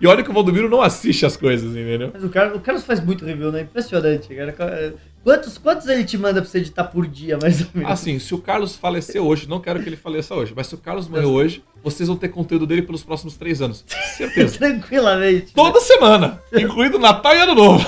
E olha que o Valdomiro não assiste as coisas, entendeu? Mas o Carlos, o Carlos faz muito review, né? Impressionante, cara. Quantos, quantos ele te manda pra você editar por dia, mais ou menos? Assim, se o Carlos falecer hoje, não quero que ele faleça hoje, mas se o Carlos morrer hoje, vocês vão ter conteúdo dele pelos próximos três anos. Certeza. Tranquilamente. né? Toda semana, incluindo Natal e Ano Novo.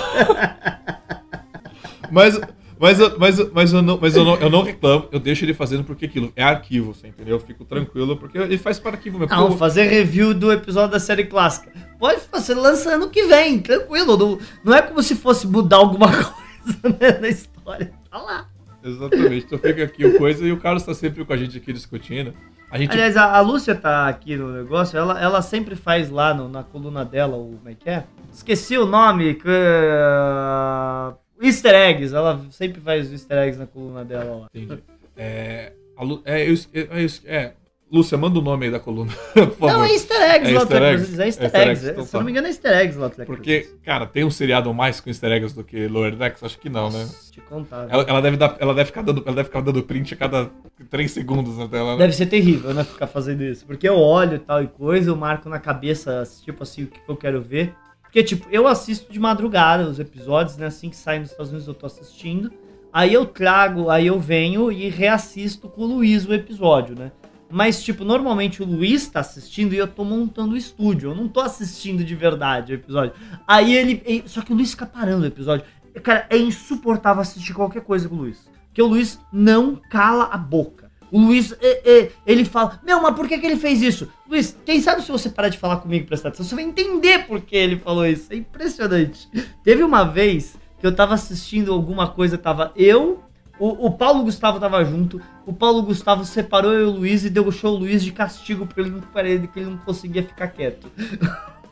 mas, mas, eu- mas, eu- mas, eu, não, mas eu, não, eu não reclamo, eu deixo ele fazendo porque aquilo é arquivo, você entendeu? Eu fico tranquilo, porque ele faz para arquivo mesmo. Não, eu- fazer review do episódio da série clássica. Pode fazer lança ano que vem, tranquilo. Não, não é como se fosse mudar alguma coisa né, na história. Tá lá. Exatamente, então fica aqui o coisa e o Carlos tá sempre com a gente aqui discutindo. A gente Aliás, a, a Lúcia tá aqui no negócio, ela, ela sempre faz lá no- na coluna dela, o como é que é? Esqueci o nome. que, ah, easter eggs, ela sempre faz os easter eggs na coluna dela lá. Entendi. É, Lu- é, eu, es- é, eu es- é, Lúcia, manda o nome aí da coluna, por favor. Não, é easter eggs É easter eggs? É easter É easter eggs. então Se eu não tá. me engano, é easter eggs Track Porque, cara, tem um seriado mais com easter eggs do que Lower Decks? Acho que não, né? Te contar. Ela, ela deve dar, ela, deve ficar dando, ela deve ficar dando print a cada 3 segundos na tela, né? Deve ser terrível, né, ficar fazendo isso. Porque eu olho e tal e coisa, eu marco na cabeça, tipo assim, o que eu quero ver. Porque, tipo, eu assisto de madrugada os episódios, né, assim que saem nos Estados Unidos eu tô assistindo. Aí eu trago, aí eu venho e reassisto com o Luiz o episódio, né. Mas, tipo, normalmente o Luiz tá assistindo e eu tô montando o estúdio. Eu não tô assistindo de verdade o episódio. Aí ele. Só que o Luiz fica parando o episódio. Cara, é insuportável assistir qualquer coisa com o Luiz. Porque o Luiz não cala a boca. O Luiz, é, é, ele fala, meu, mas por que, que ele fez isso? Luiz, quem sabe se você parar de falar comigo e prestar atenção, você vai entender por que ele falou isso. É impressionante. Teve uma vez que eu tava assistindo alguma coisa, tava eu, o, o Paulo Gustavo tava junto, o Paulo Gustavo separou eu e o Luiz e deixou o Luiz de castigo pra ele pra ele, que ele não conseguia ficar quieto.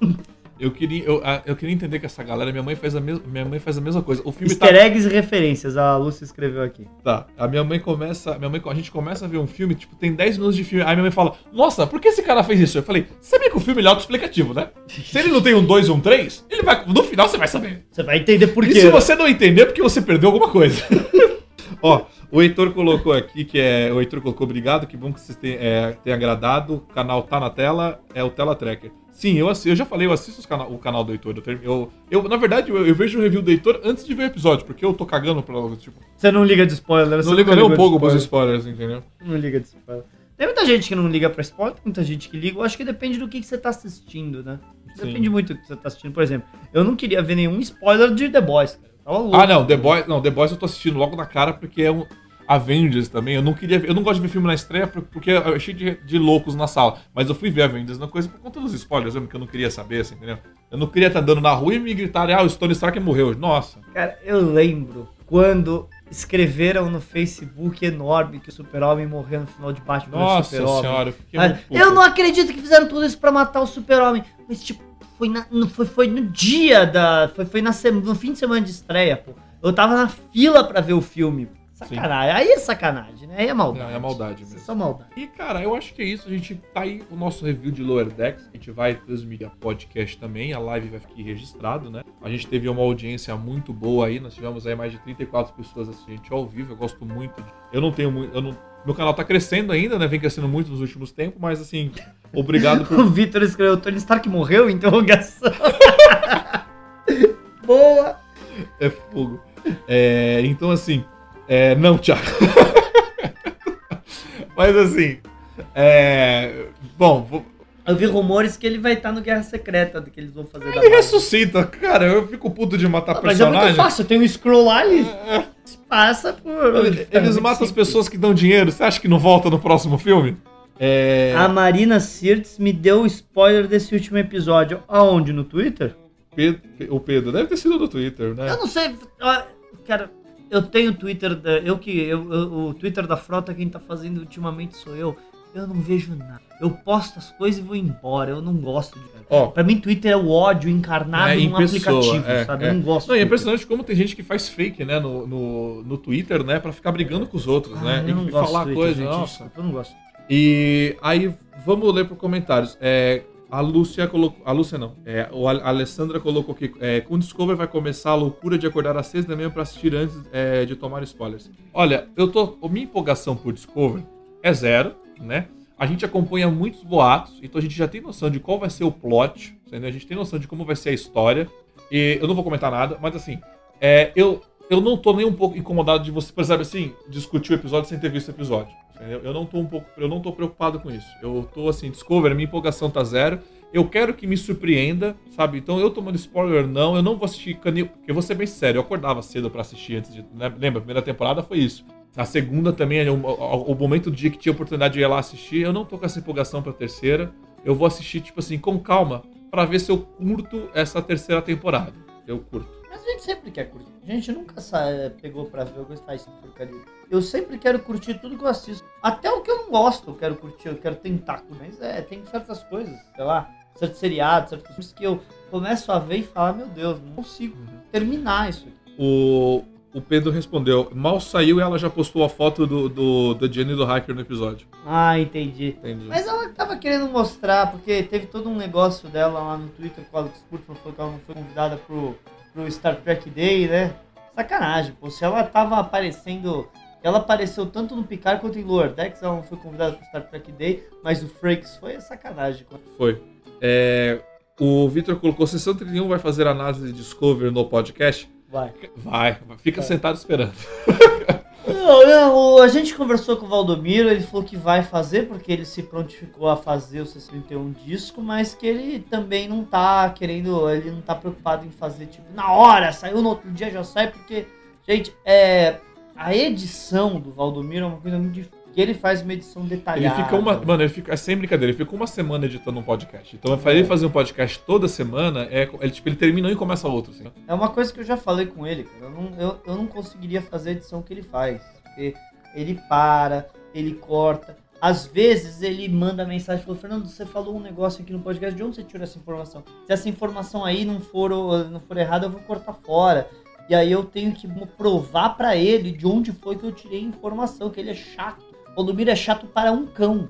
Eu queria, eu, eu queria entender que essa galera, minha mãe faz a mesma, minha mãe faz a mesma coisa. O filme Easter tá, eggs e referências, a Lúcia escreveu aqui. tá. A minha mãe começa, minha mãe, a gente começa a ver um filme, tipo, tem 10 minutos de filme. Aí minha mãe fala: "Nossa, por que esse cara fez isso?" Eu falei: "Sabia que o filme é autoexplicativo, né? Se ele não tem um 2 e um 3, ele vai no final você vai saber." Você vai entender por E quê. se você não entender, é porque você perdeu alguma coisa. Ó, o Heitor colocou aqui que é. O Heitor colocou obrigado, que bom que vocês tenham, é, tenham agradado. O canal tá na tela, é o Tela Tracker. Sim, eu, eu já falei, eu assisto cana- o canal do Heitor. Eu, eu, eu- na verdade, eu, eu vejo o review do Heitor antes de ver o episódio, porque eu tô cagando pra. Tipo, Você não liga de spoiler. você não nunca nem um pouco pros spoiler. spoilers, entendeu? Não liga de spoiler. Tem muita gente que não liga pra spoiler, tem muita gente que liga. Eu acho que depende do que, que você tá assistindo, né? Sim. Depende muito do que você tá assistindo. Por exemplo, eu não queria ver nenhum spoiler de The Boys, cara. Eu Tava louco. Ah, não, The Boys, não, The Boys eu tô assistindo logo na cara porque é um Avengers também. Eu não queria, ver- eu não gosto de ver filme na estreia por- porque eu achei de, de loucos na sala, mas eu fui ver Avengers na coisa por conta dos spoilers, mesmo que eu não queria saber, assim, entendeu? Eu não queria estar andando na rua e me gritarem, ah, o Tony Stark morreu. Nossa. Cara, eu lembro quando escreveram no Facebook enorme que o Super-Homem morreu no final de Batman Nossa senhora, eu Ah. Eu não acredito que fizeram tudo isso pra matar o Super-Homem. Mas, tipo, foi, na- no, foi, foi no dia da. Foi, foi na no fim de semana de estreia, pô. Eu tava na fila pra ver o filme. Sacanagem. Aí é sacanagem, né? Aí é maldade. Não, é maldade mesmo. É só maldade. E, cara, eu acho que é isso. A gente tá aí o nosso review de Lower Decks. A gente vai transmitir a podcast também. A live vai ficar registrado, né? A gente teve uma audiência muito boa aí. Nós tivemos aí mais de 34 pessoas assistindo ao vivo. Eu gosto muito. de- Eu não tenho muito. Eu não... Meu canal tá crescendo ainda, né? Vem crescendo muito nos últimos tempos, mas assim, obrigado por. O Victor escreveu: Tony Stark morreu? Interrogação. Boa. É fogo. É, então, assim. É, não, Thiago. mas assim. É, bom, vou- Eu vi rumores que ele vai estar no Guerra Secreta, do que eles vão fazer ele ressuscita, cara. Eu fico puto de matar Ah, Mas é muito personagem. fácil, tem um scroll lá e passa por. Eles É matam as pessoas que dão dinheiro. Você acha que não volta no próximo filme? É. A Marina Sirtes me deu o spoiler desse último episódio. Aonde? No Twitter? Pedro- o Pedro deve ter sido no Twitter, né? Eu não sei. Cara, eu tenho o Twitter. Da, eu que. Eu, eu- o Twitter da frota, quem tá fazendo ultimamente sou eu. Eu não vejo nada. Eu posto as coisas e vou embora. Eu não gosto de. Ó, Pra mim, Twitter é o ódio encarnado É, em num pessoa, aplicativo, é, sabe? é. Eu não gosto. Não, é impressionante como tem gente que faz fake, né, no, no, no Twitter, né, pra ficar brigando com os outros, Ah, né? eu não E gosto falar Twitter, coisa, gente, nossa. eu não gosto. E aí, vamos ler por comentários. É, a Lúcia colocou. A Lúcia não. É, o A- Alessandra colocou aqui. É, com o Discover vai começar a loucura de acordar às seis da manhã pra assistir antes é, de tomar spoilers. Olha, eu tô. Minha empolgação por Discover é zero, né? A gente acompanha muitos boatos, então a gente já tem noção de qual vai ser o plot, entendeu? A gente tem noção de como vai ser a história. E eu não vou comentar nada, mas assim, é, eu, eu não tô nem um pouco incomodado de você, por exemplo, assim, discutir o episódio sem ter visto o episódio. entendeu? Eu não tô um pouco, eu não tô preocupado com isso. Eu tô assim, Discover, minha empolgação tá zero. Eu quero que me surpreenda, sabe? Então eu tomando spoiler não, eu não vou assistir Canil, porque eu vou ser bem sério, eu acordava cedo pra assistir antes de, né? lembra, a primeira temporada foi isso. A segunda também, é o, o- o momento do dia que tinha oportunidade de ir lá assistir, eu não tô com essa empolgação pra terceira. Eu vou assistir tipo assim com calma pra ver se eu curto essa terceira temporada. Eu curto. Mas a gente sempre quer curtir. A gente nunca sa- pegou pra ver que faz essa porcaria. Eu sempre quero curtir tudo que eu assisto. Até o que eu não gosto, eu quero curtir, eu quero tentar. Mas é, tem certas coisas, sei lá, certos seriados, certos filmes que eu começo a ver e falar, meu Deus, não consigo terminar isso aqui. O, o Pedro respondeu. Mal saiu e ela já postou a foto do, do, do Jenny do hacker no episódio. Ah, entendi. Entendi. Mas ela tava querendo mostrar, porque teve todo um negócio dela lá no Twitter com o Alex Kurtzman, falou que ela não foi convidada pro, pro Star Trek Day, né? Sacanagem, pô. Se ela tava aparecendo. Ela apareceu tanto no Picard quanto em Lower Decks, ela não foi convidada pro Star Trek Day, mas o Frakes foi sacanagem. Foi. É, o Victor colocou: Sessão 31 vai fazer análise de Discovery no podcast? Vai. Vai, fica Vai. sentado esperando. Não, a gente conversou com o Valdomiro, ele falou que vai fazer, porque ele se prontificou a fazer o 61 disco, mas que ele também não tá querendo, ele não tá preocupado em fazer, tipo, na hora, saiu no outro dia, já sai, porque, gente, é, a edição do Valdomiro é uma coisa muito difícil, porque ele faz uma edição Ele detalhada. fica uma. Mano, ele fica. É sem brincadeira, ele fica uma semana editando um podcast. Então, pra ele fazer um podcast toda semana, é, ele, tipo, ele termina um e começa outro. Assim. É uma coisa que eu já falei com ele, cara. Eu não, eu, eu não conseguiria fazer a edição que ele faz. Porque ele para, ele corta. Às vezes ele manda mensagem e fala, Fernando, você falou um negócio aqui no podcast, de onde você tirou essa informação? Se essa informação aí não for, não for errada, eu vou cortar fora. E aí eu tenho que provar pra ele de onde foi que eu tirei a informação, que ele é chato. O Lumiro é chato para um cão.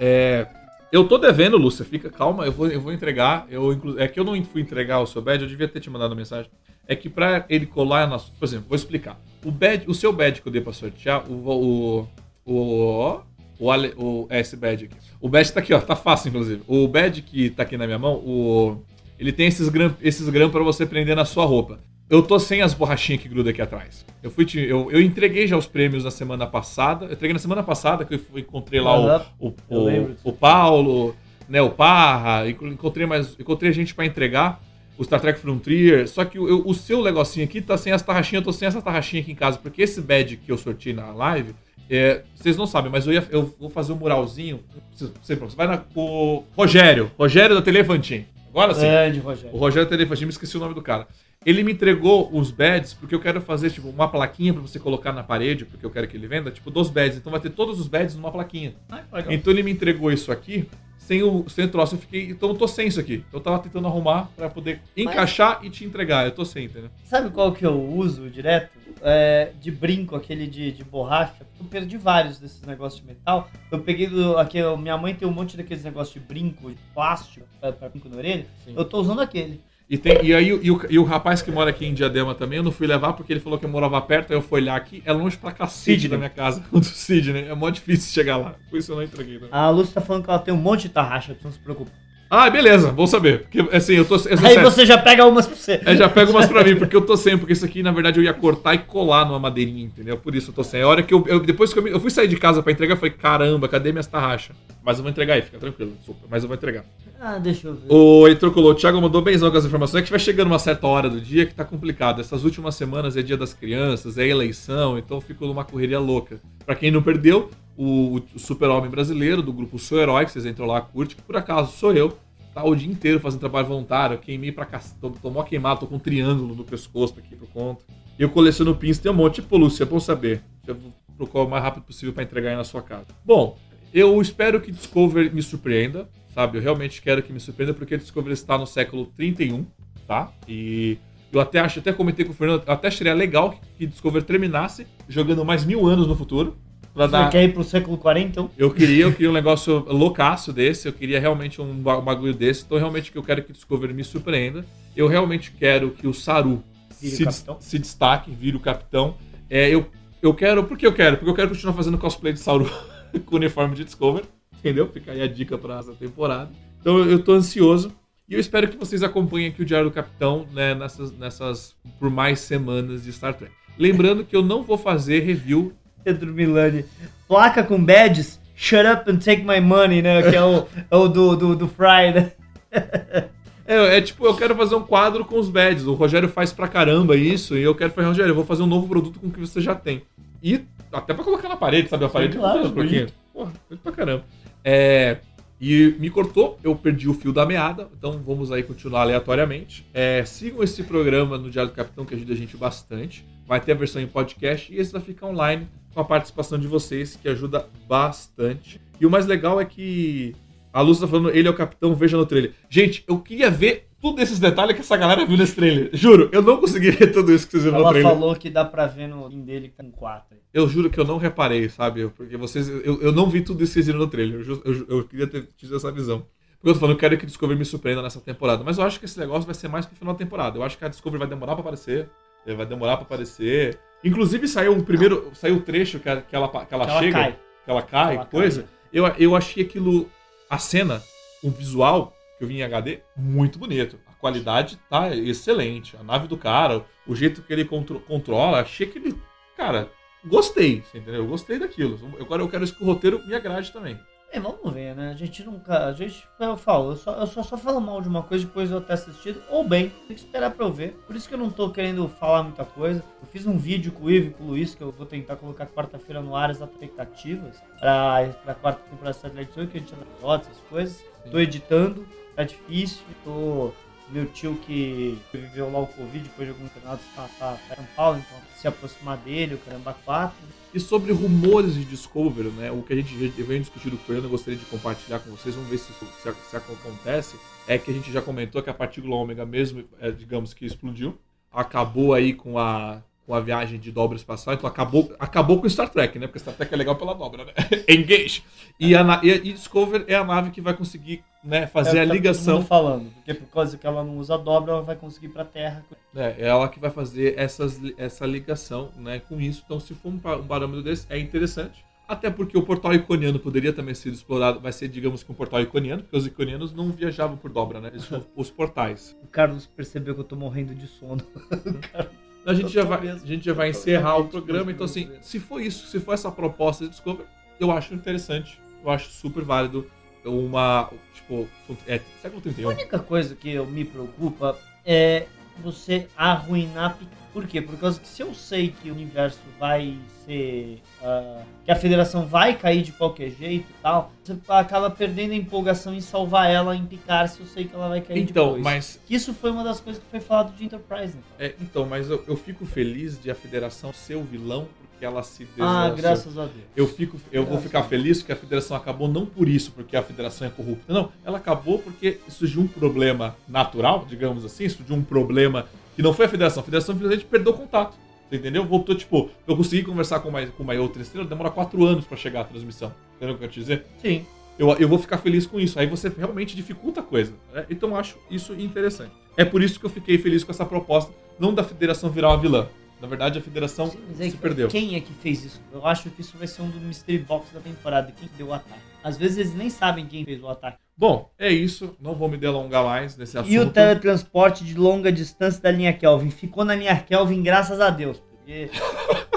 É, eu tô devendo, Lúcia, fica calma, eu vou, eu vou entregar. Eu, é que eu não fui entregar o seu badge, eu devia ter te mandado mensagem. É que pra ele colar na. Por exemplo, vou explicar. O, badge, o seu badge que eu dei pra sortear, o. O. O. O, ale- o é esse badge aqui. O badge tá aqui, ó. Tá fácil, inclusive. O badge que tá aqui na minha mão, o. Ele tem esses gram, esses gram pra você prender na sua roupa. Eu tô sem as borrachinhas que grudam aqui atrás. Eu fui te- eu, eu entreguei já os prêmios na semana passada. Eu entreguei na semana passada que eu encontrei lá o- o, o, o Paulo, né, o Parra, enco- encontrei mais, encontrei gente pra entregar, o Star Trek Frontier, só que o, o seu negocinho aqui tá sem as tarraxinhas, eu tô sem essa tarraxinha aqui em casa, porque esse badge que eu sorti na live, é, vocês não sabem, mas eu, ia, eu vou fazer um muralzinho, você, você vai na, o Rogério, Rogério da Telefantin, agora sim. Grande, O Rogério. Rogério Telefantin, me esqueci o nome do cara. Ele me entregou os badges porque eu quero fazer, tipo, uma plaquinha pra você colocar na parede, porque eu quero que ele venda, tipo, dos badges. Então vai ter todos os badges numa plaquinha. Ah. Então ele me entregou isso aqui, sem o, sem o troço. Eu fiquei. Então eu tô sem isso aqui. Eu tava tentando arrumar pra poder encaixar e te entregar. Eu tô sem, entendeu? Sabe qual que eu uso direto? É, de brinco, aquele de, de borracha. Eu perdi vários desses negócios de metal. Eu peguei do. Aqui, minha mãe tem um monte daqueles negócios de brinco, de plástico, pra, pra brinco na orelha. Sim. Eu tô usando aquele. E, tem, e aí e o, e o rapaz que mora aqui em Diadema também, eu não fui levar porque ele falou que eu morava perto, aí eu fui olhar aqui, é longe pra cacete Sidney. da minha casa, do Sidney. É mó difícil chegar lá. Por isso eu não entreguei. Né? A Lúcia tá falando que ela tem um monte de tarraxa, não se preocupa. Ah, beleza, vou saber. Porque assim, eu tô. Eu, Aí sério, você já pega umas pra você. É, já pego umas pra mim, porque eu tô sem, porque isso aqui, na verdade, eu ia cortar e colar numa madeirinha, entendeu? Por isso eu tô sem. A hora que eu. eu- depois que eu, eu fui sair de casa pra entregar, eu falei, caramba, cadê minhas tarraxas? Mas eu vou entregar aí, fica tranquilo, desculpa, mas eu vou entregar. Ah, deixa eu ver. O Heitor colou, o Thiago mandou benzão com as informações, é que vai chegando uma certa hora do dia que tá complicado. Essas últimas semanas é dia das crianças, é eleição, então eu fico numa correria louca. Pra quem não perdeu, o, o super-homem brasileiro do grupo Sou Herói, que vocês entram lá, curte, que por acaso sou eu, tá o dia inteiro fazendo trabalho voluntário, queimei pra cacete, tô, mó queimado, tô com um triângulo no pescoço aqui por conta. E eu coleciono pins, tem um monte. Tipo, Lúcia, é bom saber. Eu vou o mais rápido possível pra entregar aí na sua casa. Bom, eu espero que Discovery me surpreenda, sabe? Eu realmente quero que me surpreenda, porque Discovery está no século 31, tá? E eu até acho, até comentei com o Fernando, até acharia legal que, Discovery terminasse jogando mais mil anos no futuro. Pra Você dar, quer ir pro século 40, então? eu queria, eu queria um negócio loucaço desse, eu queria realmente um ba- bagulho desse, então realmente que eu quero que Discovery me surpreenda. Eu realmente quero que o Saru Vire o se, se destaque, vire o capitão. É, eu, eu quero, por que eu quero? Porque eu quero continuar fazendo cosplay de Saru com o uniforme de Discovery, entendeu? Fica aí a dica pra essa temporada. Então eu, eu tô ansioso. E eu espero que vocês acompanhem aqui o Diário do Capitão né, nessas, nessas por mais semanas de Star Trek. Lembrando que eu não vou fazer review Pedro Milani. Placa com badges, shut up and take my money, né? Que é o, é o do, do, do Fry, né? É, é tipo, eu quero fazer um quadro com os badges. O Rogério faz pra caramba isso. E eu quero falar, Rogério, eu vou fazer um novo produto com o que você já tem. E até pra colocar na parede, sabe? A parede claro, um pouquinho. Porra, bonito pra caramba. É, e me cortou, eu perdi o fio da meada. Então vamos aí continuar aleatoriamente. É, sigam esse programa no Diário do Capitão, que ajuda a gente bastante. Vai ter a versão em podcast e esse vai ficar online com a participação de vocês, que ajuda bastante. E o mais legal é que a Luz tá falando, ele é o capitão, veja no trailer. Gente, eu queria ver tudo esses detalhes que essa galera viu nesse trailer. Juro, eu não consegui ver tudo isso que vocês viram no Ela trailer. falou que dá pra ver no link dele com 4. Eu juro que eu não reparei, sabe? Porque vocês. Eu, eu não vi tudo isso que vocês viram no trailer. Eu, eu, eu queria ter tido essa visão. Porque eu tô falando, eu quero que a Discovery me surpreenda nessa temporada. Mas eu acho que esse negócio vai ser mais pro final da temporada. Eu acho que a Discovery vai demorar pra aparecer. Eh, Vai demorar pra aparecer. Inclusive saiu um primeiro. Saiu o trecho que, que ela, que ela Que ela chega. cai. Que ela cai, Ela cai. coisa. Eu, eu achei aquilo. A cena, o visual que eu vi em HD, muito bonito. A qualidade tá excelente. A nave do cara, o jeito que ele contro- controla, achei que ele. Cara, gostei, você entendeu? Eu gostei daquilo. Agora eu quero que o roteiro me agrade também. É, vamos ver, né? A gente nunca. A gente. Eu falo, eu só, eu só, só falo mal de uma coisa depois de eu ter assistido, ou bem, tem que esperar pra eu ver. Por isso que eu não tô querendo falar muita coisa. Eu fiz um vídeo com o Ivo e com o Luiz, que eu vou tentar colocar quarta-feira no ar as expectativas pra, pra quarta temporada de Satellite que a gente anda episódios, essas coisas. Tô editando, tá difícil, tô. Meu tio que viveu lá o Covid depois de alguns campeonatos tá, tá, tá em São Paulo, então se aproximar dele, o caramba 4. E sobre rumores de Discovery, né? O que a gente já vem discutindo com Fernando, eu gostaria de compartilhar com vocês, vamos ver se se, se acontece. É que a gente já comentou que a partícula ômega mesmo, é, digamos que explodiu, acabou aí com a, com a viagem de dobra espacial, então acabou, acabou com Star Trek, né? Porque Star Trek é legal pela dobra, né? Engage! E a, e a Discovery é a nave que vai conseguir né, fazer É o a tá ligação falando, porque por causa que ela não usa dobra, ela vai conseguir ir pra Terra. É, é ela que vai fazer essas, essa ligação né, com isso. Então, se for um, um parâmetro desse, é interessante. Até porque o portal iconiano poderia também ser explorado, vai ser, digamos que um portal iconiano, porque os iconianos não viajavam por dobra, né? Eles os portais. O Carlos percebeu que eu tô morrendo de sono. A gente, já vai, mesmo. a gente já vai encerrar o programa, então assim, se for isso, se for essa proposta de Discovery, eu acho interessante, eu acho super válido. Uma, tipo, é, século A 31. única coisa que eu me preocupa é você arruinar. Por quê? Por causa que se eu sei que o universo vai ser. ah, que a federação vai cair de qualquer jeito e tal, você acaba perdendo a empolgação em salvar ela em Picard se eu sei que ela vai cair Então, depois. mas Isso foi uma das coisas que foi falado de Enterprise, né? É, então, mas eu, eu fico feliz de a federação ser o vilão porque ela se Ah, desgraçou. graças a Deus. Eu, fico, eu vou ficar feliz que a federação acabou não por isso, porque a federação é corrupta. Não, ela acabou porque surgiu um problema natural, digamos assim, surgiu um problema que não foi a federação. A federação simplesmente perdeu contato. Você entendeu? Voltou, tipo, eu consegui conversar com uma, com uma outra estrela, demora quatro anos pra chegar a transmissão. Entendeu o que eu quero te dizer? Sim. Eu, eu vou ficar feliz com isso. Aí você realmente dificulta a coisa. né? Então eu acho isso interessante. É por isso que eu fiquei feliz com essa proposta, não da federação virar uma vilã. Na verdade, a federação Sim, é se que- perdeu. Quem é que fez isso? Eu acho que isso vai ser um do Mystery Box da temporada. Quem deu o ataque? Às vezes eles nem sabem quem fez o ataque. Bom, é isso. Não vou me delongar mais nesse assunto. E o teletransporte de longa distância da linha Kelvin? Ficou na linha Kelvin, graças a Deus. Porque.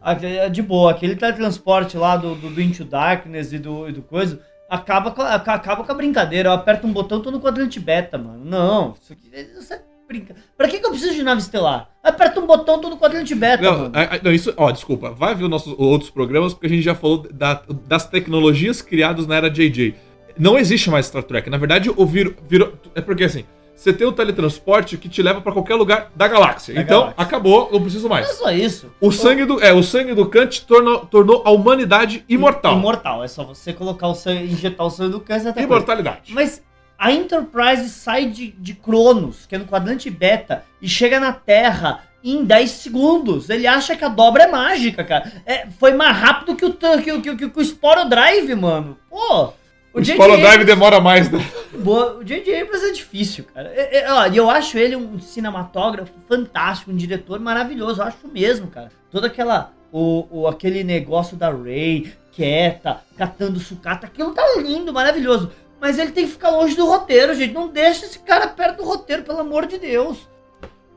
Aquele- de boa, aquele teletransporte lá do, do, do Into Darkness e do, e do coisa. Acaba com, a, acaba com a brincadeira. Eu aperto um botão, tô no quadrante beta, mano. Não, isso aqui. Isso é brinca. Pra que, que eu preciso de nave estelar? Aperta um botão, tô no quadrante beta, Não, a- a- não, isso, ó, desculpa. Vai ver os nossos outros programas, porque a gente já falou da- das tecnologias criadas na era JJ. Não existe mais Star Trek. Na verdade, o vir, virou. É porque assim, você tem o teletransporte que te leva pra qualquer lugar da galáxia. Da então, galáxia. acabou, não preciso Não é mais. só isso. O sangue do, é, o sangue do Kant tornou, tornou a humanidade imortal. Imortal. É só você colocar o sangue, injetar o sangue do câncer até coisa. Imortalidade. Mas a Enterprise sai de, de Cronos, que é no quadrante beta, e chega na Terra em 10 segundos. Ele acha que a dobra é mágica, cara. É, foi mais rápido que o, que, o- que, o- que o Sporo Drive, mano. Pô. O J.J. Spolo Drive demora mais, né? Boa, o J.J. Abrams é difícil, cara. É, é, E eu acho ele um cinematógrafo fantástico, um diretor maravilhoso. Eu acho mesmo, cara. Toda aquela. O, o- aquele negócio da Ray, quieta, catando sucata, aquilo tá lindo, maravilhoso. Mas ele tem que ficar longe do roteiro, gente. Não deixa esse cara perto do roteiro, pelo amor de Deus.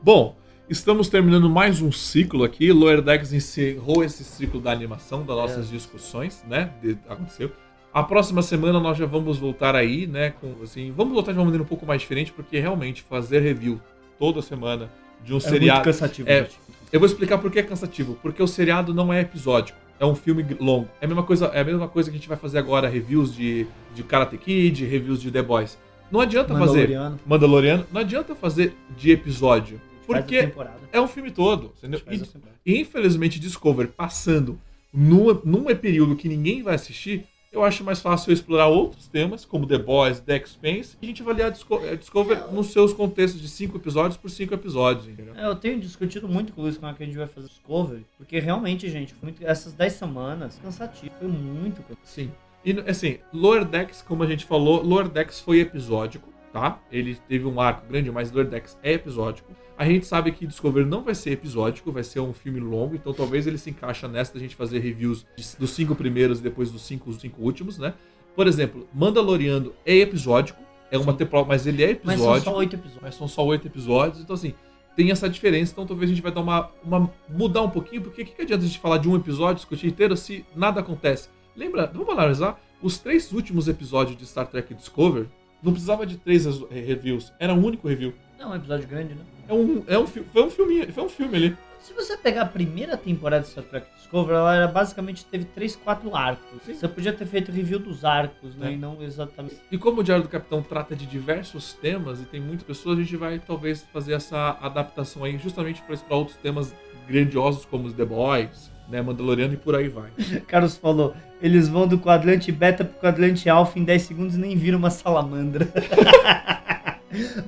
Bom, estamos terminando mais um ciclo aqui. Lower Decks encerrou esse ciclo da animação, das nossas discussões, né? De- aconteceu. A próxima semana nós já vamos voltar aí, né? Com, assim, vamos voltar de uma maneira um pouco mais diferente, porque realmente fazer review toda semana de um seriado. cansativo, é, gente. Eu vou explicar por que é cansativo. Porque o seriado não é episódico. É um filme longo. É a mesma coisa, é a mesma coisa que a gente vai fazer agora, reviews de, de Karate Kid, reviews de The Boys. Não adianta fazer Mandaloriano. Mandaloriano, não adianta fazer de episódio. Porque é um filme todo, entendeu? E, e, infelizmente, Discovery passando num, num período que ninguém vai assistir, eu acho mais fácil eu explorar outros temas, como The Boys, The Expanse, e a gente avaliar Disco eh, Discover nos seus contextos de cinco episódios por cinco episódios, entendeu? É, eu tenho discutido muito com o Luiz como é que a gente vai fazer Discovery, porque realmente, gente, foi muito- essas 10 semanas, cansativo, foi muito cansativo. Sim. E assim, Lower Decks, como a gente falou, Lower Decks foi episódico, tá? Ele teve um arco grande, mas Lower Decks é episódico. A gente sabe que Discovery não vai ser episódico, vai ser um filme longo, então talvez ele se encaixa nessa da gente fazer reviews dos cinco primeiros e depois dos cinco, os cinco últimos, né? Por exemplo, Mandaloriano é episódico, é uma temporada, mas ele é Mas episódico. são só 8 episódios. mas são só oito episódios, então assim, tem essa diferença, então talvez a gente vai dar uma, uma mudar um pouquinho, porque o que, que adianta a gente falar de um episódio, discutir inteiro, se nada acontece? Lembra, vamos analisar, os três últimos episódios de Star Trek Discovery, não precisava de três eh, reviews, era um único review. Não, é um episódio grande, né? É um, é um, foi um filme, foi um filme ali. Se você pegar a primeira temporada de Star Trek Discovery, ela era, basicamente teve 3, 4 arcos. Sim. Você podia ter feito review dos arcos, né? É. E não exatamente. E como o Diário do Capitão trata de diversos temas e tem muitas pessoas, a gente vai talvez fazer essa adaptação aí justamente para explorar outros temas grandiosos como os The Boys, né, Mandaloriano e por aí vai. Carlos falou, eles vão do quadrante beta pro quadrante alfa em 10 segundos e nem viram uma salamandra.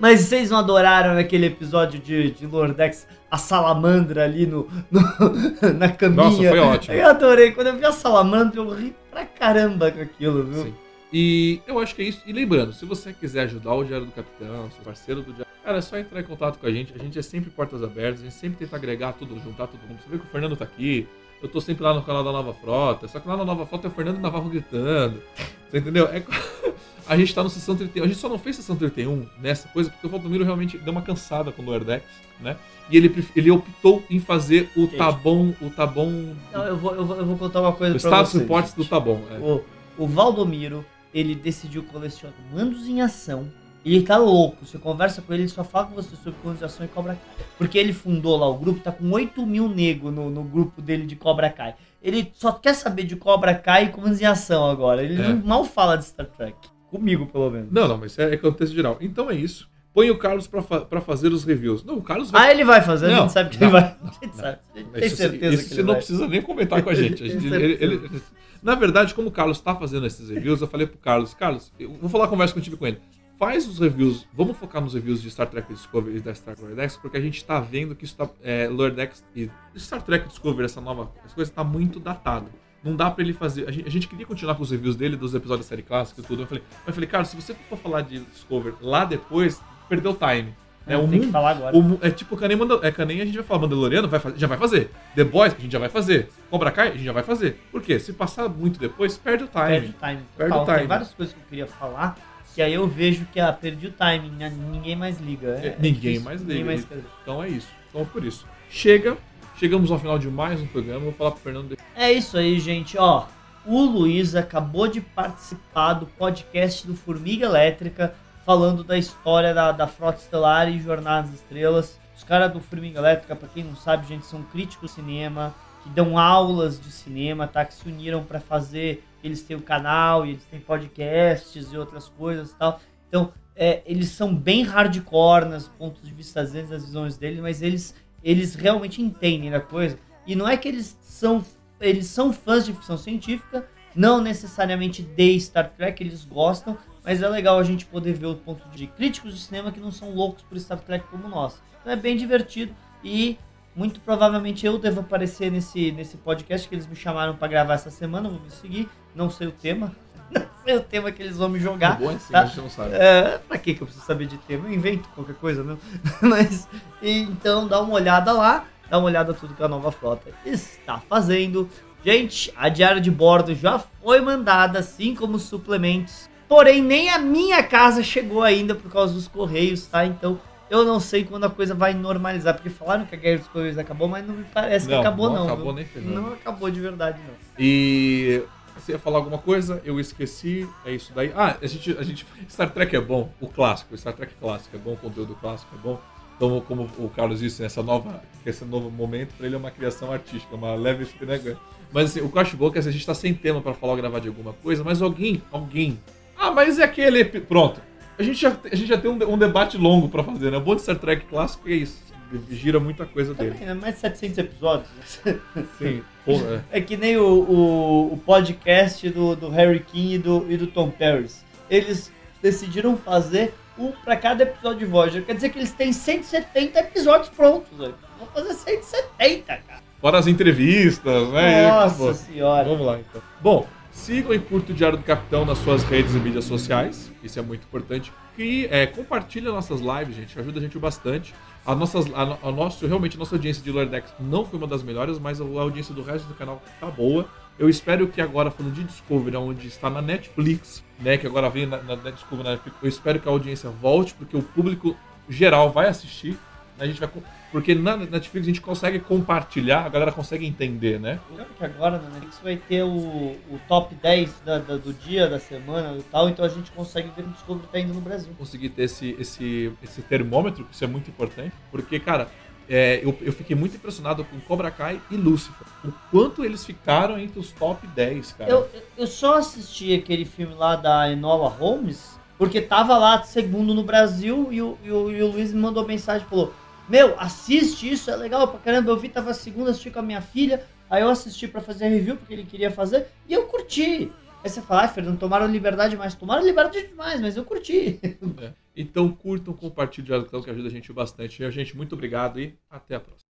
Mas vocês não adoraram aquele episódio de, de Lordex, a salamandra ali no, no- na caminha? Nossa, foi ótimo. Eu adorei. Quando eu vi a salamandra, eu ri pra caramba com aquilo, viu? Sim. E eu acho que é isso. E lembrando, se você quiser ajudar o Diário do Capitão, ser parceiro do Diário, cara, é só entrar em contato com a gente. A gente é sempre portas abertas, a gente sempre tenta agregar tudo, juntar todo mundo. Você vê que o Fernando tá aqui, eu tô sempre lá no canal da Nova Frota, só que lá na Nova Frota é o Fernando Navarro gritando. Você entendeu? É... A gente tá no Sessão 31. A gente só não fez Sessão 31 nessa coisa porque o Valdomiro realmente deu uma cansada com o Lower Decks, né? E ele, ele optou em fazer o Gente. Tabon, o Tabon. Não, eu vou, eu, vou, eu vou contar uma coisa o pra status vocês. reports do gente. Tabon. É. O, o Valdomiro, ele decidiu colecionar mandos em ação. E ele tá louco. Você conversa com ele, ele só fala com você sobre comandos de ação e Cobra Kai. Porque ele fundou lá o grupo, tá com 8 mil negros no, no grupo dele de Cobra Kai. Ele só quer saber de Cobra Kai e comandos em ação agora. Ele É. mal fala de Star Trek. Comigo, pelo menos. Não, não, mas é, é contexto geral. Então é isso. Põe o Carlos pra, fa pra fazer os reviews. Não, o Carlos vai. Ah, ele vai fazer, a Não, gente sabe que não, ele vai. não, A gente sabe. A gente tem isso- certeza isso que você não vai. precisa nem comentar com a gente. A gente- Tenho ele- ele- na verdade, como o Carlos está fazendo esses reviews, eu falei pro Carlos, Carlos, eu vou falar a conversa que eu tive com ele. Faz os reviews, vamos focar nos reviews de Star Trek Discovery e da Star Trek Lower Decks, porque a gente tá vendo que isso tá, é, Lower Decks e Star Trek Discovery, essa nova essa coisa, tá muito datado. Não dá pra ele fazer. A gente, a gente queria continuar com os reviews dele, dos episódios da série clássica e tudo. Eu falei, eu falei, Carlos, se você for falar de Discovery lá depois, perdeu o time. Né? Não, O mundo- falar agora. o é tipo Canem, é, Canem a gente vai falar Mandaloriano, vai fazer, já vai fazer. The Boys, a gente já vai fazer. Cobra Kai, a gente já vai fazer. Por quê? Se passar muito depois, perde o Perde o time. time. Perde o time. Tem várias coisas que eu queria falar, que aí eu vejo que, ah, perdi o timing, né? ninguém mais liga. É- É, ninguém difícil, mais ninguém liga. mais quer- Então é isso. Então por isso. Chega, chegamos ao final de mais um programa. Vou falar pro Fernando. É isso aí, gente. Ó, o Luiz acabou de participar do podcast do Formiga Elétrica, falando da história da, da Frota Estelar e Jornada das Estrelas. Os caras do Formiga Elétrica, pra quem não sabe, gente, são críticos de cinema, que dão aulas de cinema, tá? Que se uniram pra fazer. Eles têm o canal e eles têm podcasts e outras coisas e tal. Então, é, eles são bem hardcore nos pontos de vista deles, das visões deles, mas eles, eles realmente entendem da coisa. E não é que eles são eles são fãs de ficção científica, não necessariamente de Star Trek, eles gostam, mas é legal a gente poder ver o ponto de críticos de cinema que não são loucos por Star Trek como nós. Então é bem divertido e muito provavelmente eu devo aparecer nesse, nesse podcast que eles me chamaram para gravar essa semana, vou me seguir, não sei o tema, não sei o tema que eles vão me jogar. bom é assim, tá. a gente não sabe. É, pra que que eu preciso saber de tema? Eu invento qualquer coisa mesmo. Mas, então dá uma olhada lá, dá uma olhada tudo que a nova frota está fazendo. Gente, a diária de bordo já foi mandada, assim como os suplementos. Porém, nem a minha casa chegou ainda por causa dos correios, tá? Então, eu não sei quando a coisa vai normalizar. Porque falaram que a guerra dos correios acabou, mas não me parece que Não, acabou, não não. acabou viu? nem ferrando. Não acabou de verdade, não. E você ia falar alguma coisa? Eu esqueci. É isso daí. Ah, a gente, a gente. Star Trek é bom. O clássico, Star Trek clássico é bom, o conteúdo clássico é bom. Então, como o Carlos disse, essa nova, esse novo momento para ele é uma criação artística, uma leve né? Mas assim, o que eu acho bom é que assim, a gente tá sem tema para falar ou gravar de alguma coisa, mas alguém, alguém. Ah, mas é aquele. Pronto. A gente já, a gente já tem um, um debate longo para fazer, né? O bom de Star Trek clássico é isso. Gira muita coisa dele. Também, né? Mais de 700 episódios. Sim, porra. É que nem o, o, o podcast do, do Harry King e do, e do Tom Paris. Eles decidiram fazer um pra cada episódio de Voyager. Quer dizer que eles têm 170 episódios prontos, velho. Vão fazer 170, cara. Fora as entrevistas, né? Nossa senhora. Vamos lá, então. Bom, sigam e curtam o Diário do Capitão nas suas redes e mídias sociais. Isso é muito importante. E é, compartilha nossas lives, gente. Ajuda a gente bastante. A, nossas, a, a nosso, realmente, a nossa audiência de Lordex não foi uma das melhores, mas a audiência do resto do canal tá boa. Eu espero que agora, falando de Discovery, onde está na Netflix, né? Que agora vem na, na Discovery na Netflix, eu espero que a audiência volte, porque o público geral vai assistir. A gente vai, porque na Netflix a gente consegue compartilhar, a galera consegue entender, né? Lembra que agora na Netflix vai ter o, o top 10 da- da- do dia, da semana e tal, então a gente consegue ver o Discovery tá indo no Brasil. conseguir ter esse, esse, esse termômetro, que isso é muito importante, porque, cara, é, eu, eu fiquei muito impressionado com Cobra Kai e Lucifer. O quanto eles ficaram entre os top 10, cara. Eu, eu- eu só assisti aquele filme lá da Enola Holmes porque tava lá segundo no Brasil e o, e o, e o Luiz me mandou mensagem e falou: Meu, assiste isso, é legal pra caramba. Eu vi, tava segunda, assisti com a minha filha. Aí eu assisti pra fazer a review porque ele queria fazer e eu curti. Aí você fala, ah, Fernando, tomaram liberdade demais. Tomaram liberdade demais, mas eu curti. É. Então curtam, compartilhem que ajuda a gente bastante. E, gente, muito obrigado e até a próxima.